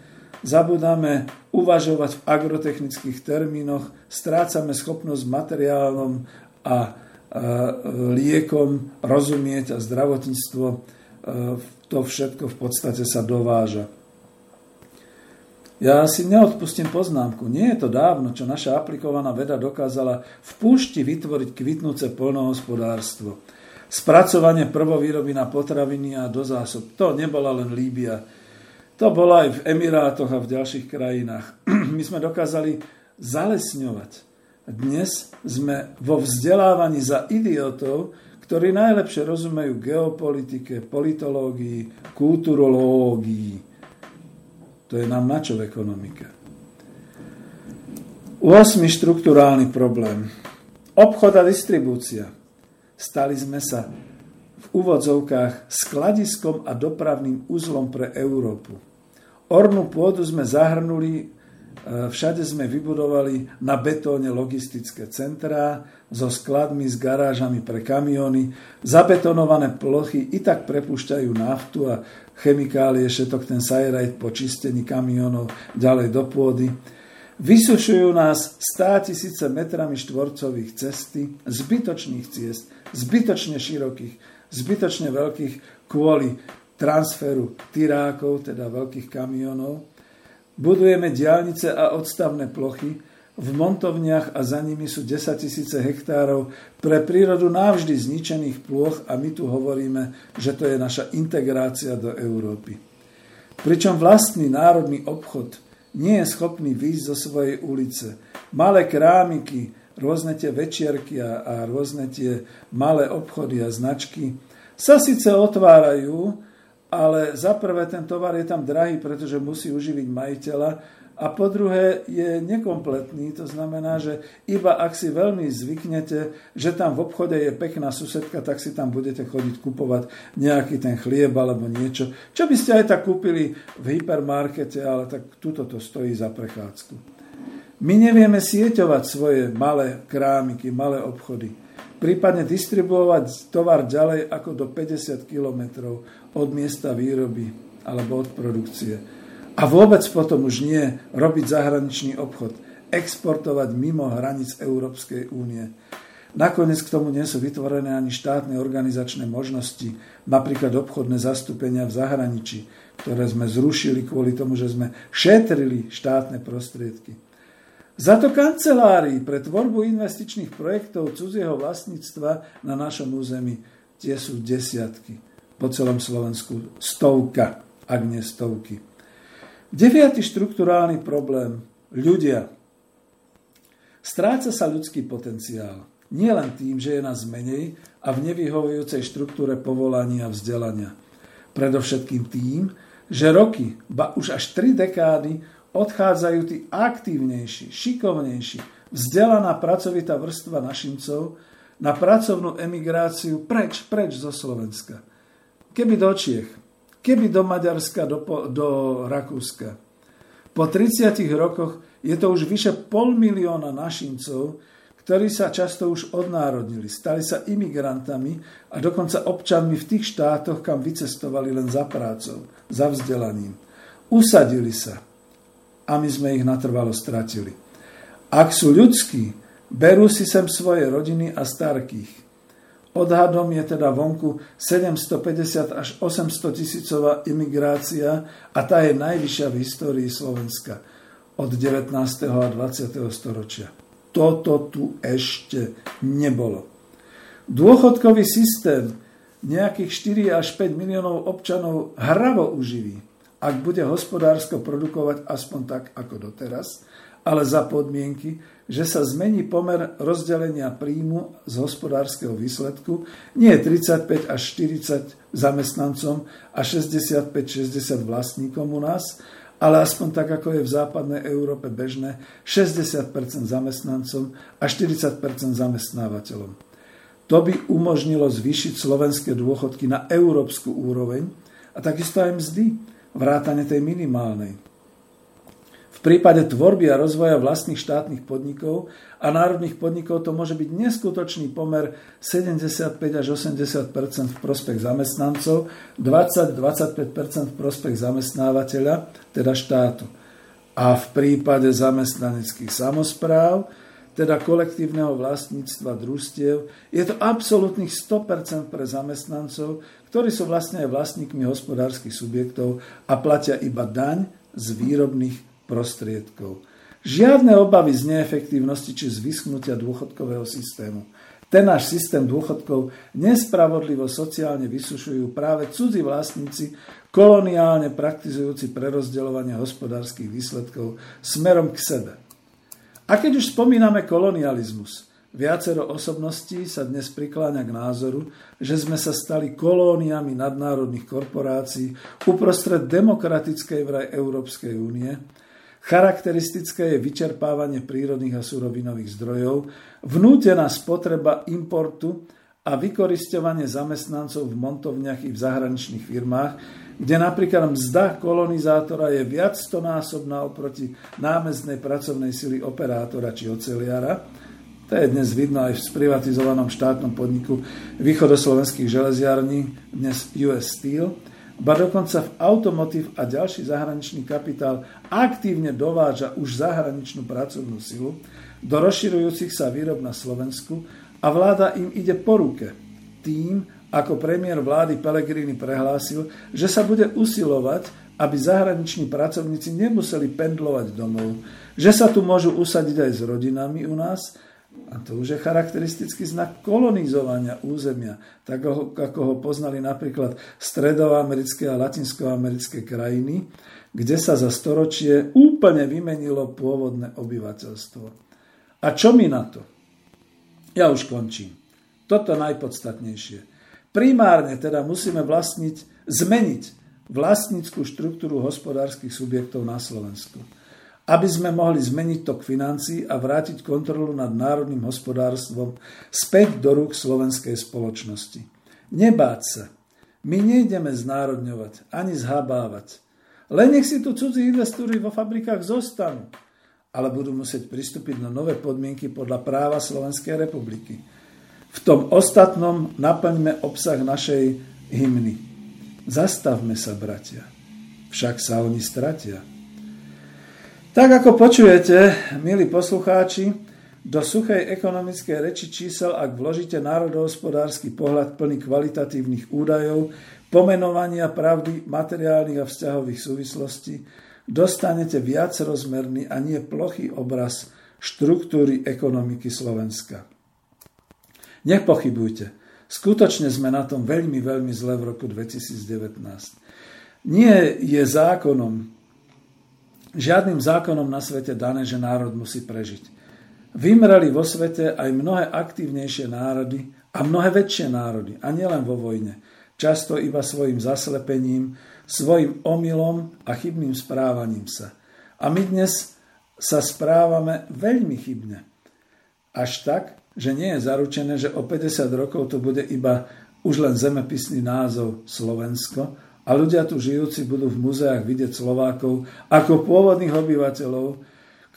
zabudáme uvažovať v agrotechnických termínoch, strácame schopnosť materiálnom a liekom rozumieť a zdravotníctvo, to všetko v podstate sa dováža. Ja si neodpustím poznámku. Nie je to dávno, čo naša aplikovaná veda dokázala v púšti vytvoriť kvitnúce polnohospodárstvo. Spracovanie prvovýroby na potraviny a do zásob. To nebola len Líbia. To bola aj v Emirátoch a v ďalších krajinách. My sme dokázali zalesňovať dnes sme vo vzdelávaní za idiotov, ktorí najlepšie rozumejú geopolitike, politológii, kulturológii. To je nám načo v ekonomike. 8. štruktúrálny problém. Obchod a distribúcia. Stali sme sa v úvodzovkách skladiskom a dopravným uzlom pre Európu. Ornú pôdu sme zahrnuli E, všade sme vybudovali na betóne logistické centrá so skladmi, s garážami pre kamiony. Zabetonované plochy i tak prepúšťajú naftu a chemikálie, všetok ten sajrajt po čistení kamionov ďalej do pôdy. Vysušujú nás stá tisíce metrami štvorcových cesty, zbytočných ciest, zbytočne širokých, zbytočne veľkých kvôli transferu tyrákov, teda veľkých kamionov. Budujeme diálnice a odstavné plochy, v montovniach a za nimi sú 10 tisíce hektárov pre prírodu navždy zničených plôch a my tu hovoríme, že to je naša integrácia do Európy. Pričom vlastný národný obchod nie je schopný výjsť zo svojej ulice. Malé krámiky, rôzne tie večierky a, a rôzne tie malé obchody a značky sa síce otvárajú, ale za prvé ten tovar je tam drahý, pretože musí uživiť majiteľa a po druhé je nekompletný, to znamená, že iba ak si veľmi zvyknete, že tam v obchode je pekná susedka, tak si tam budete chodiť kupovať nejaký ten chlieb alebo niečo, čo by ste aj tak kúpili v hypermarkete, ale tak tuto to stojí za prechádzku. My nevieme sieťovať svoje malé krámiky, malé obchody prípadne distribuovať tovar ďalej ako do 50 kilometrov od miesta výroby alebo od produkcie. A vôbec potom už nie robiť zahraničný obchod, exportovať mimo hranic Európskej únie. Nakoniec k tomu nie sú vytvorené ani štátne organizačné možnosti, napríklad obchodné zastúpenia v zahraničí, ktoré sme zrušili kvôli tomu, že sme šetrili štátne prostriedky. Za to kancelárii pre tvorbu investičných projektov cudzieho vlastníctva na našom území tie sú desiatky. Po celom Slovensku stovka, ak nie stovky. Deviatý štruktúrálny problém. Ľudia. Stráca sa ľudský potenciál. Nie len tým, že je nás menej a v nevyhovujúcej štruktúre povolania a vzdelania. Predovšetkým tým, že roky, ba už až tri dekády odchádzajú tí aktívnejší, šikovnejší, vzdelaná pracovitá vrstva našimcov na pracovnú emigráciu preč, preč zo Slovenska. Keby do Čiech, keby do Maďarska, do, do Rakúska. Po 30 rokoch je to už vyše pol milióna našimcov, ktorí sa často už odnárodnili, stali sa imigrantami a dokonca občanmi v tých štátoch, kam vycestovali len za prácou, za vzdelaním. Usadili sa a my sme ich natrvalo stratili. Ak sú ľudskí, berú si sem svoje rodiny a starkých. Odhadom je teda vonku 750 až 800 tisícová imigrácia a tá je najvyššia v histórii Slovenska od 19. a 20. storočia. Toto tu ešte nebolo. Dôchodkový systém nejakých 4 až 5 miliónov občanov hravo uživí, ak bude hospodársko produkovať aspoň tak ako doteraz, ale za podmienky, že sa zmení pomer rozdelenia príjmu z hospodárskeho výsledku, nie 35 až 40 zamestnancom a 65-60 vlastníkom u nás, ale aspoň tak, ako je v západnej Európe bežné, 60% zamestnancom a 40% zamestnávateľom. To by umožnilo zvýšiť slovenské dôchodky na európsku úroveň a takisto aj mzdy, vrátane tej minimálnej prípade tvorby a rozvoja vlastných štátnych podnikov a národných podnikov to môže byť neskutočný pomer 75 až 80 v prospech zamestnancov, 20-25 v prospech zamestnávateľa, teda štátu. A v prípade zamestnaneckých samozpráv, teda kolektívneho vlastníctva družstiev, je to absolútnych 100% pre zamestnancov, ktorí sú vlastne aj vlastníkmi hospodárskych subjektov a platia iba daň z výrobných prostriedkov. Žiadne obavy z neefektívnosti či z vyschnutia dôchodkového systému. Ten náš systém dôchodkov nespravodlivo sociálne vysušujú práve cudzí vlastníci, koloniálne praktizujúci prerozdeľovanie hospodárskych výsledkov smerom k sebe. A keď už spomíname kolonializmus, Viacero osobností sa dnes prikláňa k názoru, že sme sa stali kolóniami nadnárodných korporácií uprostred demokratickej vraj Európskej únie Charakteristické je vyčerpávanie prírodných a surovinových zdrojov, vnútená spotreba importu a vykoristovanie zamestnancov v montovniach i v zahraničných firmách, kde napríklad mzda kolonizátora je viac stonásobná oproti námeznej pracovnej sily operátora či oceliara. To je dnes vidno aj v sprivatizovanom štátnom podniku východoslovenských železiarní, dnes US Steel, ba dokonca v automotív a ďalší zahraničný kapitál aktívne dováža už zahraničnú pracovnú silu do rozširujúcich sa výrob na Slovensku a vláda im ide po ruke. Tým, ako premiér vlády Pelegrini prehlásil, že sa bude usilovať, aby zahraniční pracovníci nemuseli pendlovať domov, že sa tu môžu usadiť aj s rodinami u nás a to už je charakteristický znak kolonizovania územia, tak ako ho poznali napríklad stredoamerické a latinskoamerické krajiny, kde sa za storočie úplne vymenilo pôvodné obyvateľstvo. A čo mi na to? Ja už končím. Toto najpodstatnejšie. Primárne teda musíme vlastniť, zmeniť vlastnickú štruktúru hospodárskych subjektov na Slovensku aby sme mohli zmeniť tok financií a vrátiť kontrolu nad národným hospodárstvom späť do rúk slovenskej spoločnosti. Nebáť sa. My nejdeme znárodňovať ani zhabávať. Len nech si tu cudzí investori vo fabrikách zostanú, ale budú musieť pristúpiť na nové podmienky podľa práva Slovenskej republiky. V tom ostatnom naplňme obsah našej hymny. Zastavme sa, bratia, však sa oni stratia. Tak ako počujete, milí poslucháči, do suchej ekonomickej reči čísel, ak vložíte národohospodársky pohľad plný kvalitatívnych údajov, pomenovania pravdy materiálnych a vzťahových súvislostí, dostanete viac rozmerný a nie plochý obraz štruktúry ekonomiky Slovenska. Nepochybujte, skutočne sme na tom veľmi, veľmi zle v roku 2019. Nie je zákonom, žiadnym zákonom na svete dané, že národ musí prežiť. Vymreli vo svete aj mnohé aktívnejšie národy a mnohé väčšie národy, a nielen vo vojne. Často iba svojim zaslepením, svojim omylom a chybným správaním sa. A my dnes sa správame veľmi chybne. Až tak, že nie je zaručené, že o 50 rokov to bude iba už len zemepisný názov Slovensko, a ľudia tu žijúci budú v muzeách vidieť Slovákov ako pôvodných obyvateľov,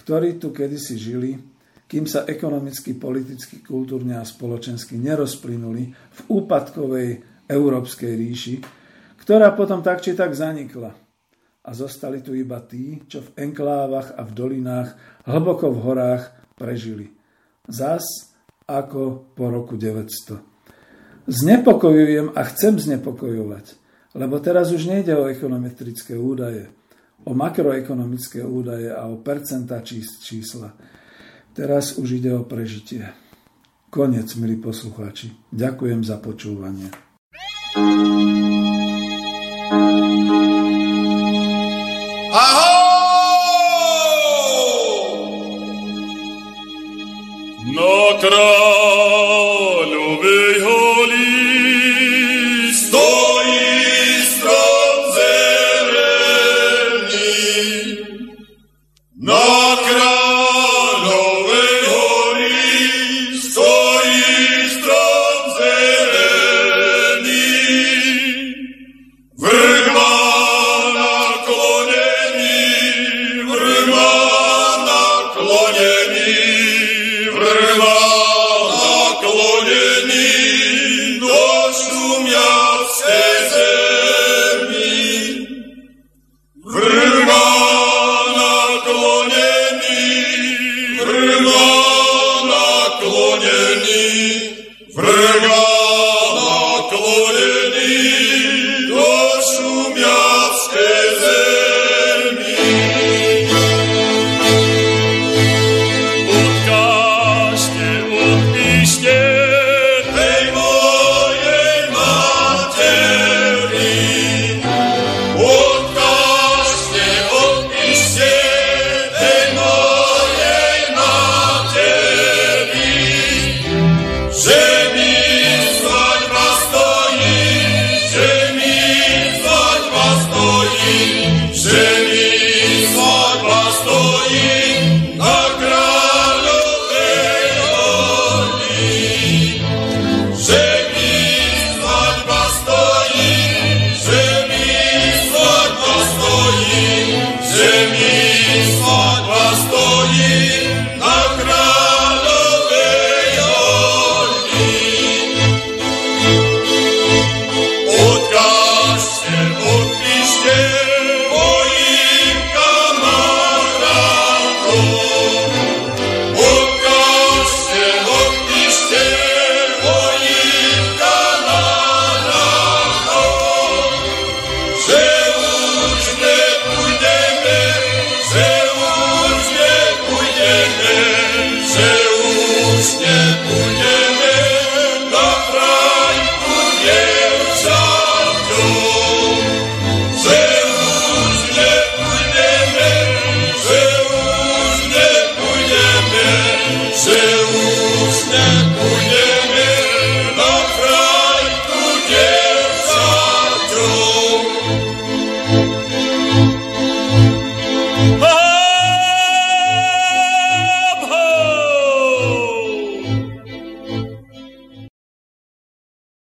ktorí tu kedysi žili, kým sa ekonomicky, politicky, kultúrne a spoločensky nerozplynuli v úpadkovej európskej ríši, ktorá potom tak či tak zanikla. a zostali tu iba tí, čo v enklávach a v dolinách, hlboko v horách prežili. Zas ako po roku 900. Znepokojujem a chcem znepokojovať, lebo teraz už nejde o ekonometrické údaje, o makroekonomické údaje a o percentá čísla. Teraz už ide o prežitie. Konec, milí poslucháči. Ďakujem za počúvanie. Na kráľovej